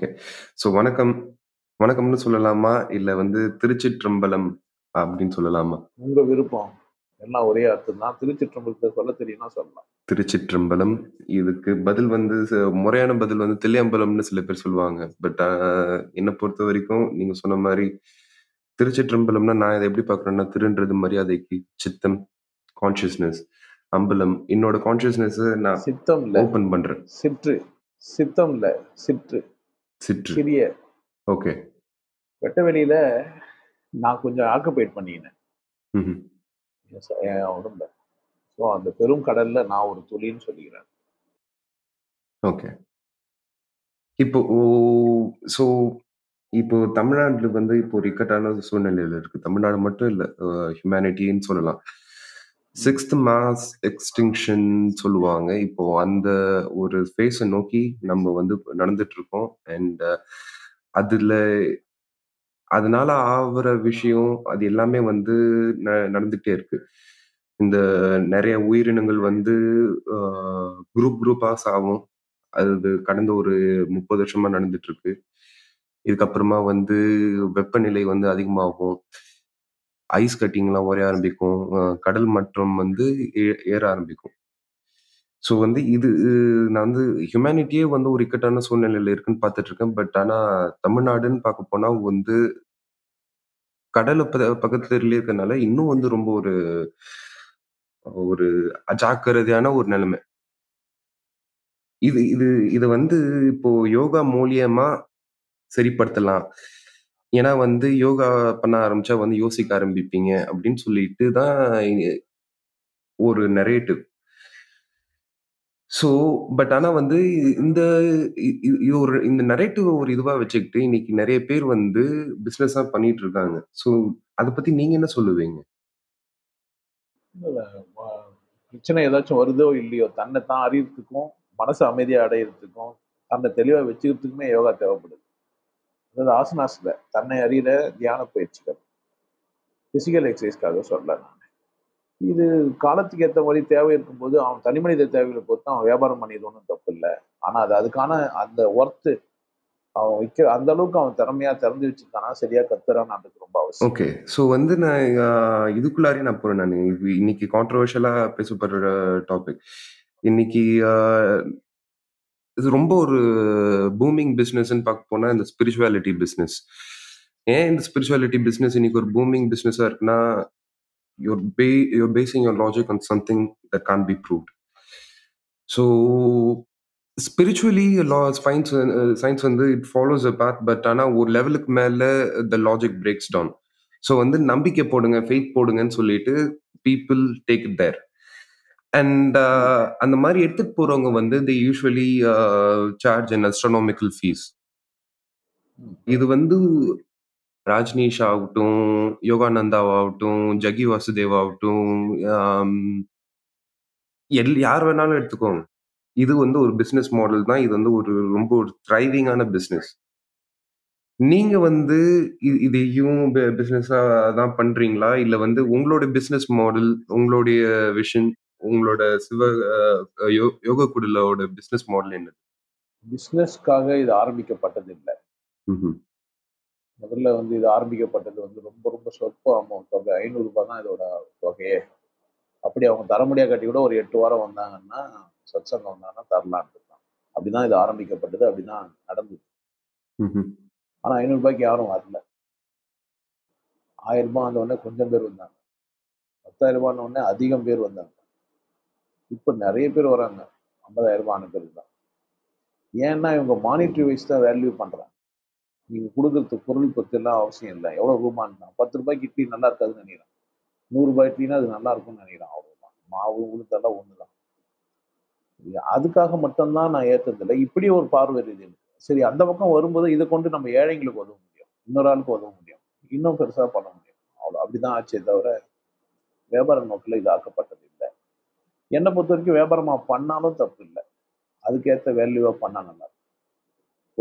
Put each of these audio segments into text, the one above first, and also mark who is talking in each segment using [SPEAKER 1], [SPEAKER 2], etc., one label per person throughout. [SPEAKER 1] Okay so வணக்கம் வணக்கம்னு சொல்லலாமா இல்ல வந்து திருச்சிற்றம்பலம் அப்படின்னு சொல்லலாமா உங்க
[SPEAKER 2] விருப்பம் எல்லாம் ஒரே அர்த்தம் தான் திருச்சிற்றம்பலத்தை சொல்ல தெரியும்னா சொல்லலாம் திருச்சிற்றம்பலம் இதுக்கு பதில்
[SPEAKER 1] வந்து முறையான பதில் வந்து தில்லையம்பலம்னு சில பேர் சொல்லுவாங்க பட் என்னை பொறுத்த வரைக்கும் நீங்க சொன்ன மாதிரி திருச்சிற்றம்பலம்னா நான் இதை எப்படி பாக்குறேன்னா திருன்றது மரியாதைக்கு சித்தம் கான்சியஸ்னஸ் அம்பலம் என்னோட கான்சியஸ்னஸ் நான் சித்தம் ஓபன் பண்றேன் சிற்று சித்தம் இல்ல சிற்று சிறிய
[SPEAKER 2] ஓகே வெட்ட வெளியில நான் கொஞ்சம் ஆக்குபைட் பண்ணிக்கினேன் என் உடம்புல ஸோ அந்த பெரும் கடல்ல நான் ஒரு துளின்னு
[SPEAKER 1] சொல்லிக்கிறேன் ஓகே இப்போ ஸோ இப்போ தமிழ்நாட்டில் வந்து இப்போ ஒரு இக்கட்டான சூழ்நிலையில் இருக்கு தமிழ்நாடு மட்டும் இல்லை ஹியூமனிட்டின்னு சொல்லலாம் சிக்ஸ்த் மாஸ் எக்ஸ்டிங்ஷன் சொல்லுவாங்க இப்போ அந்த ஒரு ஃபேஸை நோக்கி நம்ம வந்து நடந்துட்டு இருக்கோம் அண்ட் அதுல அதனால ஆகிற விஷயம் அது எல்லாமே வந்து நடந்துகிட்டே இருக்கு இந்த நிறைய உயிரினங்கள் வந்து குரூப் குரூப்பாக சாகும் அது கடந்த ஒரு முப்பது வருஷமா நடந்துட்டு இருக்கு இதுக்கப்புறமா வந்து வெப்பநிலை வந்து அதிகமாகும் ஐஸ் கட்டிங்லாம் உரைய ஆரம்பிக்கும். கடல் மற்றம் வந்து ஏ ஏற ஆரம்பிக்கும். ஸோ வந்து இது நான் வந்து ஹியூமனிட்டியே வந்து ஒரு இக்கட்டான சூழ்நிலையில இருக்குன்னு பார்த்துட்டு இருக்கேன். பட் ஆனா தமிழ்நாடுன்னு பார்க்க போனால் வந்து கடல் ப இருக்கிறதுனால இன்னும் வந்து ரொம்ப ஒரு ஒரு அஜாக்கிரதையான ஒரு நிலைமை. இது இது இதை வந்து இப்போ யோகா மூலியமா சரிப்படுத்தலாம். ஏன்னா வந்து யோகா பண்ண ஆரம்பிச்சா வந்து யோசிக்க ஆரம்பிப்பீங்க அப்படின்னு சொல்லிட்டு தான் ஒரு நெரேட்டிவ். ஸோ, பட் ஆனால் வந்து இந்த ஒரு இந்த நரேட்டிவ் ஒரு இதுவா வச்சுக்கிட்டு இன்னைக்கு நிறைய பேர் வந்து பிசினஸா பண்ணிட்டு இருக்காங்க. ஸோ, அதை பத்தி நீங்க என்ன சொல்லுவீங்க?
[SPEAKER 2] பிரச்சனை ஏதாச்சும் வருதோ இல்லையோ, தன்னை தான் அறியறதுக்கும், மனசு அமைதியாக அடையிறதுக்கும் தன்னை தெளிவாக வச்சுக்கிறதுக்குமே யோகா தேவைப்படுது. அதாவது ஆசனாஸ்ல தன்னை அறிகிற தியான பயிற்சிகள் ஃபிசிக்கல் எக்ஸசைஸ்க்காக சொல்ல நான் இது காலத்துக்கு ஏற்ற மாதிரி தேவை இருக்கும்போது அவன் தனி மனித தேவைகளை பொறுத்து அவன் வியாபாரம் பண்ணியது தப்பு இல்லை ஆனால் அது அதுக்கான அந்த ஒர்த்து அவன் விற்க அந்த அளவுக்கு அவன் திறமையா திறந்து வச்சிருக்கானா சரியா கத்துறான்னு ரொம்ப அவசியம்
[SPEAKER 1] ஓகே ஸோ வந்து நான் இதுக்குள்ளாரே நான் போறேன் நான் இன்னைக்கு கான்ட்ரவர்ஷியலா பேசப்படுற டாபிக் இன்னைக்கு இது ரொம்ப ஒரு பூமிங் பிஸ்னஸ்ன்னு பார்க்க போனால் இந்த ஸ்பிரிச்சுவாலிட்டி பிஸ்னஸ் ஏன் இந்த ஸ்பிரிச்சுவாலிட்டி பிஸ்னஸ் இன்னைக்கு ஒரு பூமிங் பிஸ்னஸாக இருக்குன்னா your pay your basing your logic on something that can be proved so spiritually law science science வந்து it follows a path but ஆனால் ஒரு லெவலுக்கு மேலே the logic breaks down so வந்து நம்பிக்கை போடுங்க ஃபெய்த் போடுங்கன்னு சொல்லிட்டு people take it there and uh, அந்த மாதிரி எடுத்துட்டு போறவங்க வந்து the usually charge and astronomical fees இது வந்து ராஜ்னீஷ் ஆகட்டும் யோகானந்தாவாகட்டும் ஜகி ஆகட்டும் um, எல் யார் வேணாலும் எடுத்துக்கோங்க இது வந்து ஒரு பிஸ்னஸ் மாடல் தான் இது வந்து ஒரு ரொம்ப ஒரு ட்ரைவிங்கான பிஸ்னஸ் நீங்க வந்து இதையும் பிஸ்னஸா தான் பண்றீங்களா இல்ல வந்து உங்களுடைய பிஸ்னஸ் மாடல் உங்களுடைய விஷன் உங்களோட சிவ யோக குடிலோட பிசினஸ் மாடல் என்னது
[SPEAKER 2] பிஸ்னஸ்க்காக இது ஆரம்பிக்கப்பட்டது இல்லை முதல்ல வந்து இது ஆரம்பிக்கப்பட்டது வந்து ரொம்ப ரொம்ப சொற்ப அமௌண்ட் தொகை ஐநூறுரூபா தான் இதோட தொகையே அப்படி அவங்க தர முடியாது கட்டி கூட ஒரு எட்டு வாரம் வந்தாங்கன்னா சத் வந்தாங்கன்னா தரலான் இருக்கான் அப்படிதான் இது ஆரம்பிக்கப்பட்டது அப்படிதான் நடந்தது ஆனா ஐநூறுரூபாய்க்கு யாரும் வரல ஆயிரம் ரூபாய் வந்த உடனே கொஞ்சம் பேர் வந்தாங்க பத்தாயிரம் ரூபான்னு உடனே அதிகம் பேர் வந்தாங்க இப்போ நிறைய பேர் வராங்க ஐம்பதாயிரம் ரூபாய் அனுப்புறது தான் ஏன்னா இவங்க மானிட்டரி வைஸ் தான் வேல்யூ பண்ணுறாங்க நீங்கள் கொடுக்குறது பொருள் எல்லாம் அவசியம் இல்லை எவ்வளோ ரூபான்னு பத்து ரூபாய்க்கு இட்லி நல்லா இருக்காதுன்னு நினைக்கிறேன் ரூபாய் இட்லினா அது நல்லா இருக்கும்னு நினைக்கிறேன் அவ்வளோதான் மாவு உளுத்தெல்லாம் ஒன்று தான் அதுக்காக மட்டும்தான் நான் ஏற்றதில்லை இப்படி ஒரு பார்வை இது சரி அந்த பக்கம் வரும்போது இதை கொண்டு நம்ம ஏழைங்களுக்கு உதவ முடியும் இன்னொரு ஆளுக்கு உதவ முடியும் இன்னும் பெருசாக பண்ண முடியும் அவ்வளோ அப்படிதான் ஆச்சே தவிர வியாபார நோக்கில் இது ஆக்கப்பட்டது என்னை பொறுத்த வரைக்கும் வியாபாரமாக பண்ணாலும் தப்பு இல்லை அதுக்கேற்ற வேல்யூவாக பண்ணால் நல்லா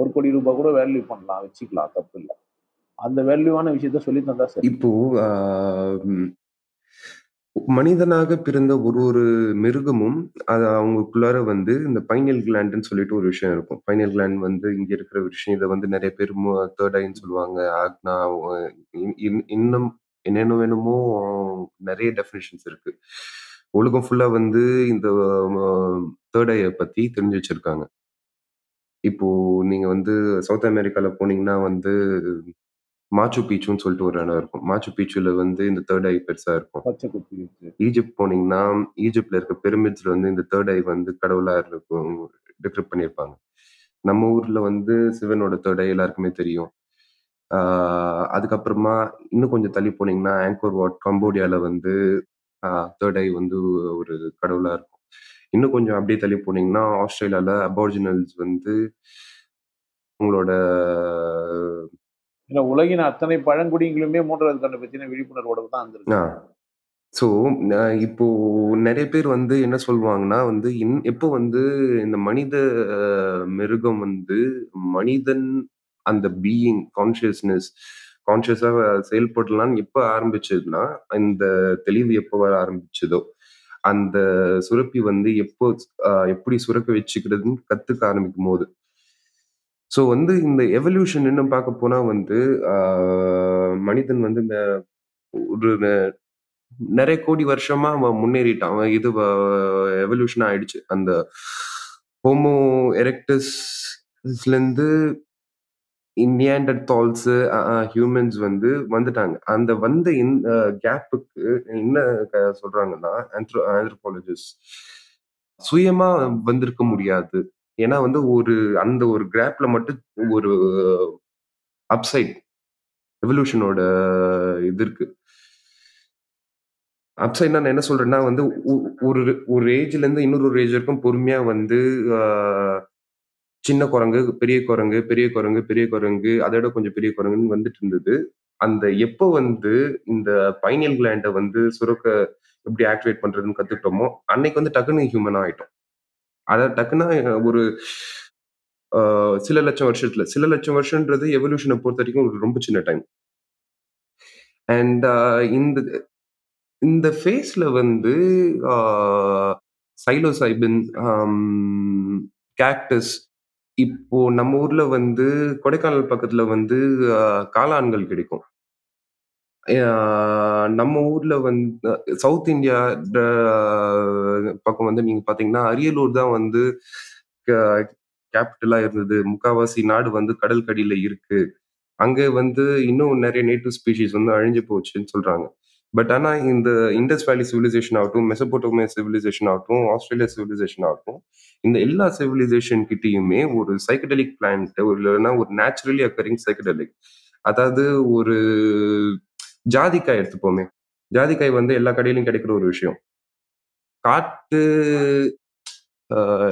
[SPEAKER 2] ஒரு கோடி ரூபாய் கூட வேல்யூ பண்ணலாம் வச்சுக்கலாம் தப்பு இல்லை அந்த வேல்யூவான விஷயத்த
[SPEAKER 1] சொல்லி தந்தா சார் இப்போ மனிதனாக பிறந்த ஒரு ஒரு மிருகமும் அது அவங்களுக்குள்ளார வந்து இந்த பைனல் கிளாண்ட்னு சொல்லிட்டு ஒரு விஷயம் இருக்கும் பைனல் கிளாண்ட் வந்து இங்க இருக்கிற விஷயம் இதை வந்து நிறைய பேர் தேர்ட் ஐன்னு சொல்லுவாங்க ஆக்னா இன்னும் என்னென்ன வேணுமோ நிறைய டெஃபினேஷன்ஸ் இருக்கு உலகம் ஃபுல்லாக வந்து இந்த தேர்ட் ஐயை பற்றி தெரிஞ்சு வச்சுருக்காங்க இப்போ நீங்கள் வந்து சவுத் அமெரிக்காவில் போனீங்கன்னா வந்து மாச்சு பீச்சுன்னு சொல்லிட்டு ஒரு இடம் இருக்கும் மாச்சு பீச்சுல வந்து இந்த தேர்ட் ஐ பெருசா இருக்கும் ஈஜிப்ட் போனீங்கன்னா ஈஜிப்ட்ல இருக்க பெருமிட்ஸ்ல வந்து இந்த தேர்ட் ஐ வந்து கடவுளா இருக்கும் டிக்ரிப் பண்ணியிருப்பாங்க நம்ம ஊர்ல வந்து சிவனோட தேர்ட் ஐ எல்லாருக்குமே தெரியும் அதுக்கப்புறமா இன்னும் கொஞ்சம் தள்ளி போனீங்கன்னா ஆங்கோர் வாட் கம்போடியால வந்து தேர்ட் ஐ வந்து ஒரு கடவுளா இருக்கும் இன்னும் கொஞ்சம் அப்படியே தள்ளி போனீங்கன்னா ஆஸ்திரேலியால அபோரிஜினல்ஸ் வந்து உங்களோட
[SPEAKER 2] உலகின் அத்தனை பழங்குடிகளுமே மூன்றாவது கண்ணை பத்தின விழிப்புணர்வோட தான் இருந்திருக்கு
[SPEAKER 1] ஸோ இப்போ நிறைய பேர் வந்து என்ன சொல்லுவாங்கன்னா வந்து இன் எப்போ வந்து இந்த மனித மிருகம் வந்து மனிதன் அந்த பீயிங் கான்சியஸ்னஸ் கான்சியஸாக செயல்படலான்னு எப்போ ஆரம்பிச்சதுன்னா இந்த தெளிவு எப்போ வர ஆரம்பிச்சதோ அந்த சுரப்பி வந்து எப்போ எப்படி சுரக்க வச்சுக்கிறதுன்னு கற்றுக்க ஆரம்பிக்கும் போது ஸோ வந்து இந்த எவல்யூஷன் இன்னும் பார்க்க போனால் வந்து மனிதன் வந்து ஒரு நிறைய கோடி வருஷமாக அவன் முன்னேறிட்டான் அவன் இது எவல்யூஷன் ஆயிடுச்சு அந்த ஹோமோ எரெக்டஸ்லேருந்து இண்டியாண்டட் தால்ஸு ஹியூமன்ஸ் வந்து வந்துட்டாங்க அந்த வந்த இந்த கேப்புக்கு என்ன சொல்றாங்கன்னா ஆந்த்ரோ ஆந்த்ரோபாலஜிஸ்ட் சுயமா வந்திருக்க முடியாது ஏன்னா வந்து ஒரு அந்த ஒரு கிராப்ல மட்டும் ஒரு அப்சைட் ரெவல்யூஷனோட இது இருக்கு அப்சைட் நான் என்ன சொல்றேன்னா வந்து ஒரு ஒரு ஏஜ்ல இருந்து இன்னொரு ஏஜ் வரைக்கும் பொறுமையா வந்து சின்ன குரங்கு பெரிய குரங்கு பெரிய குரங்கு பெரிய குரங்கு அதை விட கொஞ்சம் பெரிய குரங்குன்னு வந்துட்டு இருந்தது அந்த எப்போ வந்து இந்த பைனியல் கிளாண்டை வந்து சுரக்க எப்படி ஆக்டிவேட் பண்றதுன்னு கத்துக்கிட்டோமோ அன்னைக்கு வந்து டக்குன்னு ஹியூமன் ஆயிட்டோம் அதாவது டக்குன்னா ஒரு சில லட்சம் வருஷத்துல சில லட்சம் வருஷன்றது எவல்யூஷனை பொறுத்த வரைக்கும் ஒரு ரொம்ப சின்ன டைம் அண்ட் இந்த இந்த ஃபேஸ்ல வந்து சைலோசைபின் கேக்டஸ் இப்போ நம்ம ஊர்ல வந்து கொடைக்கானல் பக்கத்துல வந்து காளான்கள் கிடைக்கும். நம்ம ஊர்ல வந்து சவுத் இந்தியா பக்கம் வந்து நீங்க பாத்தீங்கன்னா, அரியலூர் தான் வந்து கேபிட்டலா இருந்தது. முக்காவாசி நாடு வந்து கடியில இருக்கு. அங்க வந்து இன்னும் நிறைய நேட்டிவ் ஸ்பீஷிஸ் வந்து அழிஞ்சு போச்சுன்னு சொல்றாங்க. பட் ஆனால் இந்த இண்டஸ் வேலி சிவிலைசேஷன் ஆகட்டும் மெசபோட்டோமியா சிவிலைசேஷன் ஆகட்டும் ஆஸ்திரேலியா சிவிலைசேஷன் ஆகட்டும் இந்த எல்லா சிவிலைசேஷன் கிட்டேயுமே ஒரு சைக்கடலிக் பிளான்ட் ஒரு இல்லைன்னா ஒரு நேச்சுரலி அக்கரிங் சைக்கடலிக் அதாவது ஒரு ஜாதிக்காய் எடுத்துப்போமே ஜாதிக்காய் வந்து எல்லா கடையிலும் கிடைக்கிற ஒரு விஷயம் காட்டு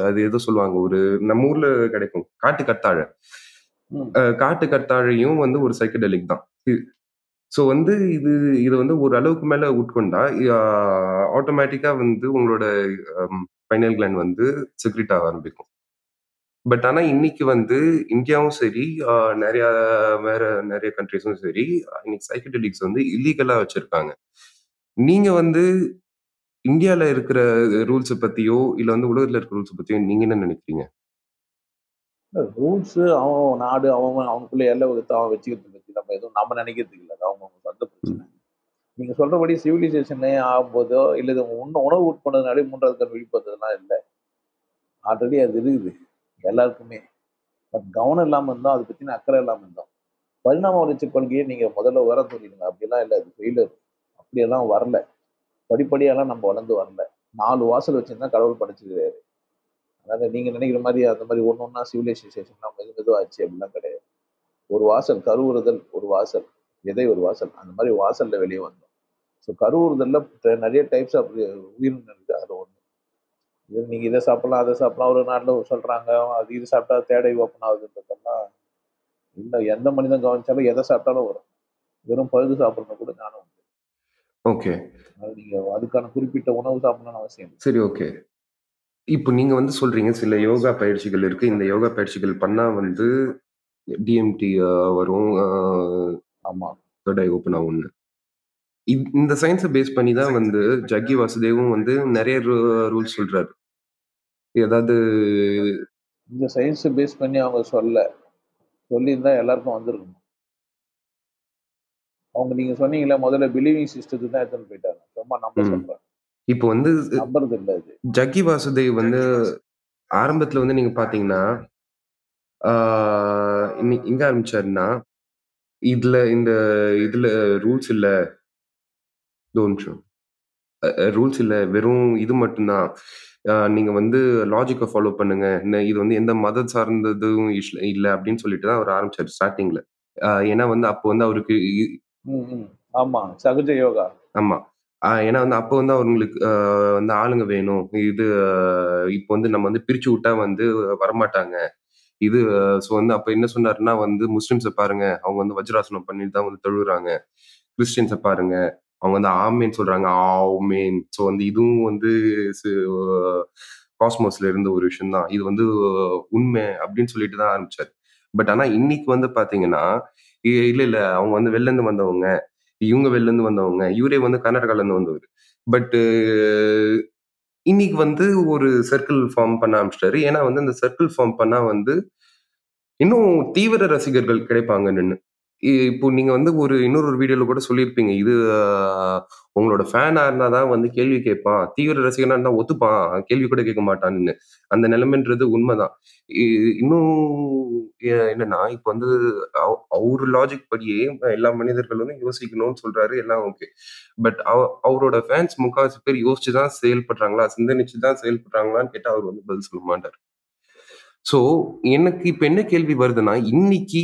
[SPEAKER 1] அது எதோ சொல்லுவாங்க ஒரு நம்ம ஊர்ல கிடைக்கும் காட்டு கத்தாழை காட்டு கத்தாழையும் வந்து ஒரு சைக்கடலிக் தான் ஸோ வந்து இது இதை வந்து ஒரு அளவுக்கு மேலே உட்கொண்டா ஆட்டோமேட்டிக்காக வந்து உங்களோட ஃபைனல் கிளாண்ட் வந்து செக்ரிட் ஆக ஆரம்பிக்கும் பட் ஆனால் இன்னைக்கு வந்து இந்தியாவும் சரி நிறையா வேற நிறைய கண்ட்ரிஸும் சரி இன்னைக்கு சைக்கடெலிக்ஸ் வந்து இல்லீகலாக வச்சுருக்காங்க நீங்கள் வந்து இந்தியாவில் இருக்கிற ரூல்ஸை பற்றியோ இல்லை வந்து உலகத்தில் இருக்கிற ரூல்ஸை பற்றியோ நீங்கள் என்ன நினைக்கிறீங்க
[SPEAKER 2] ரூல்ஸு அவன் நாடு அவன் அவனுக்குள்ளே எல்லாம் வகுத்து அவன் வச்சுக்கிட்டு நம்ம எதுவும் நம்ம நினைக்கிறதுக்கு இல்லை அவங்க அவங்க சொந்த பிரச்சனை நீங்க சொல்றபடி சிவிலைசேஷனே ஆகும்போதோ இல்லை உங்க உண்ண உணவு உட்பொண்டதுனாலே மூன்றாவது கண் விழிப்பதெல்லாம் இல்லை ஆல்ரெடி அது இருக்குது எல்லாருக்குமே பட் கவனம் இல்லாமல் இருந்தோம் அதை பற்றின அக்கறை இல்லாமல் இருந்தோம் பரிணாம வளர்ச்சி கொள்கையை நீங்கள் முதல்ல வர சொல்லிடுங்க அப்படிலாம் இல்லை அது ஃபெயிலர் அப்படியெல்லாம் வரல படிப்படியெல்லாம் நம்ம வளர்ந்து வரல நாலு வாசல் வச்சுருந்தா கடவுள் படைச்சிருக்காரு அதனால் நீங்கள் நினைக்கிற மாதிரி அந்த மாதிரி ஒன்று ஒன்றா நம்ம மெது மெதுவாச்சு அப்படிலாம் கிடையாது ஒரு வாசல் கருவுறுதல் ஒரு வாசல் எதை ஒரு வாசல் அந்த மாதிரி வாசலில் வெளியே வந்தோம் ஸோ கருவுறுதலில் நிறைய டைப்ஸ் ஆஃப் உயிரினம் இருக்குது அது ஒன்று இது நீங்கள் இதை சாப்பிட்லாம் அதை சாப்பிட்லாம் ஒரு நாட்டில் சொல்கிறாங்க அது இது சாப்பிட்டா தேடை ஓப்பன் ஆகுதுன்றதெல்லாம் இல்லை எந்த மனிதன் கவனிச்சாலும் எதை சாப்பிட்டாலும் வரும் வெறும் பழுது சாப்பிட்றது கூட ஞானம் உண்டு
[SPEAKER 1] ஓகே
[SPEAKER 2] அது நீங்கள் அதுக்கான குறிப்பிட்ட உணவு சாப்பிடணும்னு அவசியம்
[SPEAKER 1] சரி ஓகே இப்போ நீங்கள் வந்து சொல்கிறீங்க சில யோகா பயிற்சிகள் இருக்குது இந்த யோகா பயிற்சிகள் பண்ணால் வந்து டிஎம்டி வரும் ஆமா தேர்ட் ஐ ஓப்பன் ஆகும் இந்த சயின்ஸை பேஸ் பண்ணி தான் வந்து ஜக்கி வாசுதேவும் வந்து நிறைய ரூல்ஸ் சொல்றாரு ஏதாவது இந்த சயின்ஸை பேஸ் பண்ணி அவங்க சொல்ல
[SPEAKER 2] சொல்லியிருந்தா எல்லாருக்கும் வந்துருக்கும் அவங்க நீங்க சொன்னீங்களா முதல்ல பிலீவிங் சிஸ்டத்துக்கு தான் எடுத்துன்னு
[SPEAKER 1] போயிட்டாங்க ரொம்ப நம்ப சொல்றேன் இப்போ வந்து நம்புறது இல்லை இது ஜக்கி வாசுதேவ் வந்து ஆரம்பத்துல வந்து நீங்க பாத்தீங்கன்னா இன்னைக்கு எங்க ஆரம்பிச்சாருன்னா இதுல இந்த இதுல ரூல்ஸ் இல்ல தோன்றும் ரூல்ஸ் இல்ல வெறும் இது மட்டும்தான் நீங்க வந்து லாஜிக்கை ஃபாலோ பண்ணுங்க இது வந்து எந்த மத சார்ந்ததும் இல்ல அப்படின்னு சொல்லிட்டு தான் அவர் ஆரம்பிச்சாரு ஸ்டார்டிங்ல ஏன்னா வந்து அப்போ வந்து அவருக்கு
[SPEAKER 2] ஆமா
[SPEAKER 1] சகஜ யோகா ஆமா ஏன்னா வந்து அப்போ வந்து அவங்களுக்கு வந்து ஆளுங்க வேணும் இது இப்போ வந்து நம்ம வந்து பிரிச்சு விட்டா வந்து வரமாட்டாங்க இது ஸோ வந்து அப்போ என்ன சொன்னாருன்னா வந்து முஸ்லீம்ஸை பாருங்க அவங்க வந்து வஜ்ராசனம் பண்ணிட்டு தான் வந்து தொழுகிறாங்க கிறிஸ்டியன்ஸை பாருங்க அவங்க வந்து ஆமேன்னு சொல்றாங்க ஆமேன் ஸோ வந்து இதுவும் வந்து காஸ்மோஸ்ல இருந்த ஒரு விஷயம் தான் இது வந்து உண்மை அப்படின்னு சொல்லிட்டு தான் ஆரம்பிச்சார் பட் ஆனா இன்னைக்கு வந்து பாத்தீங்கன்னா இல்ல இல்ல அவங்க வந்து வெளில இருந்து வந்தவங்க இவங்க வெளில இருந்து வந்தவங்க இவரே வந்து கர்நாடகால இருந்து வந்தவர் பட்டு இன்னைக்கு வந்து ஒரு சர்க்கிள் ஃபார்ம் பண்ண ஆரம்பிச்சிட்டாரு ஏன்னா வந்து அந்த சர்க்கிள் ஃபார்ம் பண்ணா வந்து இன்னும் தீவிர ரசிகர்கள் கிடைப்பாங்கன்னு இப்போ நீங்க வந்து ஒரு இன்னொரு ஒரு வீடியோல கூட சொல்லியிருப்பீங்க இது உங்களோட ஃபேனா இருந்தா தான் வந்து கேள்வி கேட்பான் தீவிர ரசிகனா இருந்தா ஒத்துப்பான் கேள்வி கூட கேட்க மாட்டான்னு அந்த நிலைமைன்றது உண்மைதான் இன்னும் என்னன்னா இப்போ வந்து அவர் லாஜிக் படியே எல்லா மனிதர்கள் வந்து யோசிக்கணும்னு சொல்றாரு எல்லாம் ஓகே பட் அவரோட ஃபேன்ஸ் முக்காசி பேர் யோசிச்சுதான் தான் செயல்படுறாங்களா சிந்தனைச்சுதான் தான் செயல்படுறாங்களான்னு கேட்டா அவர் வந்து பதில் சொல்ல மாட்டார் ஸோ எனக்கு இப்போ என்ன கேள்வி வருதுன்னா இன்னைக்கு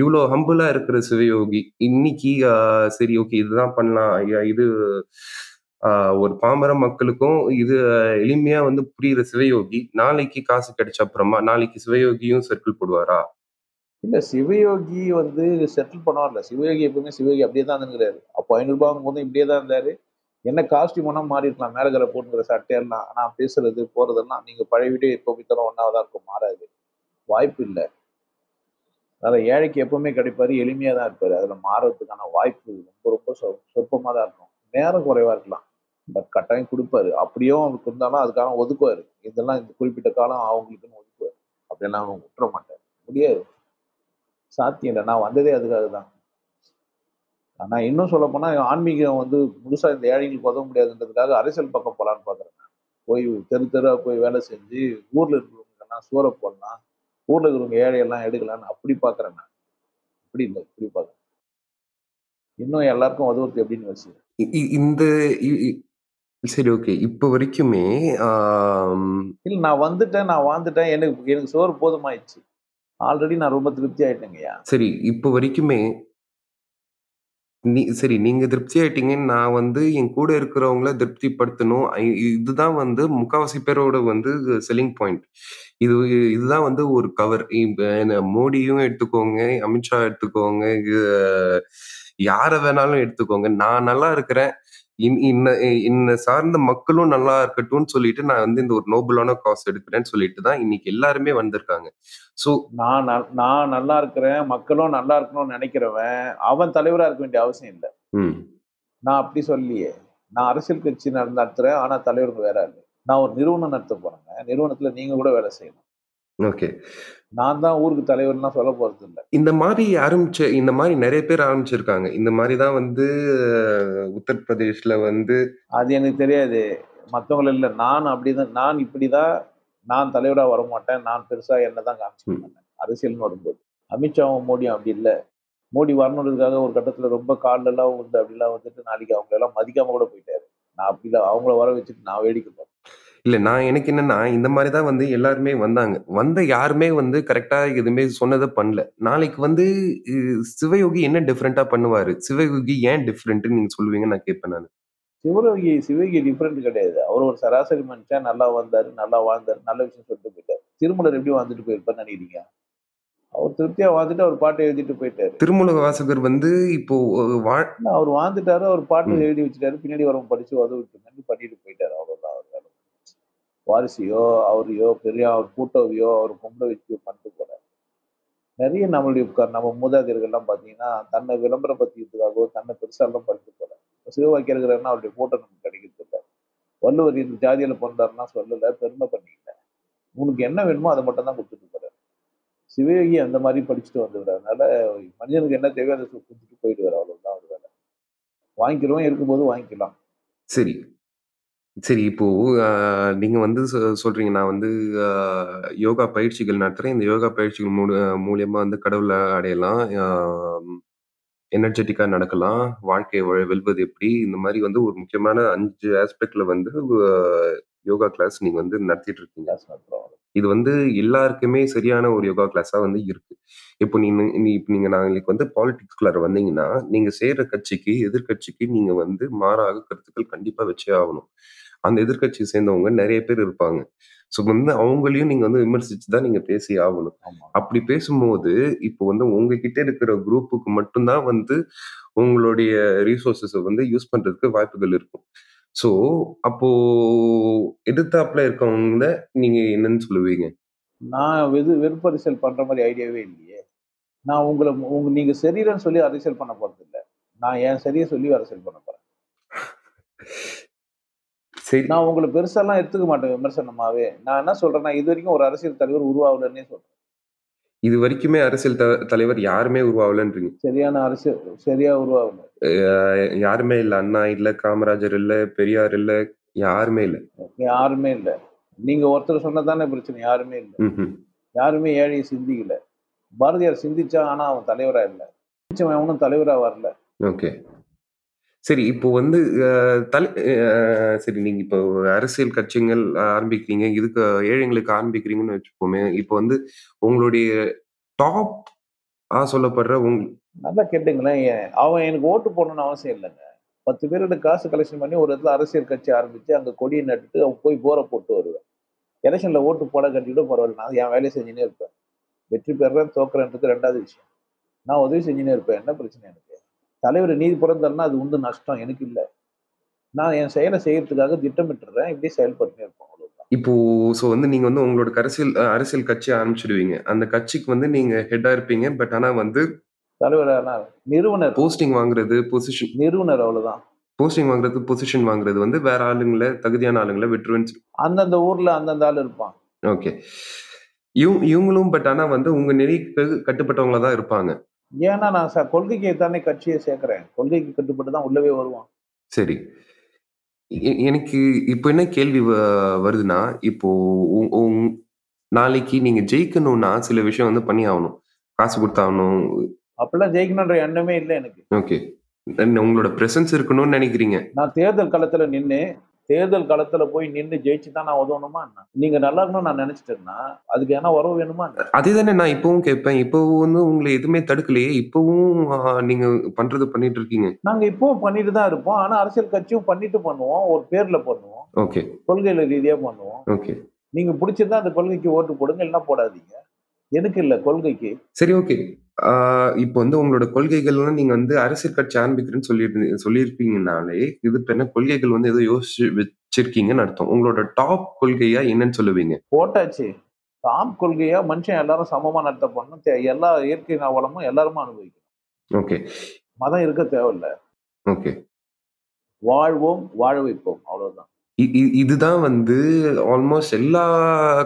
[SPEAKER 1] இவ்வளோ ஹம்புலாக இருக்கிற சிவயோகி இன்னைக்கு சரி ஓகே இதுதான் பண்ணலாம் இது ஒரு பாமர மக்களுக்கும் இது எளிமையா வந்து புரியுற சிவயோகி நாளைக்கு காசு கிடைச்ச அப்புறமா நாளைக்கு சிவயோகியும் செட்டில் போடுவாரா
[SPEAKER 2] இல்ல சிவயோகி வந்து செட்டில் பண்ணுவார்ல சிவயோகி எப்பவுமே சிவயோகி அப்படியே தான் இருந்துக்கிறாரு அப்போ ஐநூறுபா போதும் இப்படியே தான் இருந்தாரு என்ன காஸ்டியூம் ஒன்றா மாறி இருக்கலாம் மேலகரை போட்டுங்கிற சட்டையெல்லாம் ஆனால் பேசுறது போறதெல்லாம் நீங்க பழைய வீடியோ இப்போ தரம் ஒன்றாவதா இருக்கும் மாறாது வாய்ப்பு இல்லை அதாவது ஏழைக்கு எப்பவுமே கிடைப்பாரு எளிமையாக தான் இருப்பார் அதில் மாறுறதுக்கான வாய்ப்பு ரொம்ப ரொம்ப சொற்பமாக தான் இருக்கும் நேரம் குறைவாக இருக்கலாம் பட் கட்டாயம் கொடுப்பாரு அப்படியும் அவருக்கு இருந்தாலும் அதுக்காக ஒதுக்குவார் இதெல்லாம் இந்த குறிப்பிட்ட காலம் அவங்களுக்குன்னு ஒதுக்குவார் அப்படின்னா அவங்க விட்டுற மாட்டார் முடியாது சாத்தியம் இல்லை நான் வந்ததே அதுக்காக தான் ஆனால் இன்னும் சொல்லப்போனால் ஆன்மீகம் வந்து முழுசாக இந்த ஏழைகளுக்கு உதவ முடியாதுன்றதுக்காக அரசியல் பக்கம் போகலான்னு பார்க்குறேன் போய் தெரு தெருவாக போய் வேலை செஞ்சு ஊரில் இருக்கிறவங்க சூற போடலாம் ஊரில் இருக்கிறவங்க ஏழையெல்லாம் எடுக்கலான்னு அப்படி பார்க்குறேன் நான் அப்படி இல்லை இப்படி பார்க்குறேன் இன்னும் எல்லாருக்கும் உதவுறது
[SPEAKER 1] எப்படின்னு வச்சு இந்த சரி ஓகே இப்போ வரைக்குமே
[SPEAKER 2] இல்லை நான் வந்துட்டேன் நான் வாழ்ந்துட்டேன் எனக்கு எனக்கு சோறு போதுமாயிடுச்சு ஆல்ரெடி நான் ரொம்ப திருப்தி ஆயிட்டேங்கய்யா
[SPEAKER 1] சரி இப்போ வரைக்குமே நீ சரி நீங்க திருப்தி ஆயிட்டீங்கன்னு நான் வந்து என் கூட இருக்கிறவங்கள திருப்திப்படுத்தணும் இதுதான் வந்து முக்காவாசி பேரோட வந்து செல்லிங் பாயிண்ட் இது இதுதான் வந்து ஒரு கவர் மோடியும் எடுத்துக்கோங்க அமித்ஷா எடுத்துக்கோங்க யாரை வேணாலும் எடுத்துக்கோங்க நான் நல்லா இருக்கிறேன் இன்ன சார்ந்த மக்களும் நல்லா இருக்கட்டும்னு சொல்லிட்டு நான் வந்து இந்த ஒரு நோபலான காசு எடுக்கிறேன்னு சொல்லிட்டு தான் இன்னைக்கு எல்லாருமே வந்திருக்காங்க ஸோ நான் நான்
[SPEAKER 2] நல்லா இருக்கிறேன் மக்களும் நல்லா இருக்கணும்னு நினைக்கிறவன் அவன் தலைவராக இருக்க வேண்டிய
[SPEAKER 1] அவசியம் இல்லை
[SPEAKER 2] நான் அப்படி சொல்லியே நான் அரசியல் கட்சி நடத்துறேன் ஆனால் தலைவருக்கு வேற இல்லை நான் ஒரு நிறுவனம் நடத்த போறேன் நிறுவனத்தில் நீங்க கூட வேலை செய்யணும்
[SPEAKER 1] ஓகே
[SPEAKER 2] நான் தான் ஊருக்கு தலைவர்லாம் சொல்ல போறது இல்லை
[SPEAKER 1] இந்த மாதிரி ஆரம்பிச்ச இந்த மாதிரி நிறைய பேர் ஆரம்பிச்சிருக்காங்க இந்த மாதிரி தான் வந்து உத்தரப்பிரதேஷ்ல வந்து
[SPEAKER 2] அது எனக்கு தெரியாது மற்றவங்களை இல்லை நான் அப்படிதான் நான் இப்படிதான் நான் தலைவராக மாட்டேன் நான் பெருசா என்ன தான் காமிச்சிக்க மாட்டேன் அரசியல்னு வரும்போது அமித்ஷாவும் மோடியும் அப்படி இல்லை மோடி வரணுன்றதுக்காக ஒரு கட்டத்தில் ரொம்ப காலெல்லாம் உண்டு அப்படிலாம் வந்துட்டு நாளைக்கு அவங்களெல்லாம் மதிக்காம கூட போயிட்டாரு நான் அப்படிலாம் அவங்கள வர வச்சுட்டு நான் வேடிக்கை பார்ப்பேன்
[SPEAKER 1] இல்லை நான் எனக்கு என்னன்னா இந்த மாதிரி தான் வந்து எல்லாருமே வந்தாங்க. வந்த யாருமே வந்து கரெக்டாக எதுவுமே சொன்னதை பண்ணல. நாளைக்கு வந்து சிவயோகி என்ன டிஃப்ரெண்ட்டாக பண்ணுவார் சிவயோகி ஏன் டிஃப்ரெண்ட்னு நீங்கள் சொல்லுவீங்கன்னு நான் கேட்பேன் நான்
[SPEAKER 2] சிவயோகி சிவயோகி டிஃப்ரெண்ட் கிடையாது. அவர் ஒரு சராசரி மனுஷன். நல்லா வந்தார் நல்லா வாழ்ந்தார் நல்ல விஷயம் சொல்லிட்டு போயிட்டார் திருமலர் எப்படி வாழ்ந்துட்டு போயிருப்பேன்னு நினைக்கிறீங்க? அவர் திருப்தியா வாழ்ந்துட்டு அவர் பாட்டை எழுதிட்டு போயிட்டாரு.
[SPEAKER 1] திருமுக வாசகர் வந்து இப்போ
[SPEAKER 2] வா அவர் வாழ்ந்துட்டாரு. அவர் பாட்டு எழுதி வச்சுட்டாரு. பின்னாடி வரவங்க படிச்சு உதவிட்டு பண்ணிட்டு போயிட்டாரு. வாரிசையோ அவரையோ பெரிய அவர் கூட்டவையோ அவர் பொம்பளை வச்சு பண்ணிட்டு போகிறார் நிறைய நம்மளுடைய நம்ம மூதாதையர்கள்லாம் பார்த்தீங்கன்னா தன்னை விளம்பரப்படுத்தியதுக்காகவோ தன்னை பெருசாலாம் பண்ணிட்டு போகிறார் சிவவாக்கியா இருக்கிறாருன்னா அவருடைய ஃபோட்டோ நமக்கு கிடைக்கிறது இல்லை வள்ளுவர் இந்த ஜாதியில் பிறந்தாருன்னா சொல்லலை பெருமை பண்ணிக்கல உனக்கு என்ன வேணுமோ அதை மட்டும் தான் கொடுத்துட்டு போகிறார் சிவயோகி அந்த மாதிரி படிச்சுட்டு வந்து அதனால மனிதனுக்கு என்ன தேவையோ அதை கொடுத்துட்டு வர அவ்வளோதான் அவர் வேலை வாங்கிக்கிறோம் இருக்கும்போது வாங்கிக்கலாம்
[SPEAKER 1] சரி சரி இப்போ நீங்க வந்து சொ சொல்றீங்க, நான் வந்து யோகா பயிற்சிகள் நடத்துறேன். இந்த யோகா பயிற்சிகள் மூலியமா வந்து கடவுளை அடையலாம். எனர்ஜெட்டிக்காக எனர்ஜெட்டிக்கா நடக்கலாம். வாழ்க்கையை வெல்வது எப்படி? இந்த மாதிரி வந்து ஒரு முக்கியமான அஞ்சு ஆஸ்பெக்ட்ல வந்து யோகா கிளாஸ் நீங்க வந்து நடத்திட்டு இருக்கீங்க. இது வந்து எல்லாருக்குமே சரியான ஒரு யோகா கிளாஸா வந்து இருக்கு. இப்போ நீ நீங்க நாளைக்கு வந்து பாலிடிக்ஸ்குள்ளார வந்தீங்கன்னா, நீங்க சேர்ற கட்சிக்கு, எதிர்க்கட்சிக்கு நீங்க வந்து மாறாக கருத்துக்கள் கண்டிப்பா வச்சே ஆகணும். அந்த எதிர்கட்சி சேர்ந்தவங்க நிறைய பேர் இருப்பாங்க ஸோ வந்து அவங்களையும் நீங்க வந்து விமர்சிச்சு தான் நீங்க பேசி ஆகணும் அப்படி பேசும்போது இப்போ வந்து உங்ககிட்ட இருக்கிற குரூப்புக்கு மட்டும்தான் வந்து உங்களுடைய ரிசோர்சஸ் வந்து யூஸ் பண்றதுக்கு வாய்ப்புகள் இருக்கும் ஸோ அப்போ எதிர்த்தாப்புல இருக்கவங்க நீங்க என்னன்னு சொல்லுவீங்க
[SPEAKER 2] நான் வெது அரசியல் பண்ற மாதிரி ஐடியாவே இல்லையே நான் உங்களை உங்க நீங்க சரீரன்னு சொல்லி அரசியல் பண்ண போறது இல்லை நான் என் சரியை சொல்லி அரசியல் பண்ண போறேன் சரி நான் உங்களை பெருசாலாம் எடுத்துக்க மாட்டேன் விமர்சனமாவே நான் என்ன சொல்றேன்னா இது வரைக்கும் ஒரு அரசியல் தலைவர் உருவாகலன்னே சொல்றேன் இது வரைக்குமே அரசியல் தலைவர் யாருமே உருவாகலன்றீங்க சரியான அரசியல் சரியா உருவாகல யாருமே இல்ல அண்ணா இல்ல காமராஜர்
[SPEAKER 1] இல்ல பெரியார் இல்ல யாருமே இல்ல யாருமே இல்ல நீங்க ஒருத்தர் சொன்னதானே
[SPEAKER 2] பிரச்சனை யாருமே இல்ல யாருமே ஏழையை சிந்திக்கல பாரதியார் சிந்திச்சா ஆனா அவன் தலைவரா இல்ல அவனும் தலைவரா வரல ஓகே
[SPEAKER 1] சரி இப்போ வந்து தலை சரி நீங்க இப்போ அரசியல் கட்சிகள் ஆரம்பிக்கிறீங்க இதுக்கு ஏழைங்களுக்கு ஆரம்பிக்கிறீங்கன்னு வச்சுக்கோமே இப்போ வந்து உங்களுடைய டாப் ஆ சொல்லப்படுற உங்
[SPEAKER 2] நல்லா கேட்டுங்களேன் அவன் எனக்கு ஓட்டு போடணும்னு அவசியம் இல்லைங்க பத்து பேரோட காசு கலெக்ஷன் பண்ணி ஒரு இடத்துல அரசியல் கட்சி ஆரம்பிச்சு அங்கே கொடியை நட்டுட்டு அவன் போய் போரை போட்டு வருவேன் எலெக்ஷன்ல ஓட்டு போட கட்டிட்டு பரவாயில்ல நான் என் வேலையை செஞ்சுன்னே இருப்பேன் வெற்றி பெறேன் தோக்குறேன்றது ரெண்டாவது விஷயம் நான் உதவி செஞ்சுனே இருப்பேன் என்ன பிரச்சனை எனக்கு தலைவர் நீதி பிறந்தாருன்னா அது உண்டு நஷ்டம் எனக்கு இல்லை நான் என் செயலை செய்யறதுக்காக திட்டமிட்டுறேன் இப்படி செயல்பட்டுனே இருப்போம் இப்போ ஸோ வந்து
[SPEAKER 1] நீங்க வந்து உங்களோட அரசியல் அரசியல் கட்சி ஆரம்பிச்சிடுவீங்க அந்த கட்சிக்கு வந்து நீங்க ஹெட்டா இருப்பீங்க பட் ஆனா வந்து தலைவராக நிறுவனர் போஸ்டிங் வாங்குறது பொசிஷன் நிறுவனர் அவ்வளவுதான் போஸ்டிங் வாங்குறது பொசிஷன் வாங்குறது வந்து வேற ஆளுங்களை தகுதியான ஆளுங்களை விட்டுருவேன்னு அந்தந்த
[SPEAKER 2] ஊர்ல அந்தந்த
[SPEAKER 1] ஆள் இருப்பான் ஓகே இவங்களும் பட் ஆனா வந்து உங்க நெறிக்கு கட்டுப்பட்டவங்களதான் தான் இருப்பாங்க
[SPEAKER 2] ஏன்னா நான் சார் கொள்கைக்கு தானே கட்சியை சேர்க்கிறேன் கொள்கைக்கு கட்டுப்பட்டு தான் உள்ளவே வருவான்
[SPEAKER 1] சரி எனக்கு இப்போ என்ன கேள்வி வருதுன்னா இப்போ நாளைக்கு நீங்க ஜெயிக்கணும்னா சில விஷயம் வந்து பண்ணி ஆகணும் காசு கொடுத்தாகணும்
[SPEAKER 2] அப்படிலாம் ஜெயிக்கணுன்ற எண்ணமே இல்லை
[SPEAKER 1] எனக்கு ஓகே உங்களோட பிரசன்ஸ் இருக்கணும்னு நினைக்கிறீங்க
[SPEAKER 2] நான் தேர்தல் களத்துல நின்று தேர்தல்
[SPEAKER 1] களத்துல போய் நின்று ஜெயிச்சு தான் நான் உதவணுமா நீங்க நல்லா இருக்கணும் நான் நினைச்சிட்டேன்னா அதுக்கு ஏன்னா உறவு வேணுமா அதே தானே நான் இப்பவும் கேட்பேன் இப்பவும் வந்து உங்களை எதுவுமே தடுக்கலையே இப்பவும் நீங்க பண்றது
[SPEAKER 2] பண்ணிட்டு இருக்கீங்க நாங்க இப்பவும் பண்ணிட்டு தான் இருப்போம் ஆனா அரசியல் கட்சியும் பண்ணிட்டு பண்ணுவோம் ஒரு பேர்ல பண்ணுவோம் ஓகே கொள்கையில ரீதியா பண்ணுவோம் ஓகே நீங்க பிடிச்சிருந்தா அந்த கொள்கைக்கு ஓட்டு போடுங்க இல்லைன்னா போடாதீங்க எனக்கு இல்ல கொள்கைக்கு
[SPEAKER 1] சரி ஓகே இப்போ வந்து உங்களோட கொள்கைகள்லாம் நீங்க வந்து அரசியல் கட்சி ஆரம்பிக்கிறேன்னு சொல்லி சொல்லியிருப்பீங்கனாலே இது என்ன கொள்கைகள் வந்து ஏதோ யோசிச்சு வச்சிருக்கீங்கன்னு அர்த்தம் உங்களோட டாப் கொள்கையா என்னன்னு சொல்லுவீங்க
[SPEAKER 2] போட்டாச்சு டாப் கொள்கையா மனுஷன் எல்லாரும் சமமா நடத்த பண்ணணும் எல்லா இயற்கை நாவலமும் எல்லாருமே அனுபவிக்கணும்
[SPEAKER 1] ஓகே
[SPEAKER 2] மதம் இருக்க தேவையில்லை
[SPEAKER 1] ஓகே
[SPEAKER 2] வாழ்வோம் வாழ வைப்போம் அவ்வளவுதான்
[SPEAKER 1] இதுதான் வந்து ஆல்மோஸ்ட் எல்லா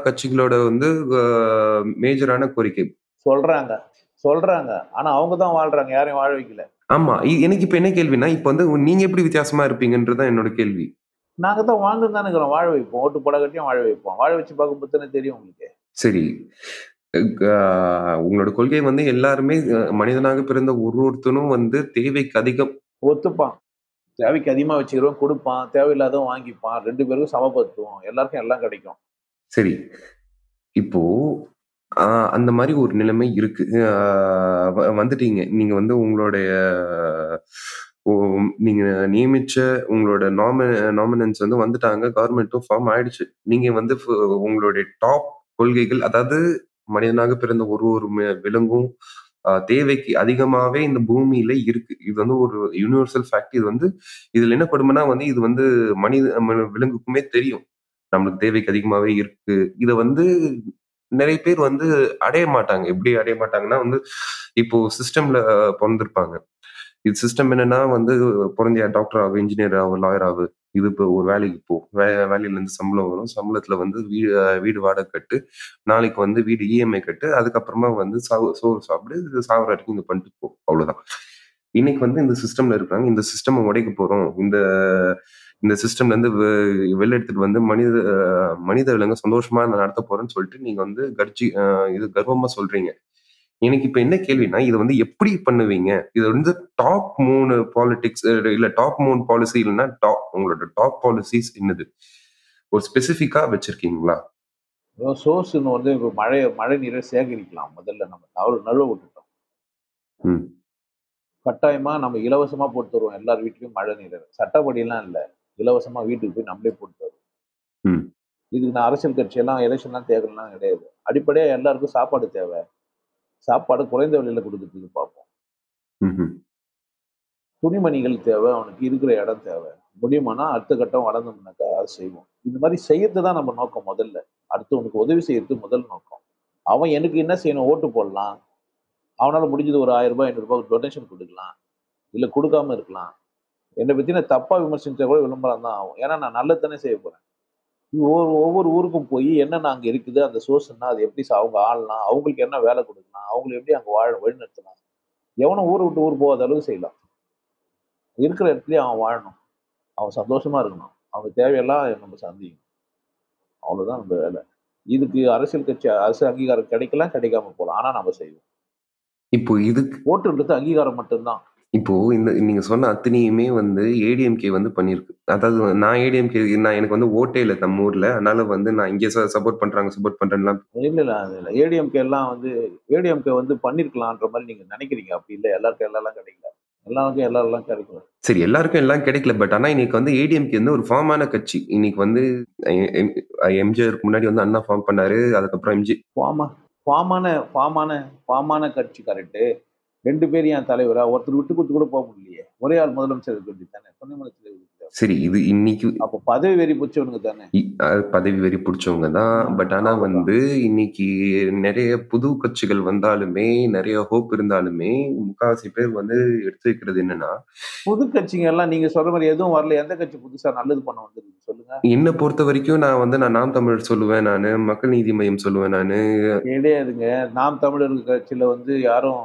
[SPEAKER 1] கட்சிகளோட வந்து மேஜரான கோரிக்கை
[SPEAKER 2] சொல்றாங்க சொல்றாங்க ஆனா அவங்க தான் வாழ்றாங்க யாரையும் வாழ வைக்கல ஆமா
[SPEAKER 1] எனக்கு இப்ப என்ன கேள்வினா இப்ப வந்து நீங்க எப்படி வித்தியாசமா இருப்பீங்கன்றதான் என்னோட கேள்வி
[SPEAKER 2] நாங்க தான் வாழ்ந்து தானே வாழ வைப்போம் ஓட்டு போட கட்டியும் வாழ வைப்போம் வாழ வச்சு பார்க்க தானே தெரியும் உங்களுக்கு
[SPEAKER 1] சரி உங்களோட கொள்கை வந்து எல்லாருமே மனிதனாக பிறந்த ஒரு ஒருத்தனும் வந்து தேவைக்கு அதிகம்
[SPEAKER 2] ஒத்துப்பான் தேவைக்கு அதிகமா வச்சுக்கிறோம் கொடுப்பான் தேவையில்லாதவன் வாங்கிப்பான் ரெண்டு பேருக்கும் சமப்படுத்துவோம் எல்லாருக்கும் எல்லாம் கிடைக்கும்
[SPEAKER 1] சரி இப்போ அந்த மாதிரி ஒரு நிலைமை இருக்கு. வந்துட்டீங்க. நீங்க வந்து உங்களுடைய நீங்க நியமிச்ச உங்களோட நாம நாமினன்ஸ் வந்து வந்துட்டாங்க. கவர்மெண்ட்டும் ஃபார்ம் ஆயிடுச்சு. நீங்க வந்து ஃபு உங்களுடைய டாப் கொள்கைகள் அதாவது மனிதனாக பிறந்த ஒரு ஒரு விலங்கும் தேவைக்கு அதிகமாவே இந்த பூமியில இருக்கு. இது வந்து ஒரு யூனிவர்சல் ஃபேக்ட். இது வந்து இதுல என்ன கொடுமைன்னா வந்து இது வந்து மனித ம விலங்குக்குமே தெரியும். நம்மளுக்கு தேவைக்கு அதிகமாவே இருக்கு. இதை வந்து நிறைய பேர் வந்து அடைய மாட்டாங்க எப்படி அடைய மாட்டாங்கன்னா வந்து இப்போ சிஸ்டம்ல பிறந்திருப்பாங்க இது சிஸ்டம் என்னன்னா வந்து பிறந்த டாக்டர் ஆகு இன்ஜினியர் ஆகு லாயர் ஆகு இது இப்போ ஒரு வேலைக்கு போ வே இருந்து சம்பளம் வரும் சம்பளத்துல வந்து வீடு வீடு வாடகை கட்டு நாளைக்கு வந்து வீடு இஎம்ஐ e கட்டு அதுக்கப்புறமா வந்து சாவு சோறு சாப்பிடு சாவர வரைக்கும் இது பண்ணிட்டு போ அவ்வளோதான் இன்னைக்கு வந்து இந்த சிஸ்டம்ல இருக்கிறாங்க இந்த சிஸ்டம் உடைக்க போறோம் இந்த இந்த சிஸ்டம்ல இருந்து வெளில எடுத்துட்டு வந்து மனித மனித விலங்கு சந்தோஷமா நான் நடத்த போறேன்னு சொல்லிட்டு நீங்க வந்து கட்சி இது கர்வமா சொல்றீங்க எனக்கு இப்ப என்ன கேள்வினா இதை வந்து எப்படி பண்ணுவீங்க இது வந்து டாப் மூணு பாலிடிக்ஸ் இல்ல டாப் மூணு பாலிசி இல்லைன்னா டாப் உங்களோட டாப் பாலிசிஸ் என்னது ஒரு ஸ்பெசிஃபிக்கா வச்சிருக்கீங்களா
[SPEAKER 2] சோர்ஸ் வந்து இப்போ மழை மழை நீரை சேகரிக்கலாம் முதல்ல நம்ம தவறு நழுவ விட்டுட்டோம் கட்டாயமா நம்ம இலவசமா போட்டு தருவோம் எல்லார் வீட்லயும் மழை நீர் சட்டப்படியெல்லாம் இல்லை இலவசமாக வீட்டுக்கு போய் நம்மளே போட்டு இதுக்கு நான் அரசியல் கட்சியெல்லாம் எலெக்ஷன்லாம் தேவைலாம் கிடையாது அடிப்படையாக எல்லாருக்கும் சாப்பாடு தேவை சாப்பாடு குறைந்த விலையில் கொடுத்துட்டு பார்ப்போம் துணிமணிகள் தேவை அவனுக்கு இருக்கிற இடம் தேவை முடியுமானா அடுத்த கட்டம் வளர்ந்தோம்னாக்கா அது செய்வோம் இந்த மாதிரி செய்யறது தான் நம்ம நோக்கம் முதல்ல அடுத்தவனுக்கு உதவி செய்யறது முதல் நோக்கம் அவன் எனக்கு என்ன செய்யணும் ஓட்டு போடலாம் அவனால் முடிஞ்சது ஒரு ஆயிரம் ரூபாய் ஐநூறுரூபா டொனேஷன் கொடுக்கலாம் இல்லை கொடுக்காம இருக்கலாம் என்னை பற்றி நான் தப்பாக விமர்சிச்சா கூட விளம்பரம் தான் ஆகும் ஏன்னா நான் நல்லது தானே செய்ய போகிறேன் ஒவ்வொரு ஒவ்வொரு ஊருக்கும் போய் என்னென்ன அங்கே இருக்குது அந்த சோர்ஸ்னா அது எப்படி அவங்க ஆளலாம் அவங்களுக்கு என்ன வேலை கொடுக்கலாம் அவங்களை எப்படி அங்கே வாழ வழிநடத்தலாம் எவனும் ஊரை விட்டு ஊர் போகாத அளவுக்கு செய்யலாம் இருக்கிற இடத்துலயும் அவன் வாழணும் அவன் சந்தோஷமாக இருக்கணும் அவனுக்கு தேவையெல்லாம் நம்ம சந்திக்கணும் அவ்வளோதான் நம்ம வேலை இதுக்கு அரசியல் கட்சி அரசு அங்கீகாரம் கிடைக்கலாம் கிடைக்காம போகலாம் ஆனால் நம்ம செய்வோம்
[SPEAKER 1] இப்போ இதுக்கு ஓட்டுன்றது அங்கீகாரம் மட்டும்தான் இப்போ இந்த நீங்க சொன்ன அத்தனையுமே வந்து ஏடிஎம்கே வந்து பண்ணியிருக்கு அதாவது நான் ஏடிஎம்கே நான் எனக்கு வந்து ஓட்டே இல்லை நம்ம ஊர்ல அதனால வந்து நான் இங்கே சப்போர்ட் பண்றாங்க
[SPEAKER 2] சப்போர்ட் பண்றேன்லாம் இல்லை இல்லை இல்லை ஏடிஎம்கே எல்லாம் வந்து ஏடிஎம்கே வந்து பண்ணிருக்கலாம்ன்ற மாதிரி நீங்க நினைக்கிறீங்க அப்படி இல்லை எல்லாருக்கும் எல்லாம் கிடைக்கல எல்லாருக்கும்
[SPEAKER 1] எல்லாம் கிடைக்கல சரி எல்லாருக்கும் எல்லாம் கிடைக்கல பட் ஆனால் இன்னைக்கு வந்து ஏடிஎம்கே வந்து ஒரு ஃபார்மான கட்சி இன்னைக்கு வந்து எம்ஜிஆருக்கு முன்னாடி வந்து அண்ணா ஃபார்ம் பண்ணாரு
[SPEAKER 2] அதுக்கப்புறம் எம்ஜி ஃபார்மா ஃபார்மான ஃபார்மான ஃபார்மான கட்சி கரெக்டு ரெண்டு பேர் என் தலைவரா ஒருத்தர் விட்டு கொடுத்து கூட போக முடியலையே ஒரே ஆள்
[SPEAKER 1] முதலமைச்சர் இருக்க தானே துணைமலை தலைவர் சரி இது இன்னைக்கு அப்போ பதவி வெறி பிடிச்சவனுங்க தானே பதவி வெறி பிடிச்சவங்க தான் பட் ஆனா வந்து இன்னைக்கு நிறைய புது கட்சிகள் வந்தாலுமே நிறைய ஹோப் இருந்தாலுமே முக்காவாசி பேர் வந்து எடுத்து வைக்கிறது என்னன்னா
[SPEAKER 2] புது கட்சிங்க எல்லாம் நீங்க சொல்ற மாதிரி எதுவும் வரல எந்த கட்சி புதுசா நல்லது பண்ண வந்து சொல்லுங்க
[SPEAKER 1] என்ன பொறுத்த வரைக்கும் நான் வந்து நான் நாம் தமிழர் சொல்லுவேன் நான் மக்கள் நீதி மையம் சொல்லுவேன் நான்
[SPEAKER 2] கிடையாதுங்க நாம் தமிழர் கட்சியில வந்து யாரும்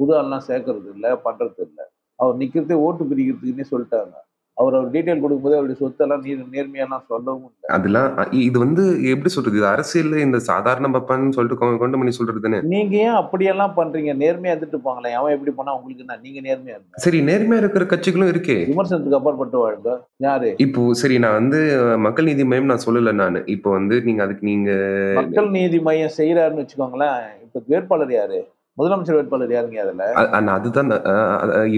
[SPEAKER 2] புது ஆள்லாம் சேர்க்கறது இல்லை பண்ணுறது இல்லை அவர் நிற்கிறதே ஓட்டு பிரிக்கிறதுக்குன்னே சொல்லிட்டாங்க அவர் அவர் டீட்டெயில் கொடுக்கும்போது அவருடைய சொத்தெல்லாம் நீர் நேர்மையெல்லாம் சொல்லவும் இல்லை அதெல்லாம் இது வந்து
[SPEAKER 1] எப்படி சொல்றது இது அரசியல் இந்த சாதாரண பப்பான்னு சொல்லிட்டு கொண்டு பண்ணி சொல்றதுன்னு நீங்க
[SPEAKER 2] ஏன் அப்படியெல்லாம் பண்றீங்க நேர்மையா இருந்துட்டு போங்களேன் அவன் எப்படி பண்ணா உங்களுக்கு நான் நீங்க நேர்மையா இருங்க
[SPEAKER 1] சரி நேர்மையா இருக்கிற கட்சிகளும் இருக்கே
[SPEAKER 2] விமர்சனத்துக்கு அப்பாற்பட்டு வாழ்ந்த யாரு
[SPEAKER 1] இப்போ சரி நான் வந்து மக்கள் நீதி மையம் நான் சொல்லல நான் இப்போ வந்து நீங்க அதுக்கு நீங்க மக்கள்
[SPEAKER 2] நீதி மையம் செய்யறாருன்னு வச்சுக்கோங்களேன் இப்ப வேட்பாளர் யாரு முதலமைச்சர் வேட்பாளர் யாருங்க
[SPEAKER 1] அதுல அதுதான்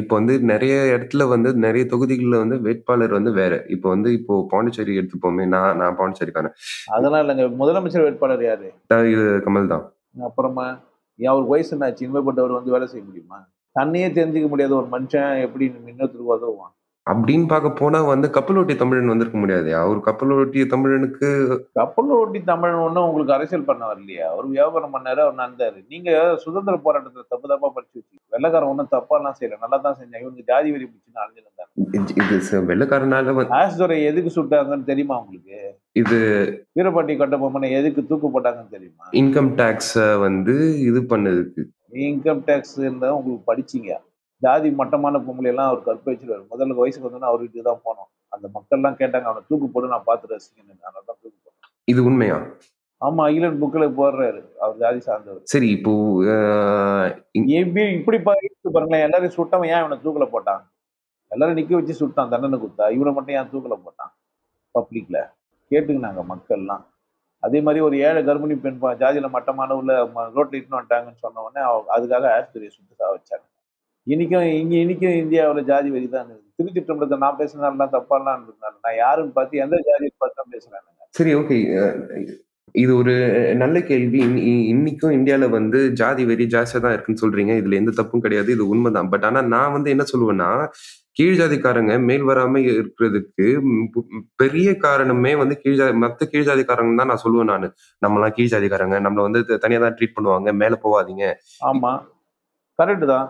[SPEAKER 1] இப்போ வந்து நிறைய இடத்துல வந்து நிறைய தொகுதிகளில் வந்து வேட்பாளர் வந்து வேற இப்போ வந்து இப்போ பாண்டிச்சேரி எடுத்துப்போமே நான் நான் பாண்டிச்சேரிக்காரன்
[SPEAKER 2] அதெல்லாம் இல்லைங்க முதலமைச்சர் வேட்பாளர் யாரு
[SPEAKER 1] கமல் தான்
[SPEAKER 2] அப்புறமா அவர் வயசு என்னாச்சு இனிமேப்பட்டவர் வந்து வேலை செய்ய முடியுமா தன்னையே தெரிஞ்சுக்க முடியாத ஒரு மனுஷன் எப்படி மின்னத்துக்கு உதவுவான்
[SPEAKER 1] அப்படின்னு பார்க்க போனா வந்து கப்பலோட்டி தமிழன் வந்திருக்க முடியாது அவர் கப்பலோட்டி தமிழனுக்கு கப்பலோட்டி தமிழன் ஒன்றும் உங்களுக்கு
[SPEAKER 2] அரசியல் பண்ண வரலையா அவர் வியாபாரம் பண்ணாரு அவர் நடந்தாரு நீங்க சுதந்திர போராட்டத்தை தப்பு தப்பா படிச்சு வச்சு வெள்ளக்காரன் ஒன்றும் தப்பாலாம் செய்யல நல்லா தான் செஞ்சாங்க இவனுக்கு ஜாதி வரி
[SPEAKER 1] பிடிச்சுன்னு அழிஞ்சிருந்தாங்க இது வெள்ளக்காரனால ஆசுதுரை எதுக்கு சுட்டாங்கன்னு
[SPEAKER 2] தெரியுமா உங்களுக்கு
[SPEAKER 1] இது
[SPEAKER 2] வீரபாட்டி கட்ட பொம்மனை எதுக்கு தூக்கு போட்டாங்கன்னு
[SPEAKER 1] தெரியுமா இன்கம் டேக்ஸ வந்து
[SPEAKER 2] இது பண்ணதுக்கு இன்கம் டேக்ஸ் உங்களுக்கு படிச்சீங்க ஜாதி மட்டமான பொம்பளையெல்லாம் அவர் கற்பு வச்சிருவார் முதல்ல வயசுக்கு வந்தோன்னா அவர் வீட்டுக்கு தான் போனோம் அந்த மக்கள்லாம் கேட்டாங்க அவனை தூக்கு போட்டு நான் பார்த்து ரசிக்கணும் அதனால தான் தூக்கு
[SPEAKER 1] போட்டேன் இது உண்மையா
[SPEAKER 2] ஆமா அகிலன் புக்கில் போடுறாரு அவர் ஜாதி சார்ந்தவர்
[SPEAKER 1] சரி இப்போ
[SPEAKER 2] எப்படி இப்படி பாருங்களேன் எல்லாரும் சுட்டவன் ஏன் இவனை தூக்கில போட்டான் எல்லாரும் நிக்க வச்சு சுட்டான் தண்டனை கொடுத்தா இவனை மட்டும் ஏன் தூக்கில போட்டான் பப்ளிக்ல கேட்டுக்கினாங்க மக்கள்லாம் அதே மாதிரி ஒரு ஏழை கர்ப்பிணி பெண் ஜாதியில மட்டமான உள்ள ரோட்ல இட்டுன்னு வந்துட்டாங்கன்னு சொன்ன உடனே அதுக்காக ஆஸ்திரியை சுட்டு சாக வச்சாங்க இன்றைக்கும் இங்கே இன்னைக்கும் இந்தியாவில் ஜாதி வரி தான் திருச்சிற்றம்பலத்தை நான் பேசினாலாம் தப்பாலாம் நான் யாருன்னு பார்த்து எந்த
[SPEAKER 1] ஜாதியை பார்த்து தான் பேசுகிறேன் சரி ஓகே இது ஒரு நல்ல கேள்வி இன்னைக்கும் இந்தியாவில் வந்து ஜாதி வெறி ஜாஸ்தியாக தான் இருக்குன்னு சொல்றீங்க இதுல எந்த தப்பும் கிடையாது இது உண்மைதான் பட் ஆனால் நான் வந்து என்ன சொல்லுவேன்னா கீழ் ஜாதிக்காரங்க மேல் வராம இருக்கிறதுக்கு பெரிய காரணமே வந்து கீழ் ஜாதி மற்ற கீழ் ஜாதிக்காரங்க தான் நான் சொல்லுவேன் நான் நம்மளாம் கீழ் ஜாதிக்காரங்க நம்மள வந்து தனியாக தான் ட்ரீட் பண்ணுவாங்க மேலே போவாதீங்க
[SPEAKER 2] ஆமா கரெக்ட் தான்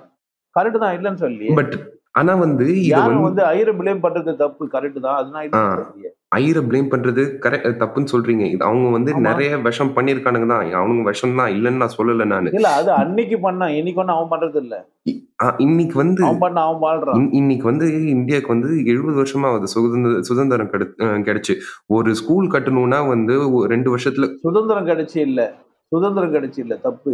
[SPEAKER 2] கரெக்ட் தான் இல்லைன்னு சொல்லி பட் ஆனா வந்து யாரும் வந்து ஐயரை பிளேம் பண்றது தப்பு கரெக்ட் தான் அதனால ஐயரை பிளேம் பண்றது கரெக்ட் தப்புன்னு சொல்றீங்க இது அவங்க வந்து
[SPEAKER 1] நிறைய விஷம் பண்ணிருக்கானுங்க தான் அவனுங்க விஷம் தான் இல்லைன்னு நான் சொல்லல நானு இல்ல அது அன்னைக்கு பண்ணான் இன்னைக்கு ஒண்ணு அவன் பண்றது இல்ல இன்னைக்கு வந்து அவன் பண்ண அவன் வாழ்றான் இன்னைக்கு வந்து இந்தியாவுக்கு வந்து எழுபது வருஷமா ஆகுது சுதந்திர சுதந்திரம் கிடைச்சு ஒரு ஸ்கூல் கட்டணும்னா வந்து ரெண்டு வருஷத்துல
[SPEAKER 2] சுதந்திரம் கிடைச்சு இல்ல சுதந்திரம் கிடைச்சு இல்ல தப்பு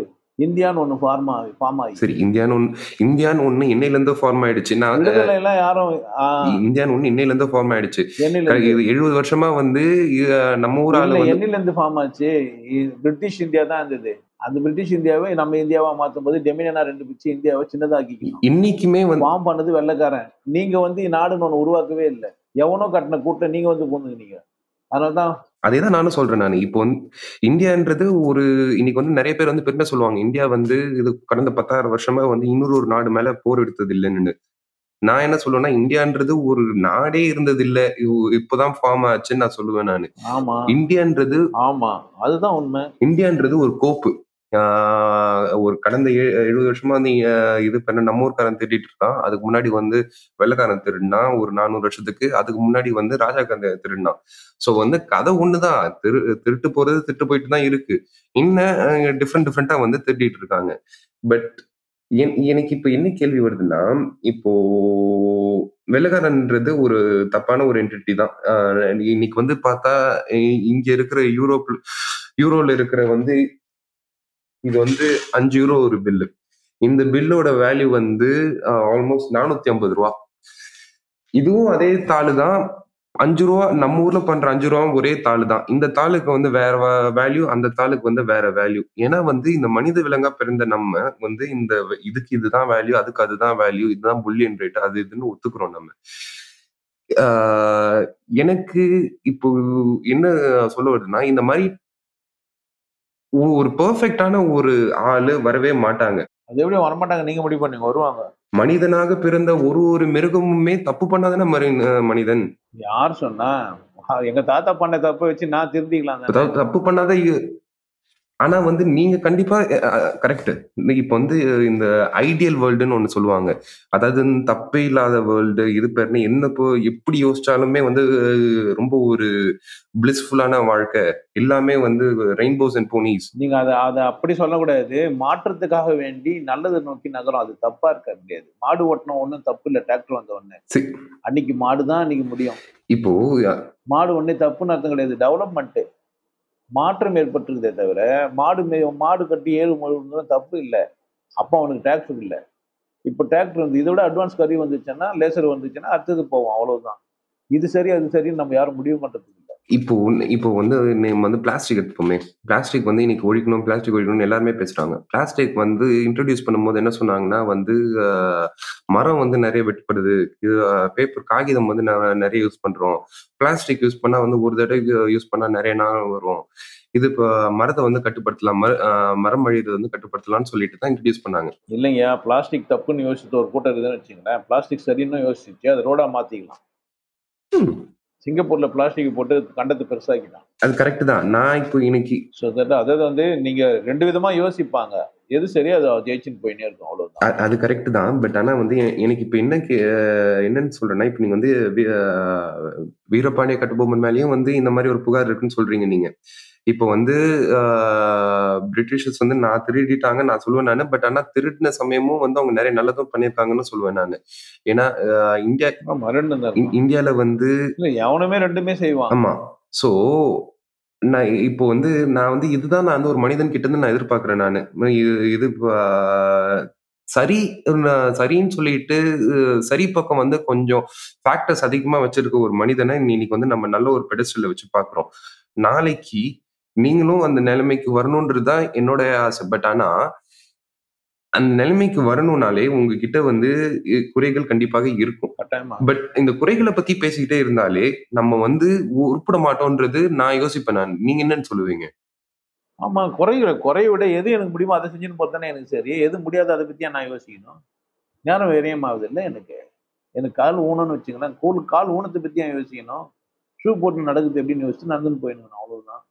[SPEAKER 2] இந்தியான்னு ஒன்று ஃபார்ம் ஆகி
[SPEAKER 1] ஃபார்ம் ஆகி சரி இந்தியான்னு ஒன்று இந்தியான்னு ஒன்று இன்னையிலேருந்து ஃபார்ம் ஆயிடுச்சு நான் எல்லாம் யாரும் இந்தியான்னு ஒன்று இன்னையிலேருந்து ஃபார்ம் ஆயிடுச்சு இது எழுபது வருஷமா வந்து நம்ம ஊர் ஆளு
[SPEAKER 2] எண்ணிலேருந்து ஃபார்ம் ஆச்சு பிரிட்டிஷ் இந்தியா தான் இருந்தது அந்த பிரிட்டிஷ் இந்தியாவை நம்ம இந்தியாவா மாற்றும் போது டெமினா ரெண்டு பிச்சு இந்தியாவை சின்னதாக்கி இன்னைக்குமே வந்து ஃபார்ம் பண்ணது வெள்ளக்காரன் நீங்க வந்து நாடுன்னு ஒன்று உருவாக்கவே இல்லை எவனோ கட்டின கூட்டம் நீங்க வந்து பூந்துக்கினீங்க அதனால தான் அதே தான்
[SPEAKER 1] நானும் சொல்றேன் நான் இப்போ வந்து இந்தியான்றது ஒரு இன்னைக்கு வந்து நிறைய பேர் வந்து பெருமை சொல்லுவாங்க இந்தியா வந்து இது கடந்த பத்தாயிரம் வருஷமா வந்து இன்னொரு ஒரு நாடு மேல போர் எடுத்தது இல்லைன்னு நான் என்ன சொல்லுவேன்னா இந்தியான்றது ஒரு நாடே இருந்தது இல்லை இப்போதான் ஃபார்ம் ஆச்சுன்னு நான் சொல்லுவேன் நான் இந்தியான்றது
[SPEAKER 2] ஆமா அதுதான் உண்மை
[SPEAKER 1] இந்தியான்றது ஒரு கோப்பு ஒரு கடந்த எழுபது வருஷமா நீ இது பண்ண நம்ம ஊர்க்காரன் திருடிட்டு இருக்கான் அதுக்கு முன்னாடி வந்து வெள்ளக்காரன் திருடினா ஒரு நானூறு வருஷத்துக்கு அதுக்கு முன்னாடி வந்து ராஜாக்காரன் திருடினான் ஸோ வந்து கதை ஒண்ணுதான் திரு திருட்டு போறது திருட்டு போயிட்டு தான் இருக்கு இன்னும் டிஃப்ரெண்ட் டிஃப்ரெண்டா வந்து திருடிட்டு இருக்காங்க பட் எனக்கு இப்போ என்ன கேள்வி வருதுன்னா இப்போ வெள்ளக்காரன்றது ஒரு தப்பான ஒரு என்டிட்டி தான் இன்னைக்கு வந்து பார்த்தா இங்க இருக்கிற யூரோப் யூரோல இருக்கிற வந்து இது வந்து அஞ்சு யூரோ ஒரு பில்லு இந்த பில்லோட வேல்யூ வந்து ஆல்மோஸ்ட் நானூத்தி ஐம்பது ரூபா இதுவும் அதே தாள் தான் அஞ்சு ரூபா நம்ம ஊர்ல பண்ற அஞ்சு ரூபா ஒரே தாள் தான் இந்த தாளுக்கு வந்து வேற வேல்யூ அந்த தாளுக்கு வந்து வேற வேல்யூ ஏன்னா வந்து இந்த மனித விலங்கா பிறந்த நம்ம வந்து இந்த இதுக்கு இதுதான் வேல்யூ அதுக்கு அதுதான் வேல்யூ இதுதான் புல்லியன் ரேட் அது இதுன்னு ஒத்துக்கிறோம் நம்ம எனக்கு இப்போ என்ன சொல்ல வருதுன்னா இந்த மாதிரி ஒரு பெர்ஃபெக்டான ஒரு ஆளு வரவே மாட்டாங்க
[SPEAKER 2] அது எப்படி வரமாட்டாங்க நீங்க முடிவு பண்ணி வருவாங்க
[SPEAKER 1] மனிதனாக பிறந்த ஒரு ஒரு மிருகமுமே தப்பு பண்ணாதானே மனிதன்
[SPEAKER 2] யார் சொன்னா எங்க தாத்தா பண்ண தப்பு வச்சு நான் திருந்திக்கலாம்
[SPEAKER 1] தப்பு பண்ணாத ஆனா வந்து நீங்க கண்டிப்பா கரெக்ட் இப்போ வந்து இந்த ஐடியல் வேர்ல்டுன்னு ஒண்ணு சொல்லுவாங்க அதாவது தப்பே இல்லாத வேர்ல்டு இது பேர்னு என்ன இப்போ எப்படி யோசிச்சாலுமே வந்து ரொம்ப ஒரு பிளிஸ்ஃபுல்லான வாழ்க்கை எல்லாமே வந்து ரெயின்போஸ் அண்ட் போனிஸ்
[SPEAKER 2] நீங்க அதை அதை அப்படி சொல்லக்கூடாது மாற்றத்துக்காக வேண்டி நல்லது நோக்கி நகரும் அது தப்பா இருக்க முடியாது மாடு ஓட்டணும் ஒன்றும் தப்பு இல்லை டிராக்டர் வந்த ஒன்று அன்னைக்கு மாடு தான் அன்னைக்கு முடியும்
[SPEAKER 1] இப்போ
[SPEAKER 2] மாடு ஒன்னே தப்புன்னு அர்த்தம் கிடையாது டெவலப்மெண்ட் மாற்றம் ஏற்பட்டிருக்கதே தவிர மாடு மே மாடு கட்டி ஏழு மொழிங்கிறது தப்பு இல்லை அப்போ அவனுக்கு டிராக்டர் இல்லை இப்போ டிராக்டர் வந்து இதை விட அட்வான்ஸ் கறி வந்துச்சுன்னா லேசர் வந்துச்சுன்னா அடுத்தது போவோம் அவ்வளோதான் இது சரி அது சரின்னு நம்ம யாரும் முடிவு பண்ணுறதுக்கு
[SPEAKER 1] இப்போ இப்போ வந்து நம்ம வந்து பிளாஸ்டிக் எடுத்துப்போமே பிளாஸ்டிக் வந்து இன்னைக்கு ஒழிக்கணும் பிளாஸ்டிக் ஒழிக்கணும்னு எல்லாருமே பேசுறாங்க பிளாஸ்டிக் வந்து இன்ட்ரடியூஸ் பண்ணும்போது என்ன சொன்னாங்கன்னா வந்து மரம் வந்து நிறைய வெட்டுப்படுது இது பேப்பர் காகிதம் வந்து நிறைய யூஸ் பண்றோம் பிளாஸ்டிக் யூஸ் பண்ணா வந்து ஒரு தடவை யூஸ் பண்ணா நிறைய நாள் வரும் இது இப்போ மரத்தை வந்து கட்டுப்படுத்தலாம் மரம் அழியிறது வந்து கட்டுப்படுத்தலாம்னு சொல்லிட்டு தான் இன்ட்ரடியூஸ் பண்ணாங்க
[SPEAKER 2] இல்லைங்க பிளாஸ்டிக் தப்புன்னு யோசிச்சுட்டு ஒரு கூட்டம் இருக்குதுன்னு வச்சுக்கோங்களேன் பிளாஸ்டிக் சரின்னு யோசிச்சு அதை ரோடா மாத்திக்கலாம் சிங்கப்பூர்ல பிளாஸ்டிக் போட்டு கண்டத்தை பெருசாக்கிட்டான்
[SPEAKER 1] அது கரெக்ட் தான் நான் இப்போ இன்னைக்கு ஸோ
[SPEAKER 2] அதாவது வந்து நீங்க ரெண்டு விதமா யோசிப்பாங்க எது சரி அது ஜெயிச்சுன்னு போயினே இருக்கும் அவ்வளவுதான்
[SPEAKER 1] அது கரெக்ட் தான் பட் ஆனா வந்து எனக்கு இப்போ என்ன என்னன்னு சொல்றேன்னா இப்போ நீங்க வந்து வீரபாண்டிய கட்டுபொம்மன் மேலேயும் வந்து இந்த மாதிரி ஒரு புகார் இருக்குன்னு சொல்றீங்க நீங்க இப்போ வந்து பிரிட்டிஷர்ஸ் வந்து நான் திருடிட்டாங்க நான் சொல்லுவேன் நான் பட் ஆனால் திருடின சமயமும் வந்து அவங்க நிறைய நல்லதும் பண்ணியிருக்காங்கன்னு சொல்லுவேன் நான் ஏன்னா இந்தியா இந்தியாவில் வந்து எவனுமே
[SPEAKER 2] ரெண்டுமே
[SPEAKER 1] செய்வான் ஆமா ஸோ நான் இப்போ வந்து நான் வந்து இதுதான் நான் வந்து ஒரு மனிதன் கிட்ட இருந்து நான் எதிர்பார்க்கிறேன் நான் இது சரி சரின்னு சொல்லிட்டு சரி பக்கம் வந்து கொஞ்சம் ஃபேக்டர்ஸ் அதிகமா வச்சிருக்க ஒரு மனிதனை இன்னைக்கு வந்து நம்ம நல்ல ஒரு பெடஸ்டில் வச்சு பாக்குறோம் நாளைக்கு நீங்களும் அந்த நிலைமைக்கு வரணுன்றது தான் என்னோட ஆசை பட் ஆனா அந்த நிலைமைக்கு வரணும்னாலே உங்ககிட்ட வந்து குறைகள் கண்டிப்பாக இருக்கும் பட் இந்த குறைகளை பத்தி பேசிக்கிட்டே இருந்தாலே நம்ம வந்து உருப்பிட மாட்டோம்ன்றது நான் யோசிப்பேன் நான் நீங்க என்னன்னு சொல்லுவீங்க
[SPEAKER 2] ஆமா குறைகளை குறைய விட எது எனக்கு முடியுமோ அதை செஞ்சுன்னு பார்த்தோன்னே எனக்கு சரி எது முடியாது அதை பத்தியா நான் யோசிக்கணும் நேரம் வேறையும் ஆகுது இல்லை எனக்கு எனக்கு கால் ஊனம்னு வச்சுக்கலாம் கோல் கால் ஊனத்தை பத்தி யோசிக்கணும் ஷூ போட்டு நடக்குது எப்படின்னு யோசிச்சு நடந்துன்னு போயிடணும் அவ்வளவுதான்